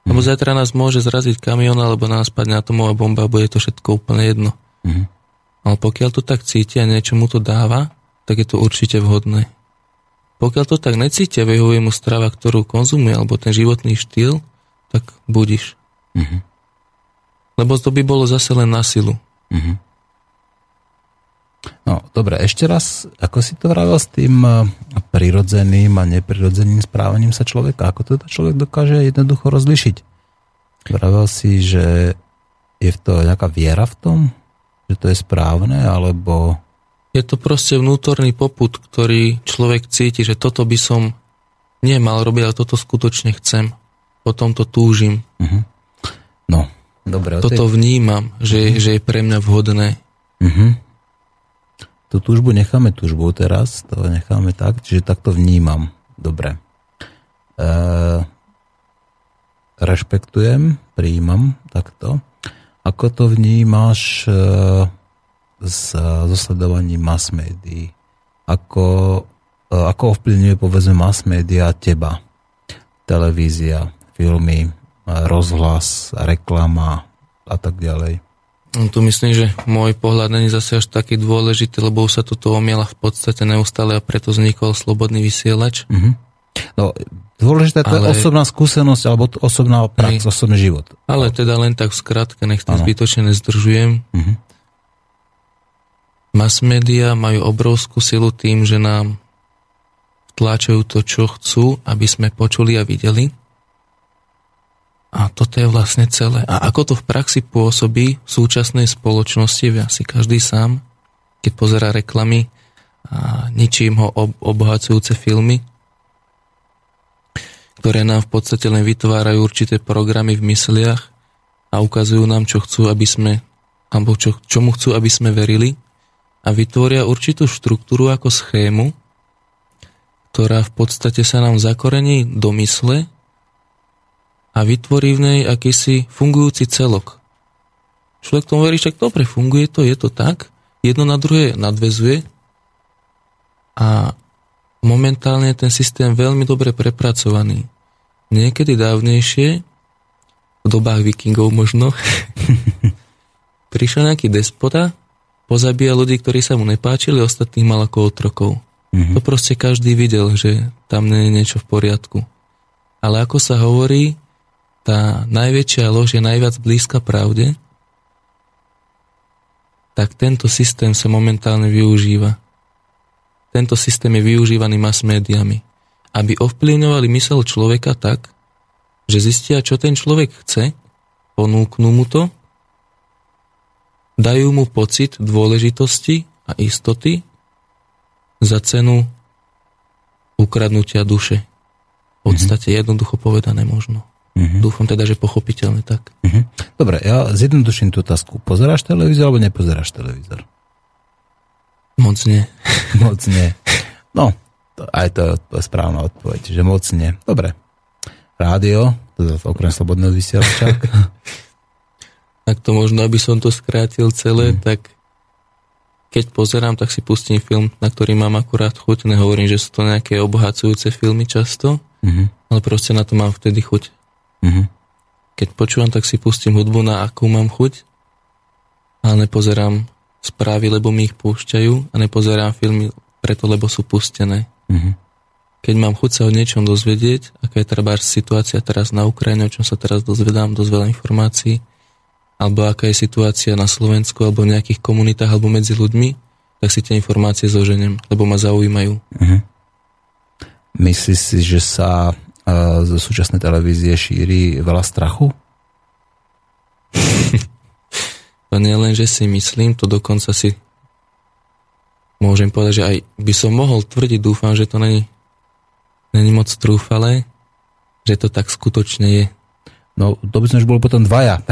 Lebo mm. zajtra nás môže zraziť kamión, alebo nás padne atomová bomba, bude to všetko úplne jedno. Mm. Ale pokiaľ to tak cíti a niečo mu to dáva, tak je to určite vhodné. Pokiaľ to tak necíti a vyhovuje mu strava, ktorú konzumuje, alebo ten životný štýl, tak budiš. Mm-hmm. Lebo to by bolo zase len na silu. Mm-hmm. No, dobre, ešte raz, ako si to vravel s tým eh, prirodzeným a neprirodzeným správaním sa človeka? Ako to človek dokáže jednoducho rozlišiť? Vravel si, že je v to nejaká viera v tom? Že to je správne, alebo... Je to proste vnútorný poput, ktorý človek cíti, že toto by som nemal robiť, ale toto skutočne chcem. Potom to túžim. Uh-huh. No, dobre. Toto tej... vnímam, že, uh-huh. že je pre mňa vhodné. Uh-huh tú túžbu necháme túžbu teraz, to necháme tak, čiže takto vnímam. Dobre. E, rešpektujem, prijímam takto. Ako to vnímaš e, s, so sledovaním mass médií? Ako, e, ako ovplyvňuje povedzme mass média teba? Televízia, filmy, rozhlas, reklama a tak ďalej. No, tu myslím, že môj pohľad není zase až taký dôležitý, lebo sa toto omiela v podstate neustále a preto vznikol slobodný vysielač. Mm-hmm. No, dôležité to ale, je osobná skúsenosť alebo osobná prax, hej, osobný život. Ale teda len tak v skratke, nech to zbytočne nezdržujem. Mm-hmm. Mass media majú obrovskú silu tým, že nám tlačujú to, čo chcú, aby sme počuli a videli. A toto je vlastne celé. A ako to v praxi pôsobí v súčasnej spoločnosti, asi každý sám, keď pozera reklamy a ničím ho obohacujúce filmy, ktoré nám v podstate len vytvárajú určité programy v mysliach a ukazujú nám, čo chcú, aby sme, alebo čo, čomu chcú, aby sme verili a vytvoria určitú štruktúru ako schému, ktorá v podstate sa nám zakorení do mysle a vytvorí v nej akýsi fungujúci celok. Človek tomu verí, že dobre, funguje to, je to tak, jedno na druhé nadvezuje a momentálne je ten systém veľmi dobre prepracovaný. Niekedy dávnejšie, v dobách vikingov možno, prišiel nejaký despota, pozabíja ľudí, ktorí sa mu nepáčili, ostatných mal ako otrokov. Mm-hmm. To proste každý videl, že tam nie je niečo v poriadku. Ale ako sa hovorí, tá najväčšia lož je najviac blízka pravde, tak tento systém sa momentálne využíva. Tento systém je využívaný mass médiami, aby ovplyvňovali mysel človeka tak, že zistia, čo ten človek chce, ponúknú mu to, dajú mu pocit dôležitosti a istoty za cenu ukradnutia duše. V podstate mm-hmm. jednoducho povedané možno. Mm-hmm. Dúfam teda, že pochopiteľne tak. Mm-hmm. Dobre, ja zjednoduším tú otázku. Pozeráš televízor alebo nepozeráš televízor? Moc nie. Moc nie. No, to, aj to je správna odpoveď, že moc nie. Dobre. Rádio, teda okrem slobodného vysielača. tak to možno, aby som to skrátil celé, mm. tak keď pozerám, tak si pustím film, na ktorý mám akurát chuť. Nehovorím, že sú to nejaké obohacujúce filmy často, mm-hmm. ale proste na to mám vtedy chuť. Mm-hmm. Keď počúvam, tak si pustím hudbu, na akú mám chuť, ale nepozerám správy, lebo mi ich púšťajú a nepozerám filmy preto, lebo sú pustené. Mm-hmm. Keď mám chuť sa o niečom dozvedieť, aká je treba situácia teraz na Ukrajine, o čom sa teraz dozvedám, dosť veľa informácií, alebo aká je situácia na Slovensku, alebo v nejakých komunitách, alebo medzi ľuďmi, tak si tie informácie zoženiem, lebo ma zaujímajú. Mm-hmm. Myslíš si, že sa zo súčasnej televízie šíri veľa strachu? nie len, že si myslím, to dokonca si môžem povedať, že aj by som mohol tvrdiť, dúfam, že to není, není moc trúfale, že to tak skutočne je. No, to by sme už boli potom dvaja.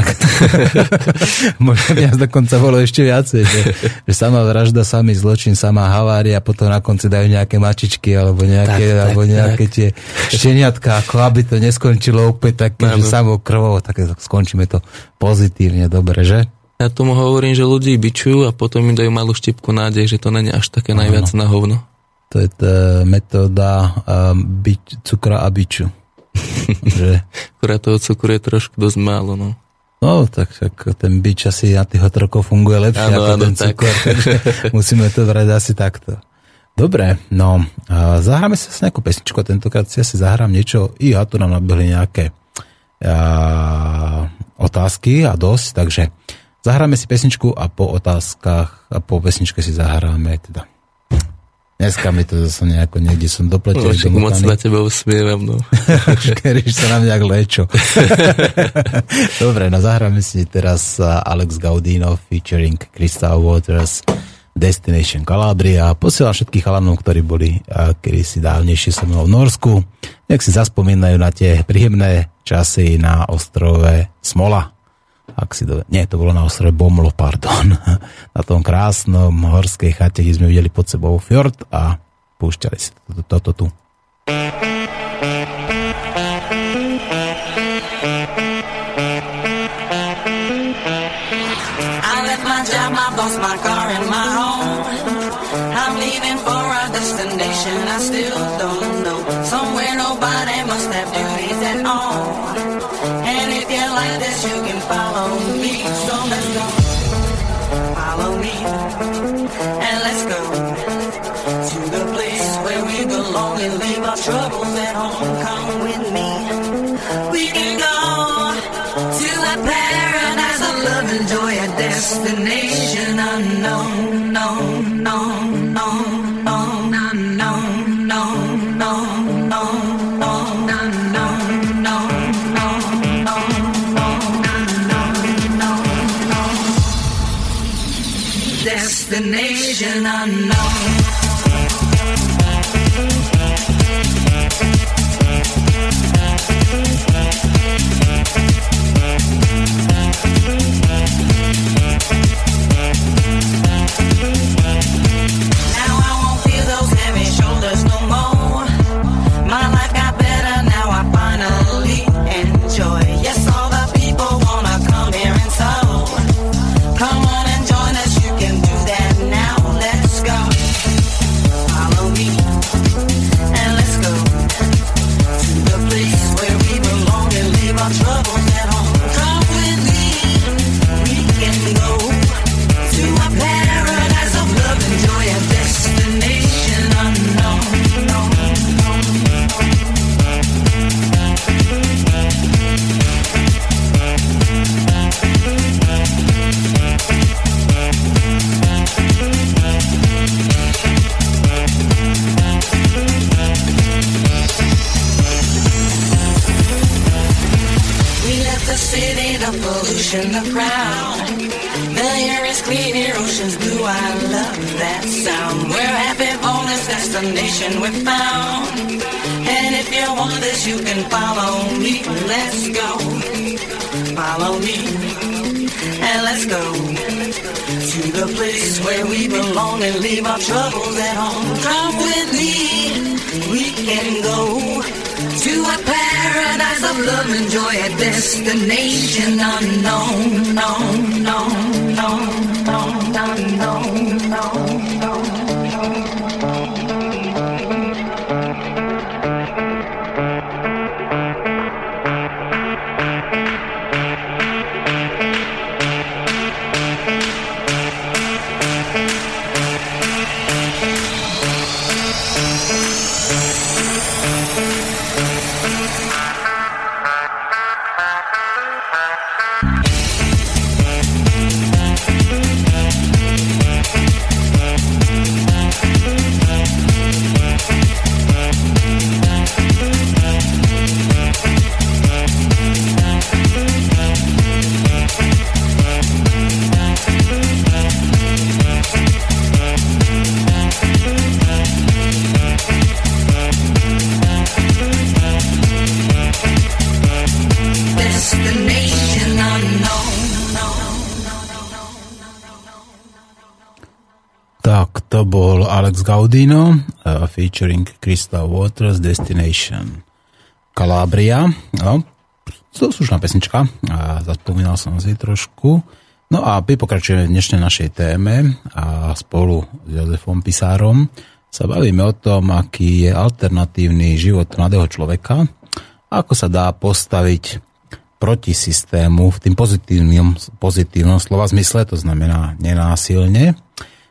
Možno by nás dokonca bolo ešte viacej, že, že sama vražda, samý zločin, sama havária, potom na konci dajú nejaké mačičky, alebo nejaké, tak, alebo tak, nejaké tak. tie šteniatka, ako aby to neskončilo úplne tak, že samou krvou, tak skončíme to pozitívne, dobre, že? Ja tomu hovorím, že ľudí bičujú a potom im dajú malú štipku nádej, že to není až také najviac na hovno. To je tá metóda um, byť cukra a biču že... Akurát toho cukru je trošku dosť málo, no. No, tak, tak ten bič asi na tých otrokov funguje lepšie ano, ako ano, ten tak. cukor, takže musíme to brať asi takto. Dobre, no, zahráme sa s nejakú pesničku, tentokrát si asi zahrám niečo, i ja tu nám nabehli nejaké a, otázky a dosť, takže zahráme si pesničku a po otázkach a po pesničke si zahráme teda Dneska mi to zase nejako niekde som dopletel. No, však moc na teba usmievam, no. Škeríš sa na mňa lečo. Dobre, no zahráme si teraz Alex Gaudino featuring Crystal Waters Destination Calabria. Posielam všetkých chalanov, ktorí boli kedy si dávnejšie so mnou v Norsku. Nech si zaspomínajú na tie príjemné časy na ostrove Smola ak si to, nie, to bolo na ostrove Bomlo, pardon, na tom krásnom horskej chate, kde sme videli pod sebou fjord a púšťali si toto, toto tu. Destination I still don't you can follow me. So let's go. Follow me. And let's go to the place where we belong and leave our troubles at home. Come with me. We can go to a paradise of love and joy, a destination destination unknown. the nation unknown. Alex Gaudino uh, featuring Crystal Waters Destination Calabria. No, slušná pesnička a zaspomínal som si trošku. No a my pokračujeme v dnešnej našej téme a spolu s Jozefom Pisárom sa bavíme o tom, aký je alternatívny život mladého človeka, ako sa dá postaviť proti systému v tým pozitívnom, pozitívnom slova zmysle, to znamená nenásilne.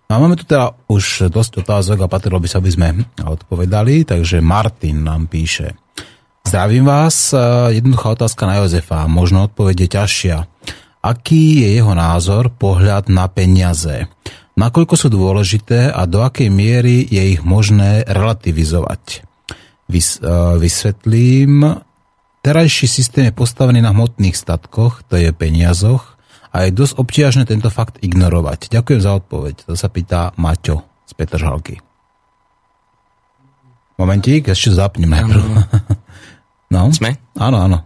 A máme tu teda už dosť otázok a patrilo by sa, aby sme odpovedali, takže Martin nám píše. Zdravím vás, jednoduchá otázka na Jozefa, možno odpoveď je ťažšia. Aký je jeho názor, pohľad na peniaze? Nakoľko sú dôležité a do akej miery je ich možné relativizovať? Vys, vysvetlím, terajší systém je postavený na hmotných statkoch, to je peniazoch, a je dosť obťažné tento fakt ignorovať. Ďakujem za odpoveď. To sa pýta Maťo z Petržalky. Momentík, ešte zapnem najprv. No. Sme? Áno, áno.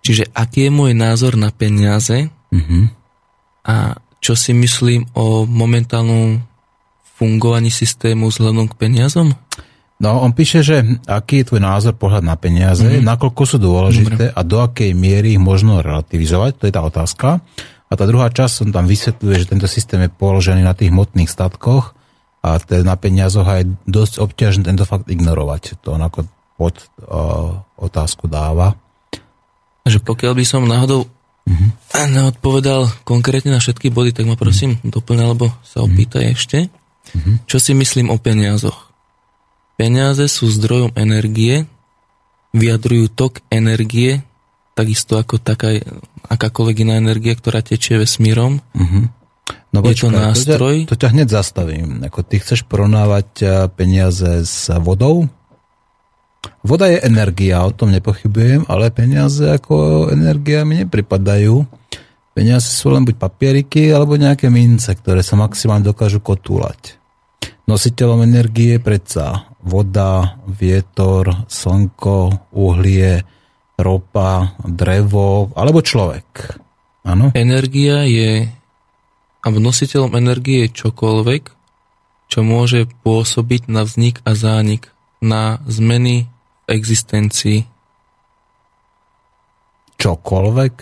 Čiže aký je môj názor na peniaze Uh-huh. a čo si myslím o momentálnom fungovaní systému vzhľadom k peniazom? No, on píše, že aký je tvoj názor, pohľad na peniaze, mm-hmm. nakoľko sú dôležité Dobre. a do akej miery ich možno relativizovať, to je tá otázka. A tá druhá časť, on tam vysvetľuje, že tento systém je položený na tých hmotných statkoch a teda na peniazoch je dosť obťažné tento fakt ignorovať. To on ako pod uh, otázku dáva. Že pokiaľ by som náhodou Mhm. a neodpovedal konkrétne na všetky body, tak ma prosím doplň, alebo sa opýtaj ešte. Mhm. Čo si myslím o peniazoch? Peniaze sú zdrojom energie, vyjadrujú tok energie, takisto ako taká, akákoľvek iná energia, ktorá tečie vesmírom. Uh-huh. No Je to nástroj? To ťa, to ťa hneď zastavím. Ako ty chceš porovnávať eh, peniaze s vodou? Voda je energia, o tom nepochybujem, ale peniaze ako energia mi nepripadajú. Peniaze sú len buď papieriky, alebo nejaké mince, ktoré sa maximálne dokážu kotúľať. Nositeľom energie je predsa voda, vietor, slnko, uhlie, ropa, drevo alebo človek. Áno? Energia je, alebo nositeľom energie je čokoľvek, čo môže pôsobiť na vznik a zánik, na zmeny v existencii. Čokoľvek?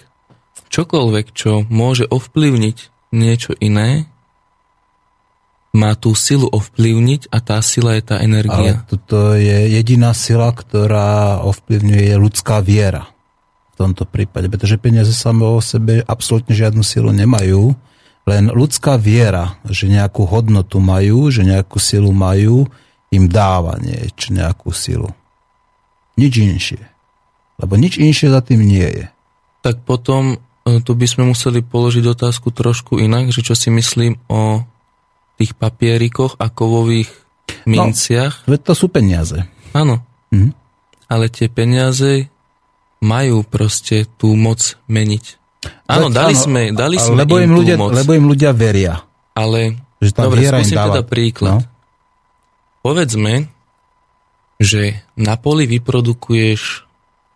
Čokoľvek, čo môže ovplyvniť niečo iné, má tú silu ovplyvniť a tá sila je tá Ale energia. toto je jediná sila, ktorá ovplyvňuje ľudská viera v tomto prípade, pretože peniaze samé o sebe absolútne žiadnu silu nemajú, len ľudská viera, že nejakú hodnotu majú, že nejakú silu majú, im dáva niečo, nejakú silu. Nič inšie. Lebo nič inšie za tým nie je. Tak potom e, tu by sme museli položiť otázku trošku inak, že čo si myslím o tých papierikoch a kovových minciach. Veď to sú peniaze. Áno, Mhm. ale tie peniaze majú proste tú moc meniť. Áno, Veď dali áno, sme, dali sme lebo im, im ľudia, moc, Lebo im ľudia veria. ale Že tá Dobre, skúsim dáva... teda príklad. No. Povedzme, že na poli vyprodukuješ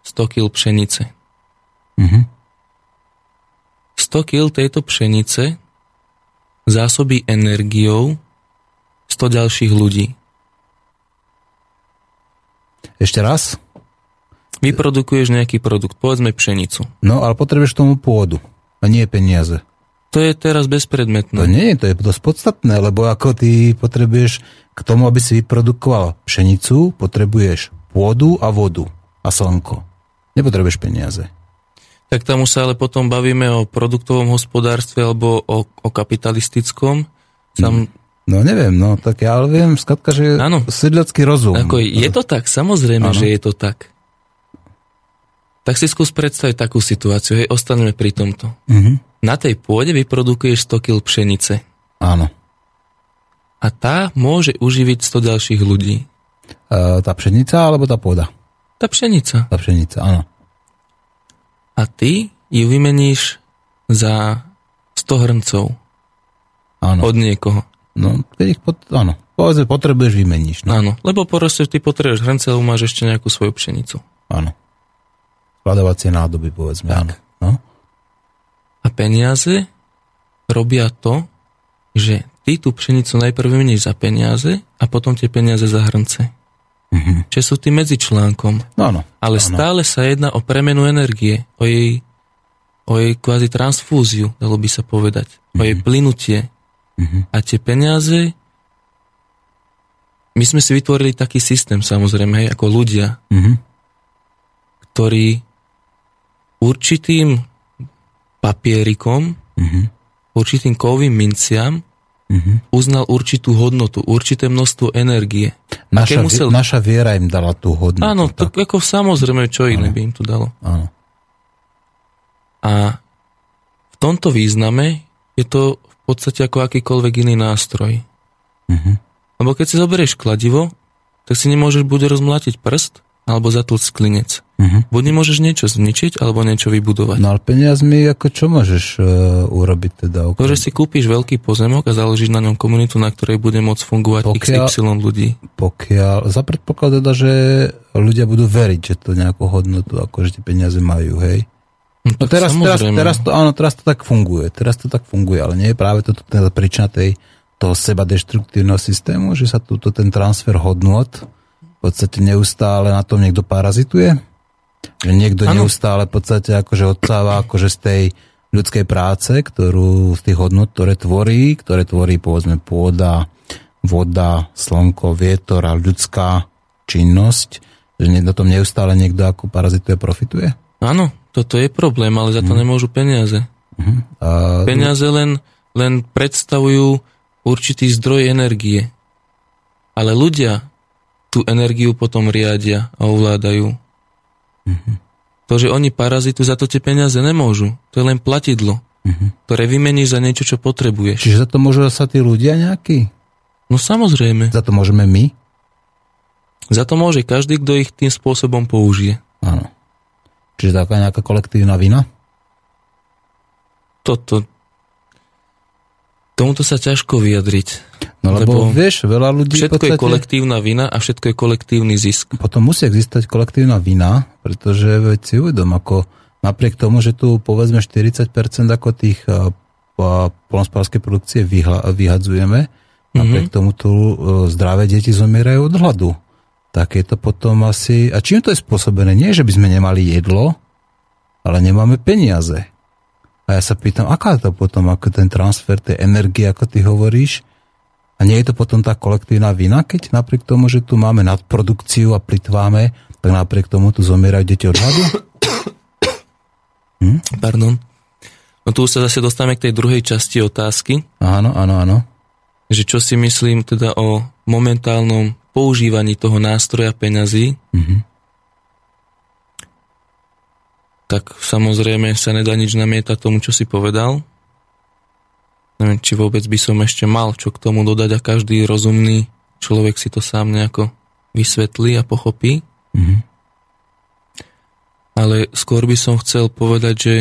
100 kg pšenice. Mhm. 100 kg tejto pšenice zásobí energiou 100 ďalších ľudí. Ešte raz? Vyprodukuješ nejaký produkt, povedzme pšenicu. No, ale potrebuješ tomu pôdu. A nie peniaze. To je teraz To bezpredmetné. nie, to je dosť podstatné, lebo ako ty potrebuješ k tomu, aby si vyprodukoval pšenicu, potrebuješ pôdu a vodu a slnko. Nepotrebuješ peniaze. Tak tam už sa ale potom bavíme o produktovom hospodárstve alebo o, o kapitalistickom. Sam, No neviem, no tak ja ale viem, skratka, že Áno. sedliacký rozum. Ako je to tak, samozrejme, Áno. že je to tak. Tak si skús predstaviť takú situáciu, hej, ostaneme pri tomto. Mhm. Na tej pôde vyprodukuješ 100 kg pšenice Áno. a tá môže uživiť 100 ďalších ľudí. E, tá pšenica alebo tá pôda? Tá pšenica. Tá pšenica, áno. A ty ju vymeníš za 100 hrncov Áno. od niekoho. No, keď ich pot... áno. Povedzme, potrebuješ, vymeníš. No. Áno, lebo proste ty potrebuješ hrnce, lebo máš ešte nejakú svoju pšenicu. Áno. Skladovacie nádoby, povedzme, Tak. áno. No. A peniaze robia to, že ty tú pšenicu najprv vymeníš za peniaze a potom tie peniaze za hrnce. Mhm. Čiže sú tým medzičlánkom. No, áno. Ale áno. stále sa jedná o premenu energie, o jej, o jej kvázi transfúziu, dalo by sa povedať, o jej plynutie. Mhm. A tie peniaze, my sme si vytvorili taký systém, samozrejme, hej, ako ľudia, Mhm. ktorý určitým papierikom, Mhm. určitým kovým minciam Mhm. uznal určitú hodnotu, určité množstvo energie. Naša, musel... naša viera im dala tú hodnotu. Áno, to tak, ako samozrejme, čo iné by im to dalo. áno. A v tomto význame je to v podstate ako akýkoľvek iný nástroj. Mhm. Lebo keď si zoberieš kladivo, tak si nemôžeš buď rozmlatiť prst, alebo zatlcť klinec. Mhm. Buď nemôžeš niečo zničiť, alebo niečo vybudovať. No ale peniazmi, ako čo môžeš uh, urobiť teda? To, že si kúpiš veľký pozemok a založíš na ňom komunitu, na ktorej bude môcť fungovať Pokiaľ- XY ľudí. Pokiaľ, za predpoklad teda, že ľudia budú veriť, že to nejakú hodnotu, ako že tie peniaze majú, hej? No, No teraz, teraz, samozrejme. teraz, to, áno, teraz to tak funguje, teraz to tak funguje, ale nie je práve toto teda príčina tej, toho seba deštruktívneho systému, že sa túto ten transfer hodnot podstate neustále na tom niekto parazituje? Že niekto Áno. neustále v podstate akože odsáva akože z tej ľudskej práce, ktorú z tých hodnot, ktoré tvorí, ktoré tvorí povedzme pôda, voda, slnko, vietor a ľudská činnosť, že na tom neustále niekto ako parazituje, profituje? Áno, toto je problém, ale za to nemôžu peniaze. Uh-huh. A, Peniaze len, len predstavujú určitý zdroj energie. Ale ľudia tú energiu potom riadia a ovládajú. To, že oni parazitujú, za to tie peniaze nemôžu. To je len platidlo, ktoré vymeníš za niečo, čo potrebuješ. Čiže za to môžu sa tí ľudia nejakí? No samozrejme. Za to môžeme my? Za to môže každý, kto ich tým spôsobom použije. Áno. Čiže taká nejaká kolektívna vina? Toto... Tomuto sa ťažko vyjadriť. No lebo, Lebo vieš, veľa ľudí Všetko je podstate, kolektívna vina a všetko je kolektívny zisk. potom musí existovať kolektívna vina, pretože veď si uvedom, ako napriek tomu, že tu povedzme 40% ako tých a, polnospodárskej produkcie vyhla, vyhadzujeme, napriek tomu tu e, zdravé deti zomierajú od hladu. Tak je to potom asi... A čím to je spôsobené? Nie, že by sme nemali jedlo, ale nemáme peniaze. A ja sa pýtam, aká je to potom, ako ten transfer tej energie, ako ty hovoríš, a nie je to potom tá kolektívna vina, keď napriek tomu, že tu máme nadprodukciu a plitváme, tak napriek tomu tu zomierajú deti od hladu? Pardon. No tu sa zase dostávame k tej druhej časti otázky, Áno, áno, áno. že čo si myslím teda o momentálnom používaní toho nástroja peňazí, Mhm. Tak samozrejme sa nedá nič namietať tomu, čo si povedal. Neviem, či vôbec by som ešte mal čo k tomu dodať a každý rozumný človek si to sám nejako vysvetlí a pochopí. Mhm. Ale skôr by som chcel povedať, že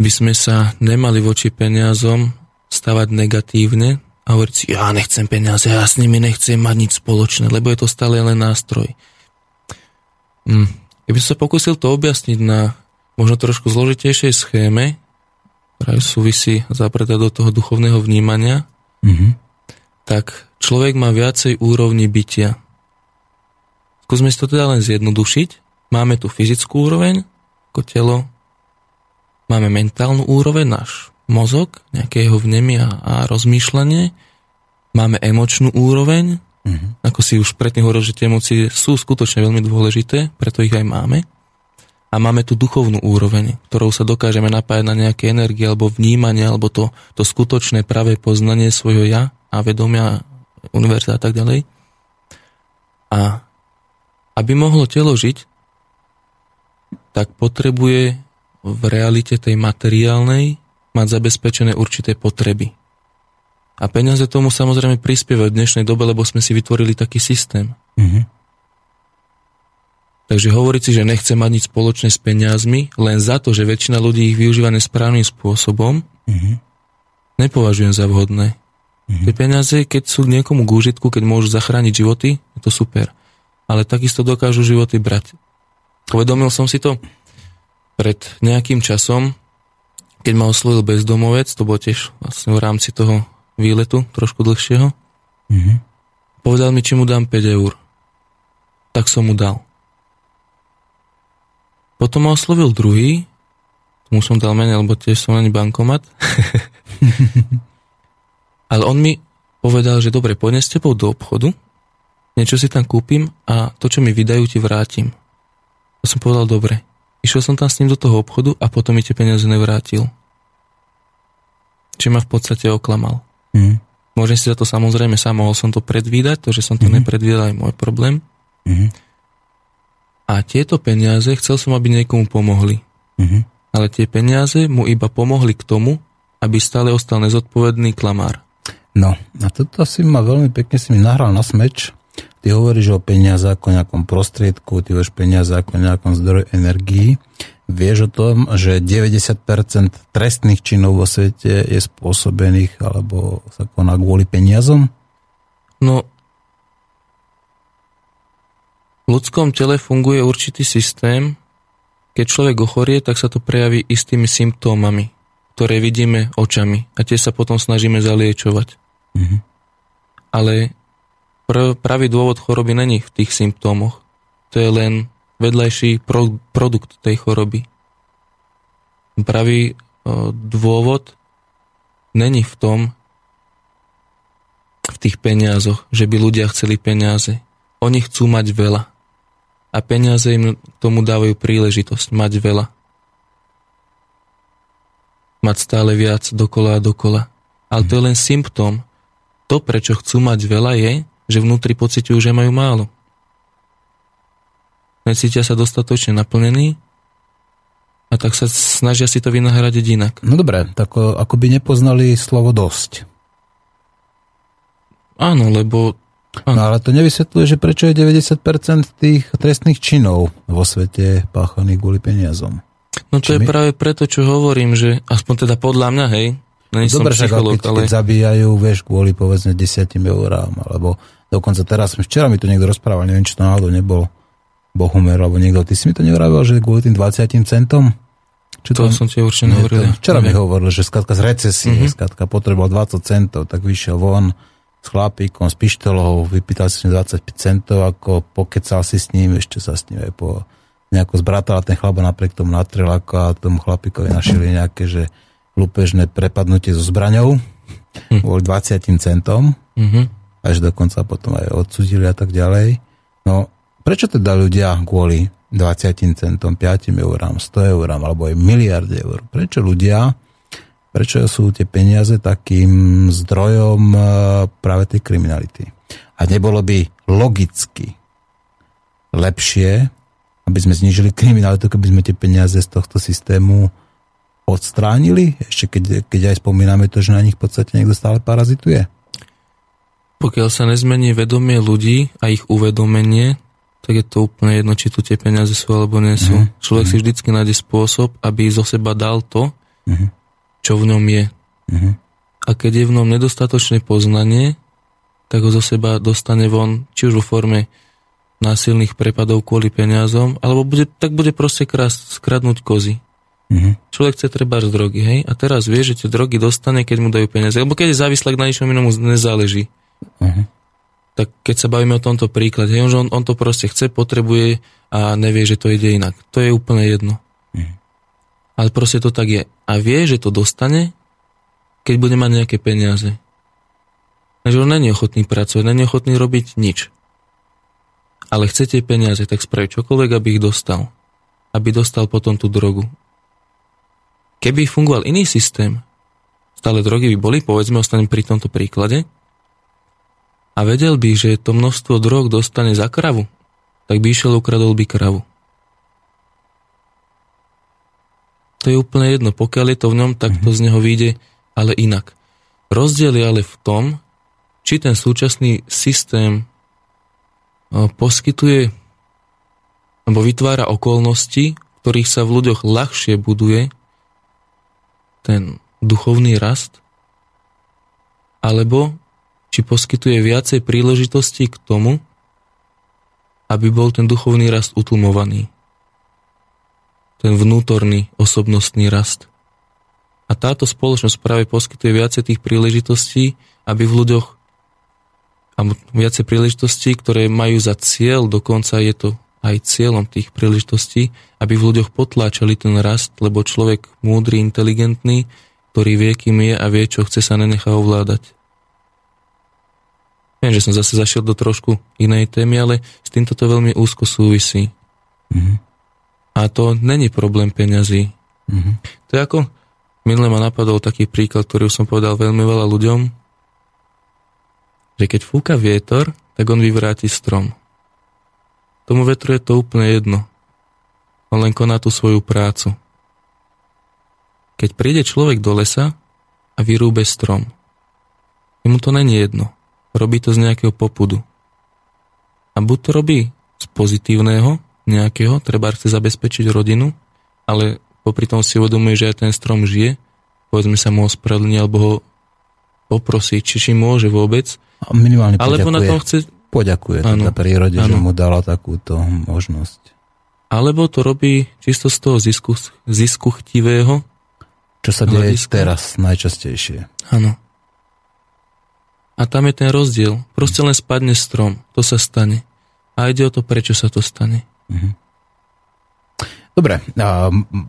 by sme sa nemali voči peniazom stavať negatívne a hovoriť si, ja nechcem peniaze, ja s nimi nechcem mať nič spoločné, lebo je to stále len nástroj. Hm. Ja by som sa pokúsil to objasniť na možno trošku zložitejšej schéme, ktorá súvisí zapretá do toho duchovného vnímania, mm-hmm. tak človek má viacej úrovni bytia. Skúsme si to teda len zjednodušiť. Máme tu fyzickú úroveň, ako telo, máme mentálnu úroveň, náš mozog, nejaké jeho vnemy a, a rozmýšľanie, máme emočnú úroveň, mm-hmm. ako si už predtým hovoril, že tie emócie sú skutočne veľmi dôležité, preto ich aj máme. A máme tu duchovnú úroveň, ktorou sa dokážeme napájať na nejaké energie alebo vnímanie, alebo to, to skutočné pravé poznanie svojho ja a vedomia, univerza a tak ďalej. A aby mohlo telo žiť, tak potrebuje v realite tej materiálnej mať zabezpečené určité potreby. A peniaze tomu samozrejme prispievajú v dnešnej dobe, lebo sme si vytvorili taký systém. Mm-hmm. Takže hovoriť si, že nechce mať nič spoločné s peniazmi, len za to, že väčšina ľudí ich využíva nesprávnym spôsobom, mm-hmm. nepovažujem za vhodné. Mm-hmm. Tie peniaze, keď sú niekomu k úžitku, keď môžu zachrániť životy, je to super. Ale takisto dokážu životy brať. Povedomil som si to pred nejakým časom, keď ma oslovil bezdomovec, to bolo tiež vlastne v rámci toho výletu, trošku dlhšieho, mm-hmm. povedal mi, či mu dám 5 eur. Tak som mu dal. Potom ma oslovil druhý, tomu som dal menej, lebo tiež som ani bankomat. Ale on mi povedal, že dobre, poďme s tebou do obchodu, niečo si tam kúpim a to, čo mi vydajú, ti vrátim. To som povedal, dobre. Išiel som tam s ním do toho obchodu a potom mi tie peniaze nevrátil. Či ma v podstate oklamal. Mm. Môžem si za to samozrejme sám, mohol som to predvídať, to, že som to mm. nepredvídal, je môj problém. Mm. A tieto peniaze, chcel som, aby niekomu pomohli. Mm. Ale tie peniaze mu iba pomohli k tomu, aby stále ostal nezodpovedný klamár. No, a toto si ma veľmi pekne si mi nahral na smeč, Ty hovoríš o peniaze ako nejakom prostriedku, ty hovoríš peniaze ako nejakom zdroju energií. Vieš o tom, že 90% trestných činov vo svete je spôsobených alebo sa koná kvôli peniazom? No, v ľudskom tele funguje určitý systém. Keď človek ochorie, tak sa to prejaví istými symptómami, ktoré vidíme očami a tie sa potom snažíme zaliečovať. Mm-hmm. Ale Pr- pravý dôvod choroby není v tých symptómoch. To je len vedľajší pro- produkt tej choroby. Pravý o, dôvod není v tom, v tých peniazoch, že by ľudia chceli peniaze. Oni chcú mať veľa. A peniaze im tomu dávajú príležitosť mať veľa. Mať stále viac dokola a dokola. Ale to je len symptóm. To, prečo chcú mať veľa, je, že vnútri pociťujú, že majú málo. Necítia sa dostatočne naplnení a tak sa snažia si to vynahradiť inak. No dobre, tak ako by nepoznali slovo dosť. Áno, lebo... Áno. No ale to nevysvetľuje, že prečo je 90% tých trestných činov vo svete páchaných kvôli peniazom. No to Či je my... práve preto, čo hovorím, že aspoň teda podľa mňa, hej, Není Dobre, som psycholog, keď, ale... keď zabíjajú, vieš, kvôli povedzme 10 eurám, alebo dokonca teraz, včera mi to niekto rozprával, neviem, či to náhodou nebol Bohumer, alebo niekto, ty si mi to nevravel, že kvôli tým 20 centom? Či to, to som ti určite nehovoril. Včera mi hovoril, že skladka z recesie, mm-hmm. skladka potreboval 20 centov, tak vyšiel von s chlapíkom, s pištolou, vypýtal si 25 centov, ako pokecal si s ním, ešte sa s ním aj po nejako zbratal a ten chlap napriek tomu natrel ako a tomu chlapíkovi našili nejaké, že lupežné prepadnutie so zbraňou hm. kvôli 20 centom, mm-hmm. až dokonca potom aj odsudili a tak ďalej. No, prečo teda ľudia kvôli 20 centom, 5 eurám, 100 eurám alebo aj miliard eur, prečo ľudia, prečo sú tie peniaze takým zdrojom e, práve tej kriminality? A nebolo by logicky lepšie, aby sme znižili kriminalitu, keby sme tie peniaze z tohto systému odstránili, ešte keď, keď aj spomíname to, že na nich v podstate niekto stále parazituje? Pokiaľ sa nezmení vedomie ľudí a ich uvedomenie, tak je to úplne jedno, či tu tie peniaze sú alebo nie sú. Uh-huh. Človek uh-huh. si vždycky nájde spôsob, aby zo seba dal to, uh-huh. čo v ňom je. Uh-huh. a keď je v ňom nedostatočné poznanie, tak ho zo seba dostane von, či už vo forme násilných prepadov kvôli peniazom, alebo bude, tak bude proste krás, skradnúť kozy. Mm-hmm. Človek chce treba z drogy, hej? A teraz vie, že tie drogy dostane, keď mu dajú peniaze. Lebo keď je závislý, na ničom inom nezáleží. Tak keď sa bavíme o tomto príklade, hej, on, on to proste chce, potrebuje a nevie, že to ide inak. To je úplne jedno. Mm-hmm. Ale proste to tak je. A vie, že to dostane, keď bude mať nejaké peniaze. Takže on není ochotný pracovať, není ochotný robiť nič. Ale chce tie peniaze, tak spraví čokoľvek, aby ich dostal. Aby dostal potom tú drogu. Keby fungoval iný systém, stále drogy by boli, povedzme, ostanem pri tomto príklade, a vedel by, že to množstvo drog dostane za kravu, tak by išiel ukradol by kravu. To je úplne jedno, pokiaľ je to v ňom, tak to z neho vyjde, ale inak. Rozdiel je ale v tom, či ten súčasný systém poskytuje alebo vytvára okolnosti, v ktorých sa v ľuďoch ľahšie buduje ten duchovný rast, alebo či poskytuje viacej príležitostí k tomu, aby bol ten duchovný rast utlmovaný. Ten vnútorný osobnostný rast. A táto spoločnosť práve poskytuje viacej tých príležitostí, aby v ľuďoch a viacej príležitostí, ktoré majú za cieľ, dokonca je to aj cieľom tých príležitostí, aby v ľuďoch potláčali ten rast, lebo človek múdry, inteligentný, ktorý vie, kým je a vie, čo chce, sa nenechá ovládať. Viem, že som zase zašiel do trošku inej témy, ale s týmto to veľmi úzko súvisí. Mm-hmm. A to není problém peňazí. Mm-hmm. To je ako, minule ma napadol taký príklad, ktorý som povedal veľmi veľa ľuďom, že keď fúka vietor, tak on vyvráti strom. Tomu vetru je to úplne jedno. On len koná tú svoju prácu. Keď príde človek do lesa a vyrúbe strom, jemu to není jedno. Robí to z nejakého popudu. A buď to robí z pozitívneho, nejakého, treba chce zabezpečiť rodinu, ale popri tom si uvedomuje, že aj ten strom žije, povedzme sa mu ospravedlní alebo ho poprosiť, či či môže vôbec. A minimálne Alebo na tom chce poďakuje ano, teda prírode, ano. že mu dala takúto možnosť. Alebo to robí čisto z toho zisku, zisku chtivého. Čo sa deje hľadiska. teraz najčastejšie. Áno. A tam je ten rozdiel. Proste len spadne strom. To sa stane. A ide o to, prečo sa to stane. Uh-huh. Dobre,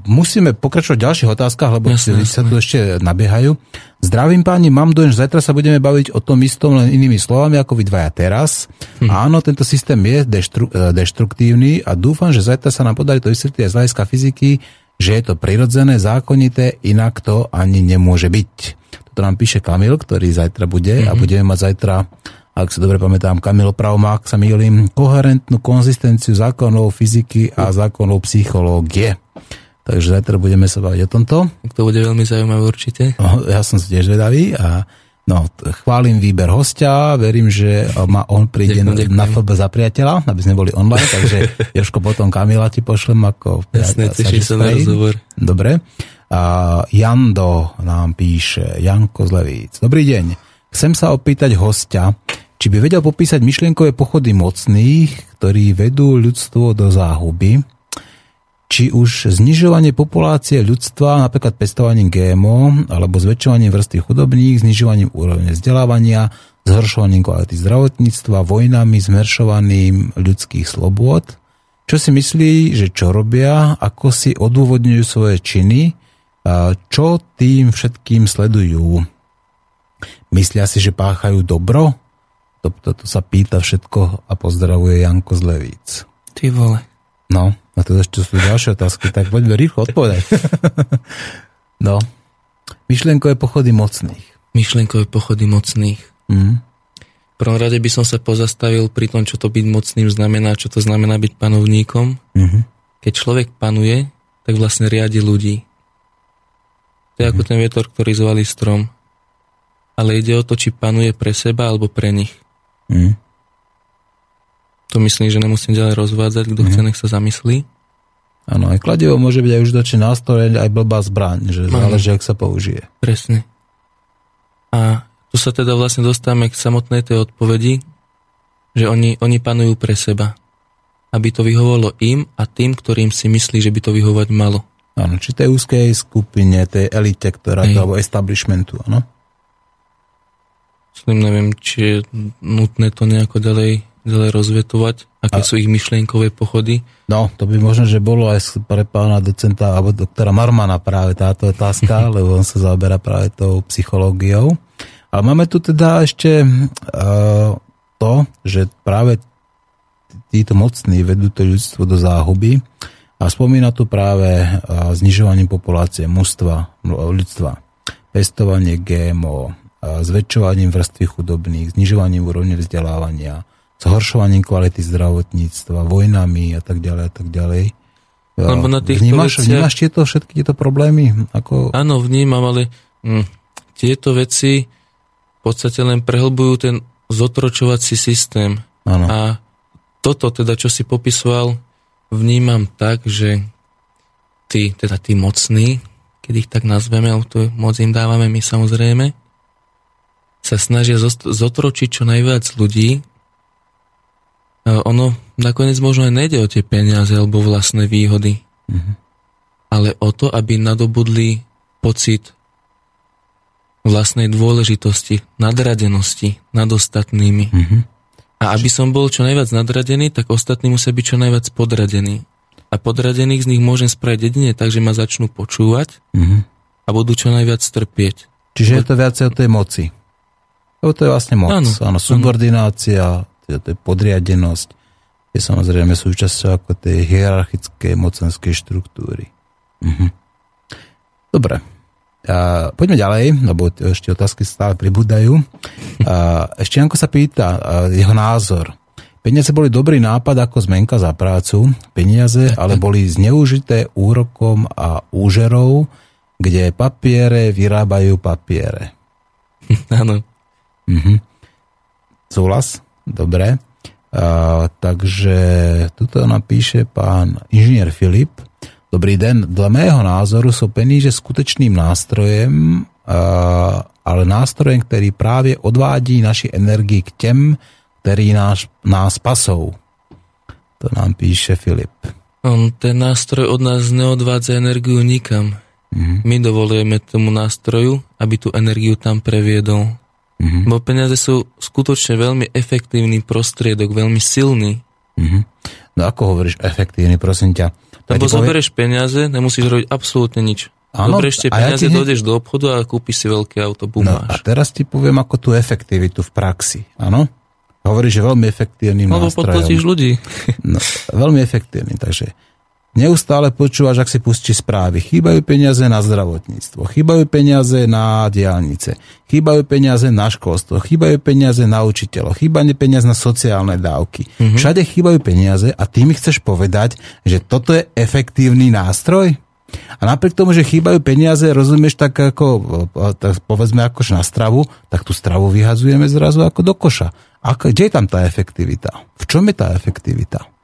musíme pokračovať v ďalších otázkach, lebo jasne, sa tu ešte nabiehajú. Zdravím páni, mám dojem, že zajtra sa budeme baviť o tom istom len inými slovami, ako vy dvaja teraz. Hm. Áno, tento systém je deštru, e, deštruktívny a dúfam, že zajtra sa nám podarí to vysvetliť aj z hľadiska fyziky, že je to prirodzené, zákonité, inak to ani nemôže byť. Toto nám píše Kamil, ktorý zajtra bude mm-hmm. a mhm. budeme mať zajtra ak sa dobre pamätám, Kamil Prauma, ak sa mýlim, koherentnú konzistenciu zákonov fyziky a zákonov psychológie. Takže zajtra budeme sa baviť o tomto. To bude veľmi zaujímavé určite. Ja som si tiež vedavý a no, chválim výber hostia, verím, že ma on príde ďakujem, na FB za priateľa, aby sme boli online, takže Jožko potom Kamila ti pošlem ako Jasne, teším sa na rozhovor. Dobre. A Jando nám píše, Janko Zlevíc. Dobrý deň. Chcem sa opýtať hostia, či by vedel popísať myšlienkové pochody mocných, ktorí vedú ľudstvo do záhuby, či už znižovanie populácie ľudstva, napríklad pestovaním GMO, alebo zväčšovaním vrsty chudobných, znižovaním úrovne vzdelávania, zhoršovaním kvality zdravotníctva, vojnami, zmeršovaním ľudských slobôd. Čo si myslí, že čo robia, ako si odôvodňujú svoje činy, čo tým všetkým sledujú? Myslia si, že páchajú dobro? To, to, to sa pýta všetko a pozdravuje Janko z Levíc. Ty vole. No, a to ešte sú ďalšie otázky, tak poďme rýchlo odpovedať. no. Myšlienkové pochody mocných. Myšlienkové pochody mocných. Mm. V prvom rade by som sa pozastavil pri tom, čo to byť mocným znamená, čo to znamená byť panovníkom. Mm-hmm. Keď človek panuje, tak vlastne riadi ľudí. To je mm-hmm. ako ten vietor, ktorý zvalí strom. Ale ide o to, či panuje pre seba alebo pre nich. Mm. To myslím, že nemusím ďalej rozvádzať, kto mm. chce, nech sa zamyslí. Áno, aj kladivo môže byť aj užitočný nástroj, aj blbá zbraň, že záleží, ak sa použije. Presne. A tu sa teda vlastne dostávame k samotnej tej odpovedi, že oni, oni panujú pre seba. Aby to vyhovalo im a tým, ktorým si myslí, že by to vyhovať malo. Áno, či tej úzkej skupine, tej elite, ktorá to, alebo establishmentu, áno? Myslím, neviem, či je nutné to nejako ďalej, ďalej rozvetovať, aké a... sú ich myšlienkové pochody. No, to by možno, že bolo aj pre pána docenta alebo doktora Marmana práve táto otázka, lebo on sa zaoberá práve tou psychológiou. Ale máme tu teda ešte uh, to, že práve títo mocní vedú to ľudstvo do záhuby a spomína tu práve uh, znižovanie populácie mužstva, ľudstva, pestovanie GMO, zväčšovaním vrstvy chudobných, znižovaním úrovne vzdelávania, zhoršovaním kvality zdravotníctva, vojnami a tak ďalej a tak ďalej. Lebo na tých vnímaš, veciach... vnímaš tieto, všetky tieto problémy? Ako... Áno, vnímam, ale hm, tieto veci v podstate len prehlbujú ten zotročovací systém. Áno. A toto teda, čo si popisoval, vnímam tak, že tí, teda tí mocní, keď ich tak nazveme, ale to moc im dávame my samozrejme, sa snažia zotročiť čo najviac ľudí. Ono nakoniec možno aj nejde o tie peniaze alebo vlastné výhody, mm-hmm. ale o to, aby nadobudli pocit vlastnej dôležitosti, nadradenosti nad ostatnými. Mm-hmm. A aby som bol čo najviac nadradený, tak ostatní musia byť čo najviac podradení. A podradených z nich môžem spraviť jedine tak, že ma začnú počúvať mm-hmm. a budú čo najviac trpieť. Čiže je to viacej o tej moci. Lebo to je vlastne moc. Áno, áno subordinácia, to je podriadenosť, je samozrejme súčasťou ako tej hierarchickej mocenskej štruktúry. Mhm. Dobre. A poďme ďalej, lebo ešte otázky stále pribúdajú. A ešte Janko sa pýta jeho názor. Peniaze boli dobrý nápad ako zmenka za prácu. Peniaze ale boli zneužité úrokom a úžerou, kde papiere vyrábajú papiere. Áno. Mhm. Súhlas? Dobre. A, takže tuto napíše pán inžinier Filip. Dobrý den, dle mého názoru sú peníže skutečným nástrojem, ale nástrojem, ktorý práve odvádí naši energii k těm, ktorí nás, nás pasou. To nám píše Filip. On, ten nástroj od nás neodvádza energiu nikam. Mm-hmm. My dovolujeme tomu nástroju, aby tú energiu tam previedol. Mm-hmm. Bo peniaze sú skutočne veľmi efektívny prostriedok, veľmi silný. Mm-hmm. No ako hovoríš efektívny, prosím ťa? Lebo ja zoberieš povie... peniaze, nemusíš robiť absolútne nič. Áno, Zoberieš tie peniaze, ja dojdeš do obchodu a kúpiš si veľké auto, bum, no, A teraz ti poviem ako tú efektivitu v praxi, áno? Hovoríš, že veľmi efektívnym Lebo nástrojom. Lebo ľudí. No, veľmi efektívny, takže Neustále počúvaš, ak si pustí správy. Chýbajú peniaze na zdravotníctvo, chýbajú peniaze na diálnice, chýbajú peniaze na školstvo, chýbajú peniaze na učiteľov, chýbajú peniaze na sociálne dávky. Mm-hmm. Všade chýbajú peniaze a ty mi chceš povedať, že toto je efektívny nástroj? A napriek tomu, že chýbajú peniaze, rozumieš tak ako, tak povedzme akož na stravu, tak tú stravu vyhazujeme zrazu ako do koša. A kde je tam tá efektivita? V čom je tá efektivita?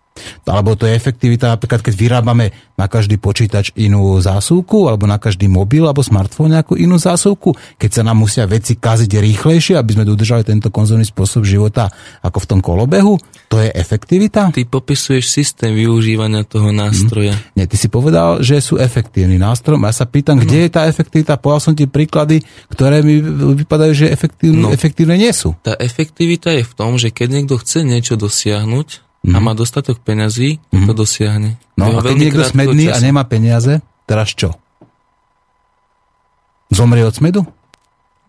Alebo to je efektivita, napríklad keď vyrábame na každý počítač inú zásuvku, alebo na každý mobil alebo smartfón nejakú inú zásuvku, keď sa nám musia veci kaziť rýchlejšie, aby sme dodržali tento konzumný spôsob života ako v tom kolobehu, to je efektivita? Ty popisuješ systém využívania toho nástroja. Hmm. Nie, ty si povedal, že sú efektívny nástroj a ja sa pýtam, no. kde je tá efektivita? Povedal som ti príklady, ktoré mi vypadajú, že efektívne, no. efektívne nie sú. Tá efektivita je v tom, že keď niekto chce niečo dosiahnuť, mm. a má dostatok peňazí, mm. to dosiahne. No a keď niekto smedný času. a nemá peniaze, teraz čo? Zomrie od smedu?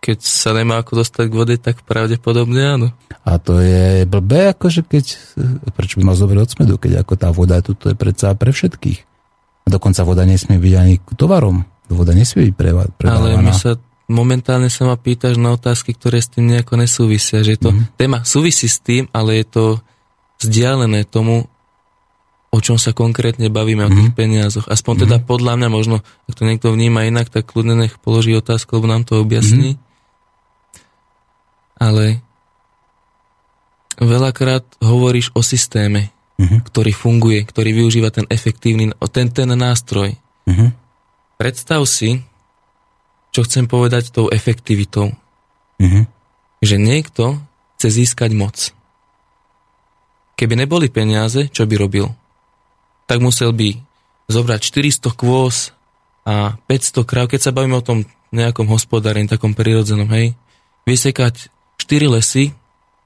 Keď sa nemá ako dostať k vode, tak pravdepodobne áno. A to je blbé, akože keď, prečo by mal zomrieť od smedu, keď ako tá voda tu je predsa pre všetkých. A dokonca voda nesmie byť ani tovarom. Voda nesmie byť predávaná. Ale my sa momentálne sa ma pýtaš na otázky, ktoré s tým nejako nesúvisia. Že to mm-hmm. téma súvisí s tým, ale je to vzdialené tomu, o čom sa konkrétne bavíme, o tých mhm. peniazoch. Aspoň mm-hmm. teda podľa mňa možno, ak to niekto vníma inak, tak kľudne nech položí otázku, lebo nám to objasní. Mm-hmm. Ale veľakrát hovoríš o systéme, mm-hmm. ktorý funguje, ktorý využíva ten efektívny, ten, ten nástroj. Mm-hmm. Predstav si, čo chcem povedať tou efektivitou. Mhm. že niekto chce získať moc. Keby neboli peniaze, čo by robil? Tak musel by zobrať 400 kôz a 500 kráv, keď sa bavíme o tom nejakom hospodárení, takom prirodzenom, hej, vysekať 4 lesy,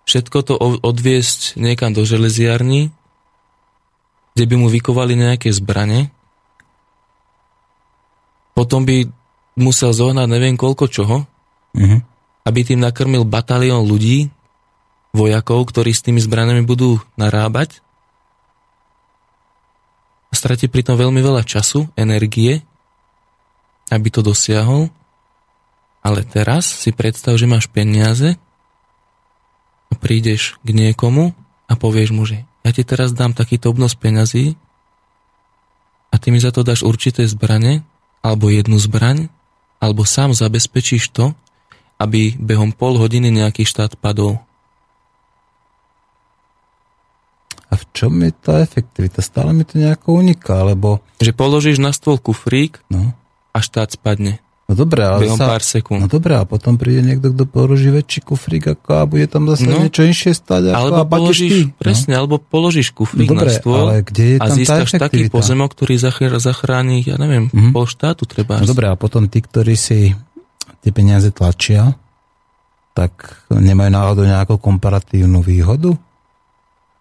všetko to odviesť niekam do železiarní, kde by mu vykovali nejaké zbrane, potom by musel zohnať neviem koľko čoho, Mhm. aby tým nakrmil batalión ľudí, vojakov, ktorí s tými zbraniami budú narábať. A stratí pritom veľmi veľa času, energie, aby to dosiahol. Ale teraz si predstav, že máš peniaze a prídeš k niekomu a povieš mu, že ja ti teraz dám takýto obnos peňazí a ty mi za to dáš určité zbrane, alebo jednu zbraň, alebo sám zabezpečíš to, aby behom pol hodiny nejaký štát padol. A v čom je tá efektivita? Stále mi to nejako uniká, lebo... Že položíš na stôl kufrík No, a štát spadne. no dobré, ale sa... pár sekúnd. No dobré, a potom príde niekto, kto položí väčší kufrík ako a bude tam zase No. niečo inšie stať ako Alebo a položíš, ty. presne, alebo položíš kufrík No dobre, na stôl ale kde je a tam tá získaš taký pozemok, ktorý zachr- zachráni, ja neviem, Mhm. pol štátu treba. No dobré, a potom tí, ktorí si tie peniaze tlačia, tak nemajú náhodou nejakú komparatívnu výhodu?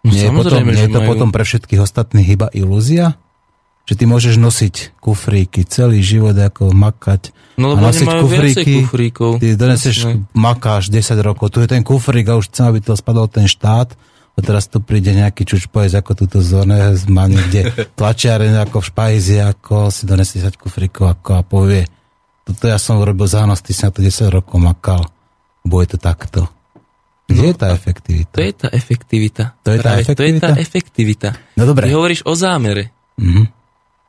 No, nie je, potom, nie je to majú. potom pre všetkých ostatných iba ilúzia? Že ty môžeš nosiť kufríky celý život, ako makať No a lebo oni nosiť kufríky, kufríkov. ty doneseš, makáš 10 rokov, tu je ten kufrík a už chcem, aby to spadol ten štát a teraz tu príde nejaký čučpojec ako túto zóne, má niekde tlačiareň ako v špajzi, ako si donesie 10 kufríkov ako a povie, toto ja som urobil zános, ty si na to 10 rokov makal, bude to takto. Kde je tá efektivita? To je tá efektivita. To je tá Práve To je efektivita? tá efektivita. No dobre. Ty hovoríš o zámere. Mhm.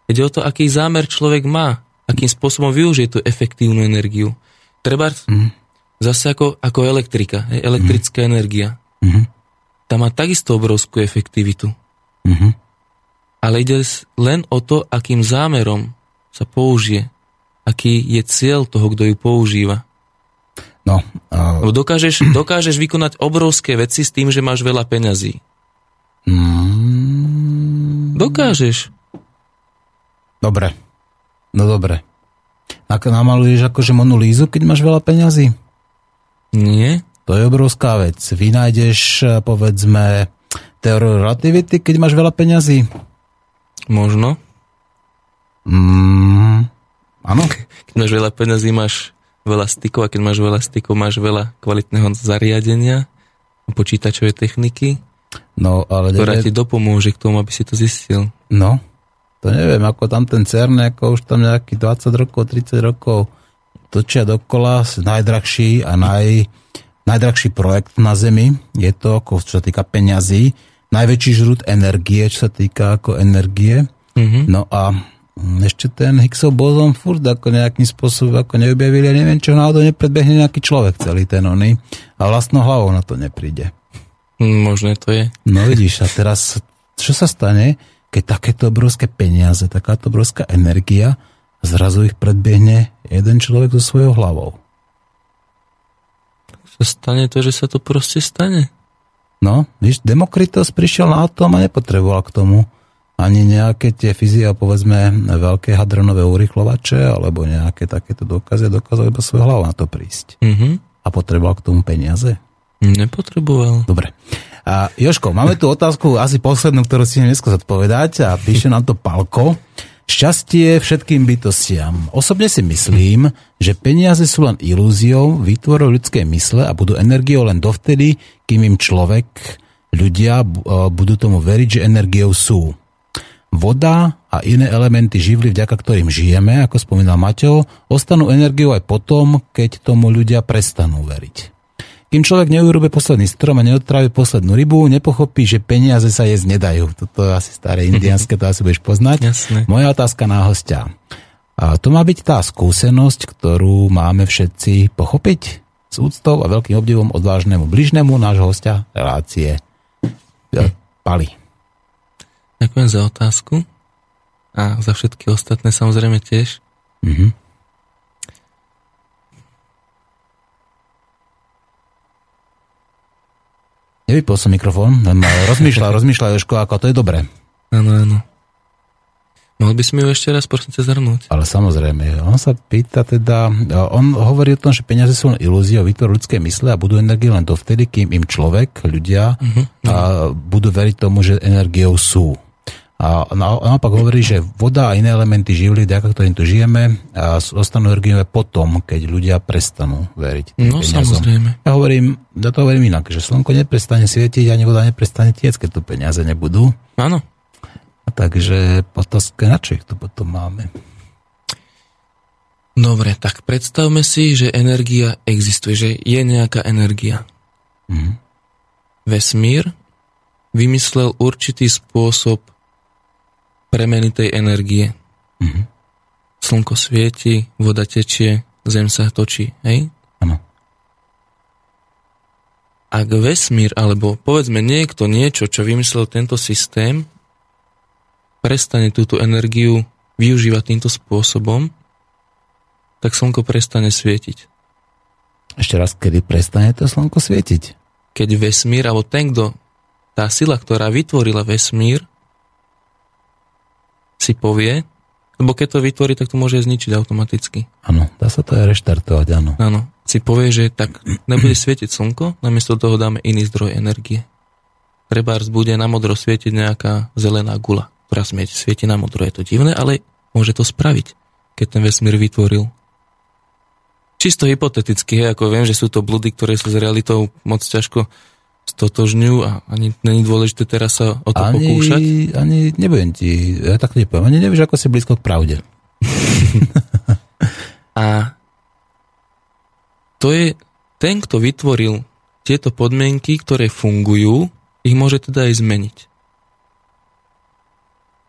Ide o to, aký zámer človek má, akým spôsobom využije tú efektívnu energiu. Treba Mhm. zase ako, ako elektrika, elektrická energia. Mhm. Tá má takisto obrovskú efektivitu. Mhm. Ale ide len o to, akým zámerom sa použije. Aký je cieľ toho, kto ju používa. No, a, Lebo dokážeš, dokážeš vykonať obrovské veci s tým, že máš veľa peňazí. mm, Dokážeš. dobre. No dobre. Ako namaluješ akože Monu Lízu, keď máš veľa peňazí? Nie? To je obrovská vec. Vynájdeš, eh, povedzme, teóriu relativity, keď máš veľa peňazí? Možno. Mm, áno. Keď máš veľa peňazí, máš veľa stykov a keď máš veľa stykov, máš veľa kvalitného zariadenia, počítačovej techniky, No, ale ktorá neviem, ti dopomôže k tomu, aby si to zistil. no, to neviem, ako tam ten CERN, ako už tam nejaký 20 rokov, 30 rokov točia dokola, najdrahší a naj, najdrahší projekt na Zemi. Je to, ako, čo sa týka peňazí, najväčší žrút energie, čo sa týka ako energie. Mhm. No a ešte ten Higgsov bozon furt ako nejakým spôsobom ako neobjavili, ja neviem, čo náhodou nepredbehne nejaký človek celý ten oný a vlastnou hlavou na to nepríde. Hm, Možné to je. No vidíš, a teraz čo sa stane, keď takéto obrovské peniaze, takáto obrovská energia, zrazu ich predbiehne jeden človek so svojou hlavou. Sa stane to, že sa to proste stane. No, víš, Demokritos prišiel na atom a nepotreboval k tomu ani nejaké tie fyzia, povedzme, veľké hadronové urychlovače, alebo nejaké takéto dokazy, dokázal iba svojou hlavou na to prísť. Mhm. A potreboval k tomu peniaze. Nepotreboval. Dobre. A Joško, máme tu otázku, asi poslednú, ktorú si dneska zodpovedať a píše nám to Palko. Šťastie všetkým bytostiam. Osobne si myslím, že peniaze sú len ilúziou výtvorov ľudskej mysle a budú energiou len dovtedy, kým im človek, ľudia e, budú tomu veriť, že energiou sú. Voda a iné elementy živly, vďaka ktorým žijeme, ako spomínal Maťo, ostanú energiou aj potom, keď tomu ľudia prestanú veriť. Kým človek neurube posledný strom a neodtrávi poslednú rybu, nepochopí, že peniaze sa jesť nedajú. Toto je asi staré indianské, to asi budeš poznať. Jasné. Moja otázka na hostia. A to má byť tá skúsenosť, ktorú máme všetci pochopiť s úctou a veľkým obdivom odvážnemu bližnému nášho hostia relácie. Ja, Pali. Ďakujem za otázku. A za všetky ostatné samozrejme tiež. Mhm. Nevypol som mikrofón, len rozmýšľa, rozmýšľa ako to je dobré. Áno, áno. Mohol by si mi ho ešte raz prosím sa zhrnúť? Ale samozrejme, on sa pýta teda, on hovorí o tom, že peniaze sú len ilúzie o výtvoru ľudskej mysle a budú energie len dovtedy, kým im človek, ľudia uh-huh, a budú veriť tomu, že energiou sú. A naopak hovorí, že voda a iné elementy živly, vďaka ktorým tu žijeme, a zostanú energiové potom, keď ľudia prestanú veriť. No peniazom. samozrejme. Ja hovorím, ja to hovorím inak, že slnko neprestane svietiť, ani voda neprestane tiec, keď tu peniaze nebudú. Áno. Takže otázka, na čo ich tu potom máme? Dobre, tak predstavme si, že energia existuje, že je nejaká energia. Mm. Vesmír vymyslel určitý spôsob premeny tej energie. Mm. Slnko svieti, voda tečie, zem sa točí, hej? Áno. Ak vesmír, alebo povedzme niekto niečo, čo vymyslel tento systém, prestane túto energiu využívať týmto spôsobom, tak slnko prestane svietiť. Ešte raz, kedy prestane to slnko svietiť? Keď vesmír, alebo ten, kto, tá sila, ktorá vytvorila vesmír, si povie, lebo keď to vytvorí, tak to môže zničiť automaticky. Áno, dá sa to aj reštartovať, áno. Áno, si povie, že tak nebude svietiť slnko, namiesto toho dáme iný zdroj energie. Trebárs bude na modro svietiť nejaká zelená gula ktorá svieti na modro. Je to divné, ale môže to spraviť, keď ten vesmír vytvoril. Čisto hypoteticky, ako viem, že sú to blúdy, ktoré sa s realitou moc ťažko stotožňujú a ani není dôležité teraz sa o to ani, pokúšať. Ani nebudem ti, ja tak nepoviem, ani nevieš, ako si blízko k pravde. a to je ten, kto vytvoril tieto podmienky, ktoré fungujú, ich môže teda aj zmeniť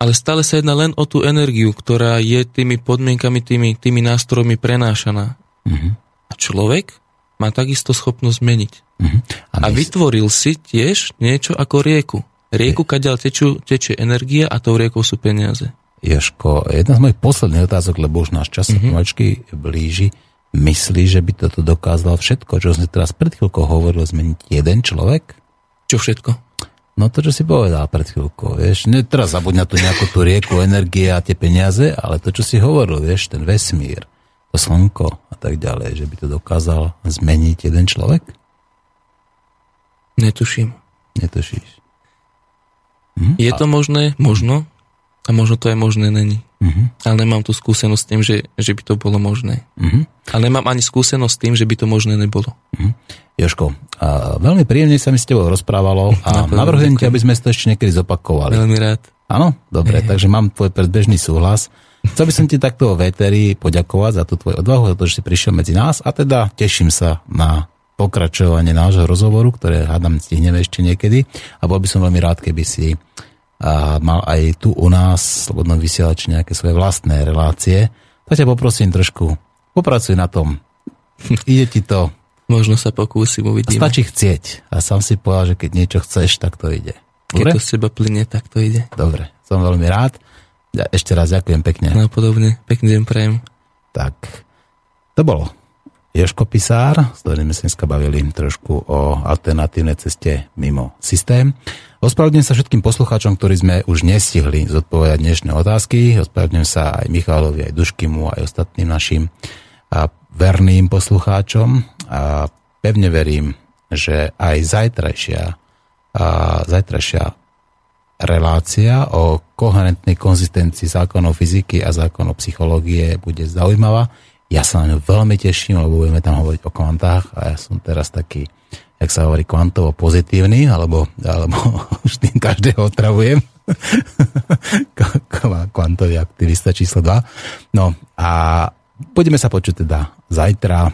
ale stále sa jedná len o tú energiu, ktorá je tými podmienkami, tými, tými nástrojmi prenášaná. Uh-huh. A človek má takisto schopnosť zmeniť. Uh-huh. A, a vytvoril si tiež niečo ako rieku. Rieku, kadeľ teču, tečie energia a tou riekou sú peniaze. Joško, jedna z mojich posledných otázok, lebo už náš čas sa uh-huh. pomaličky blíži. Myslí, že by toto dokázal všetko, čo sme teraz pred chvíľkou hovoril, zmeniť jeden človek? Čo všetko? No to, čo si povedal pred chvíľkou, vieš, netreba zabudť na tú nejakú tú rieku energie a tie peniaze, ale to, čo si hovoril, vieš, ten vesmír, to slnko a tak ďalej, že by to dokázal zmeniť jeden človek? Netuším. Netušíš. Hm? Je to možné? Možno. A možno to aj možné není. Uh-huh. Ale nemám tu skúsenosť s tým, že, že by to bolo možné. Uh-huh. Ale nemám ani skúsenosť s tým, že by to možné nebolo. Uh-huh. Joško, a veľmi príjemne sa mi s tebou rozprávalo a navrhujem ti, aby sme to ešte niekedy zopakovali. Veľmi rád. Áno? Dobre, takže mám tvoj predbežný súhlas. Chcel by som ti takto o Véteri poďakovať za tú tvoju odvahu, za to, že si prišiel medzi nás a teda teším sa na pokračovanie nášho rozhovoru, ktoré hádam stihneme ešte niekedy a bol by som veľmi rád, keby si a mal aj tu u nás v Slobodnom vysielači nejaké svoje vlastné relácie. Tak ťa poprosím trošku, popracuj na tom. Ide ti to. Možno sa pokúsim, uvidíme. A stačí chcieť. A sám si povedal, že keď niečo chceš, tak to ide. Dobre? Keď to z seba plyne, tak to ide. Dobre, som veľmi rád. Ja ešte raz ďakujem pekne. No podobne, pekný deň prajem. Tak, to bolo Joško Pisár, s ktorým sme sa bavili trošku o alternatívnej ceste mimo systém. Ospravedlňujem sa všetkým poslucháčom, ktorí sme už nestihli zodpovedať dnešné otázky. Ospravedlňujem sa aj Michalovi, aj Duškimu, aj ostatným našim verným poslucháčom. A pevne verím, že aj zajtrajšia, a zajtrajšia relácia o koherentnej konzistencii zákonov fyziky a zákonov psychológie bude zaujímavá. Ja sa na ňu veľmi teším, lebo budeme tam hovoriť o kvantách a ja som teraz taký jak sa hovorí, kvantovo pozitívny, alebo, alebo už tým každého otravujem. Kvantový aktivista číslo 2. No a budeme sa počuť teda zajtra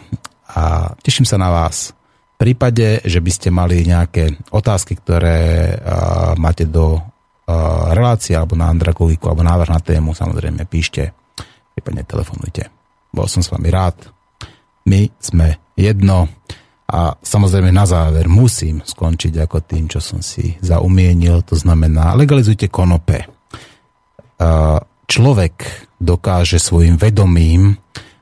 a teším sa na vás. V prípade, že by ste mali nejaké otázky, ktoré uh, máte do uh, relácie alebo na Andrakoviku alebo návrh na tému, samozrejme píšte, prípadne telefonujte. Bol som s vami rád. My sme jedno. A samozrejme na záver musím skončiť ako tým, čo som si zaumienil, to znamená legalizujte konope. Človek dokáže svojim vedomím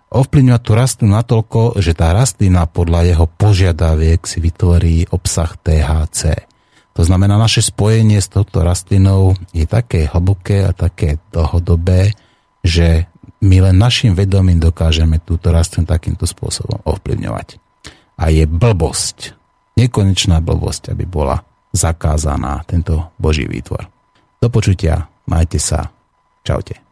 ovplyvňovať tú rastlinu natoľko, že tá rastlina podľa jeho požiadaviek si vytvorí obsah THC. To znamená, naše spojenie s touto rastlinou je také hlboké a také dlhodobé, že my len našim vedomím dokážeme túto rastlinu takýmto spôsobom ovplyvňovať. A je blbosť, nekonečná blbosť, aby bola zakázaná tento Boží výtvor. Do počutia, majte sa, čaute.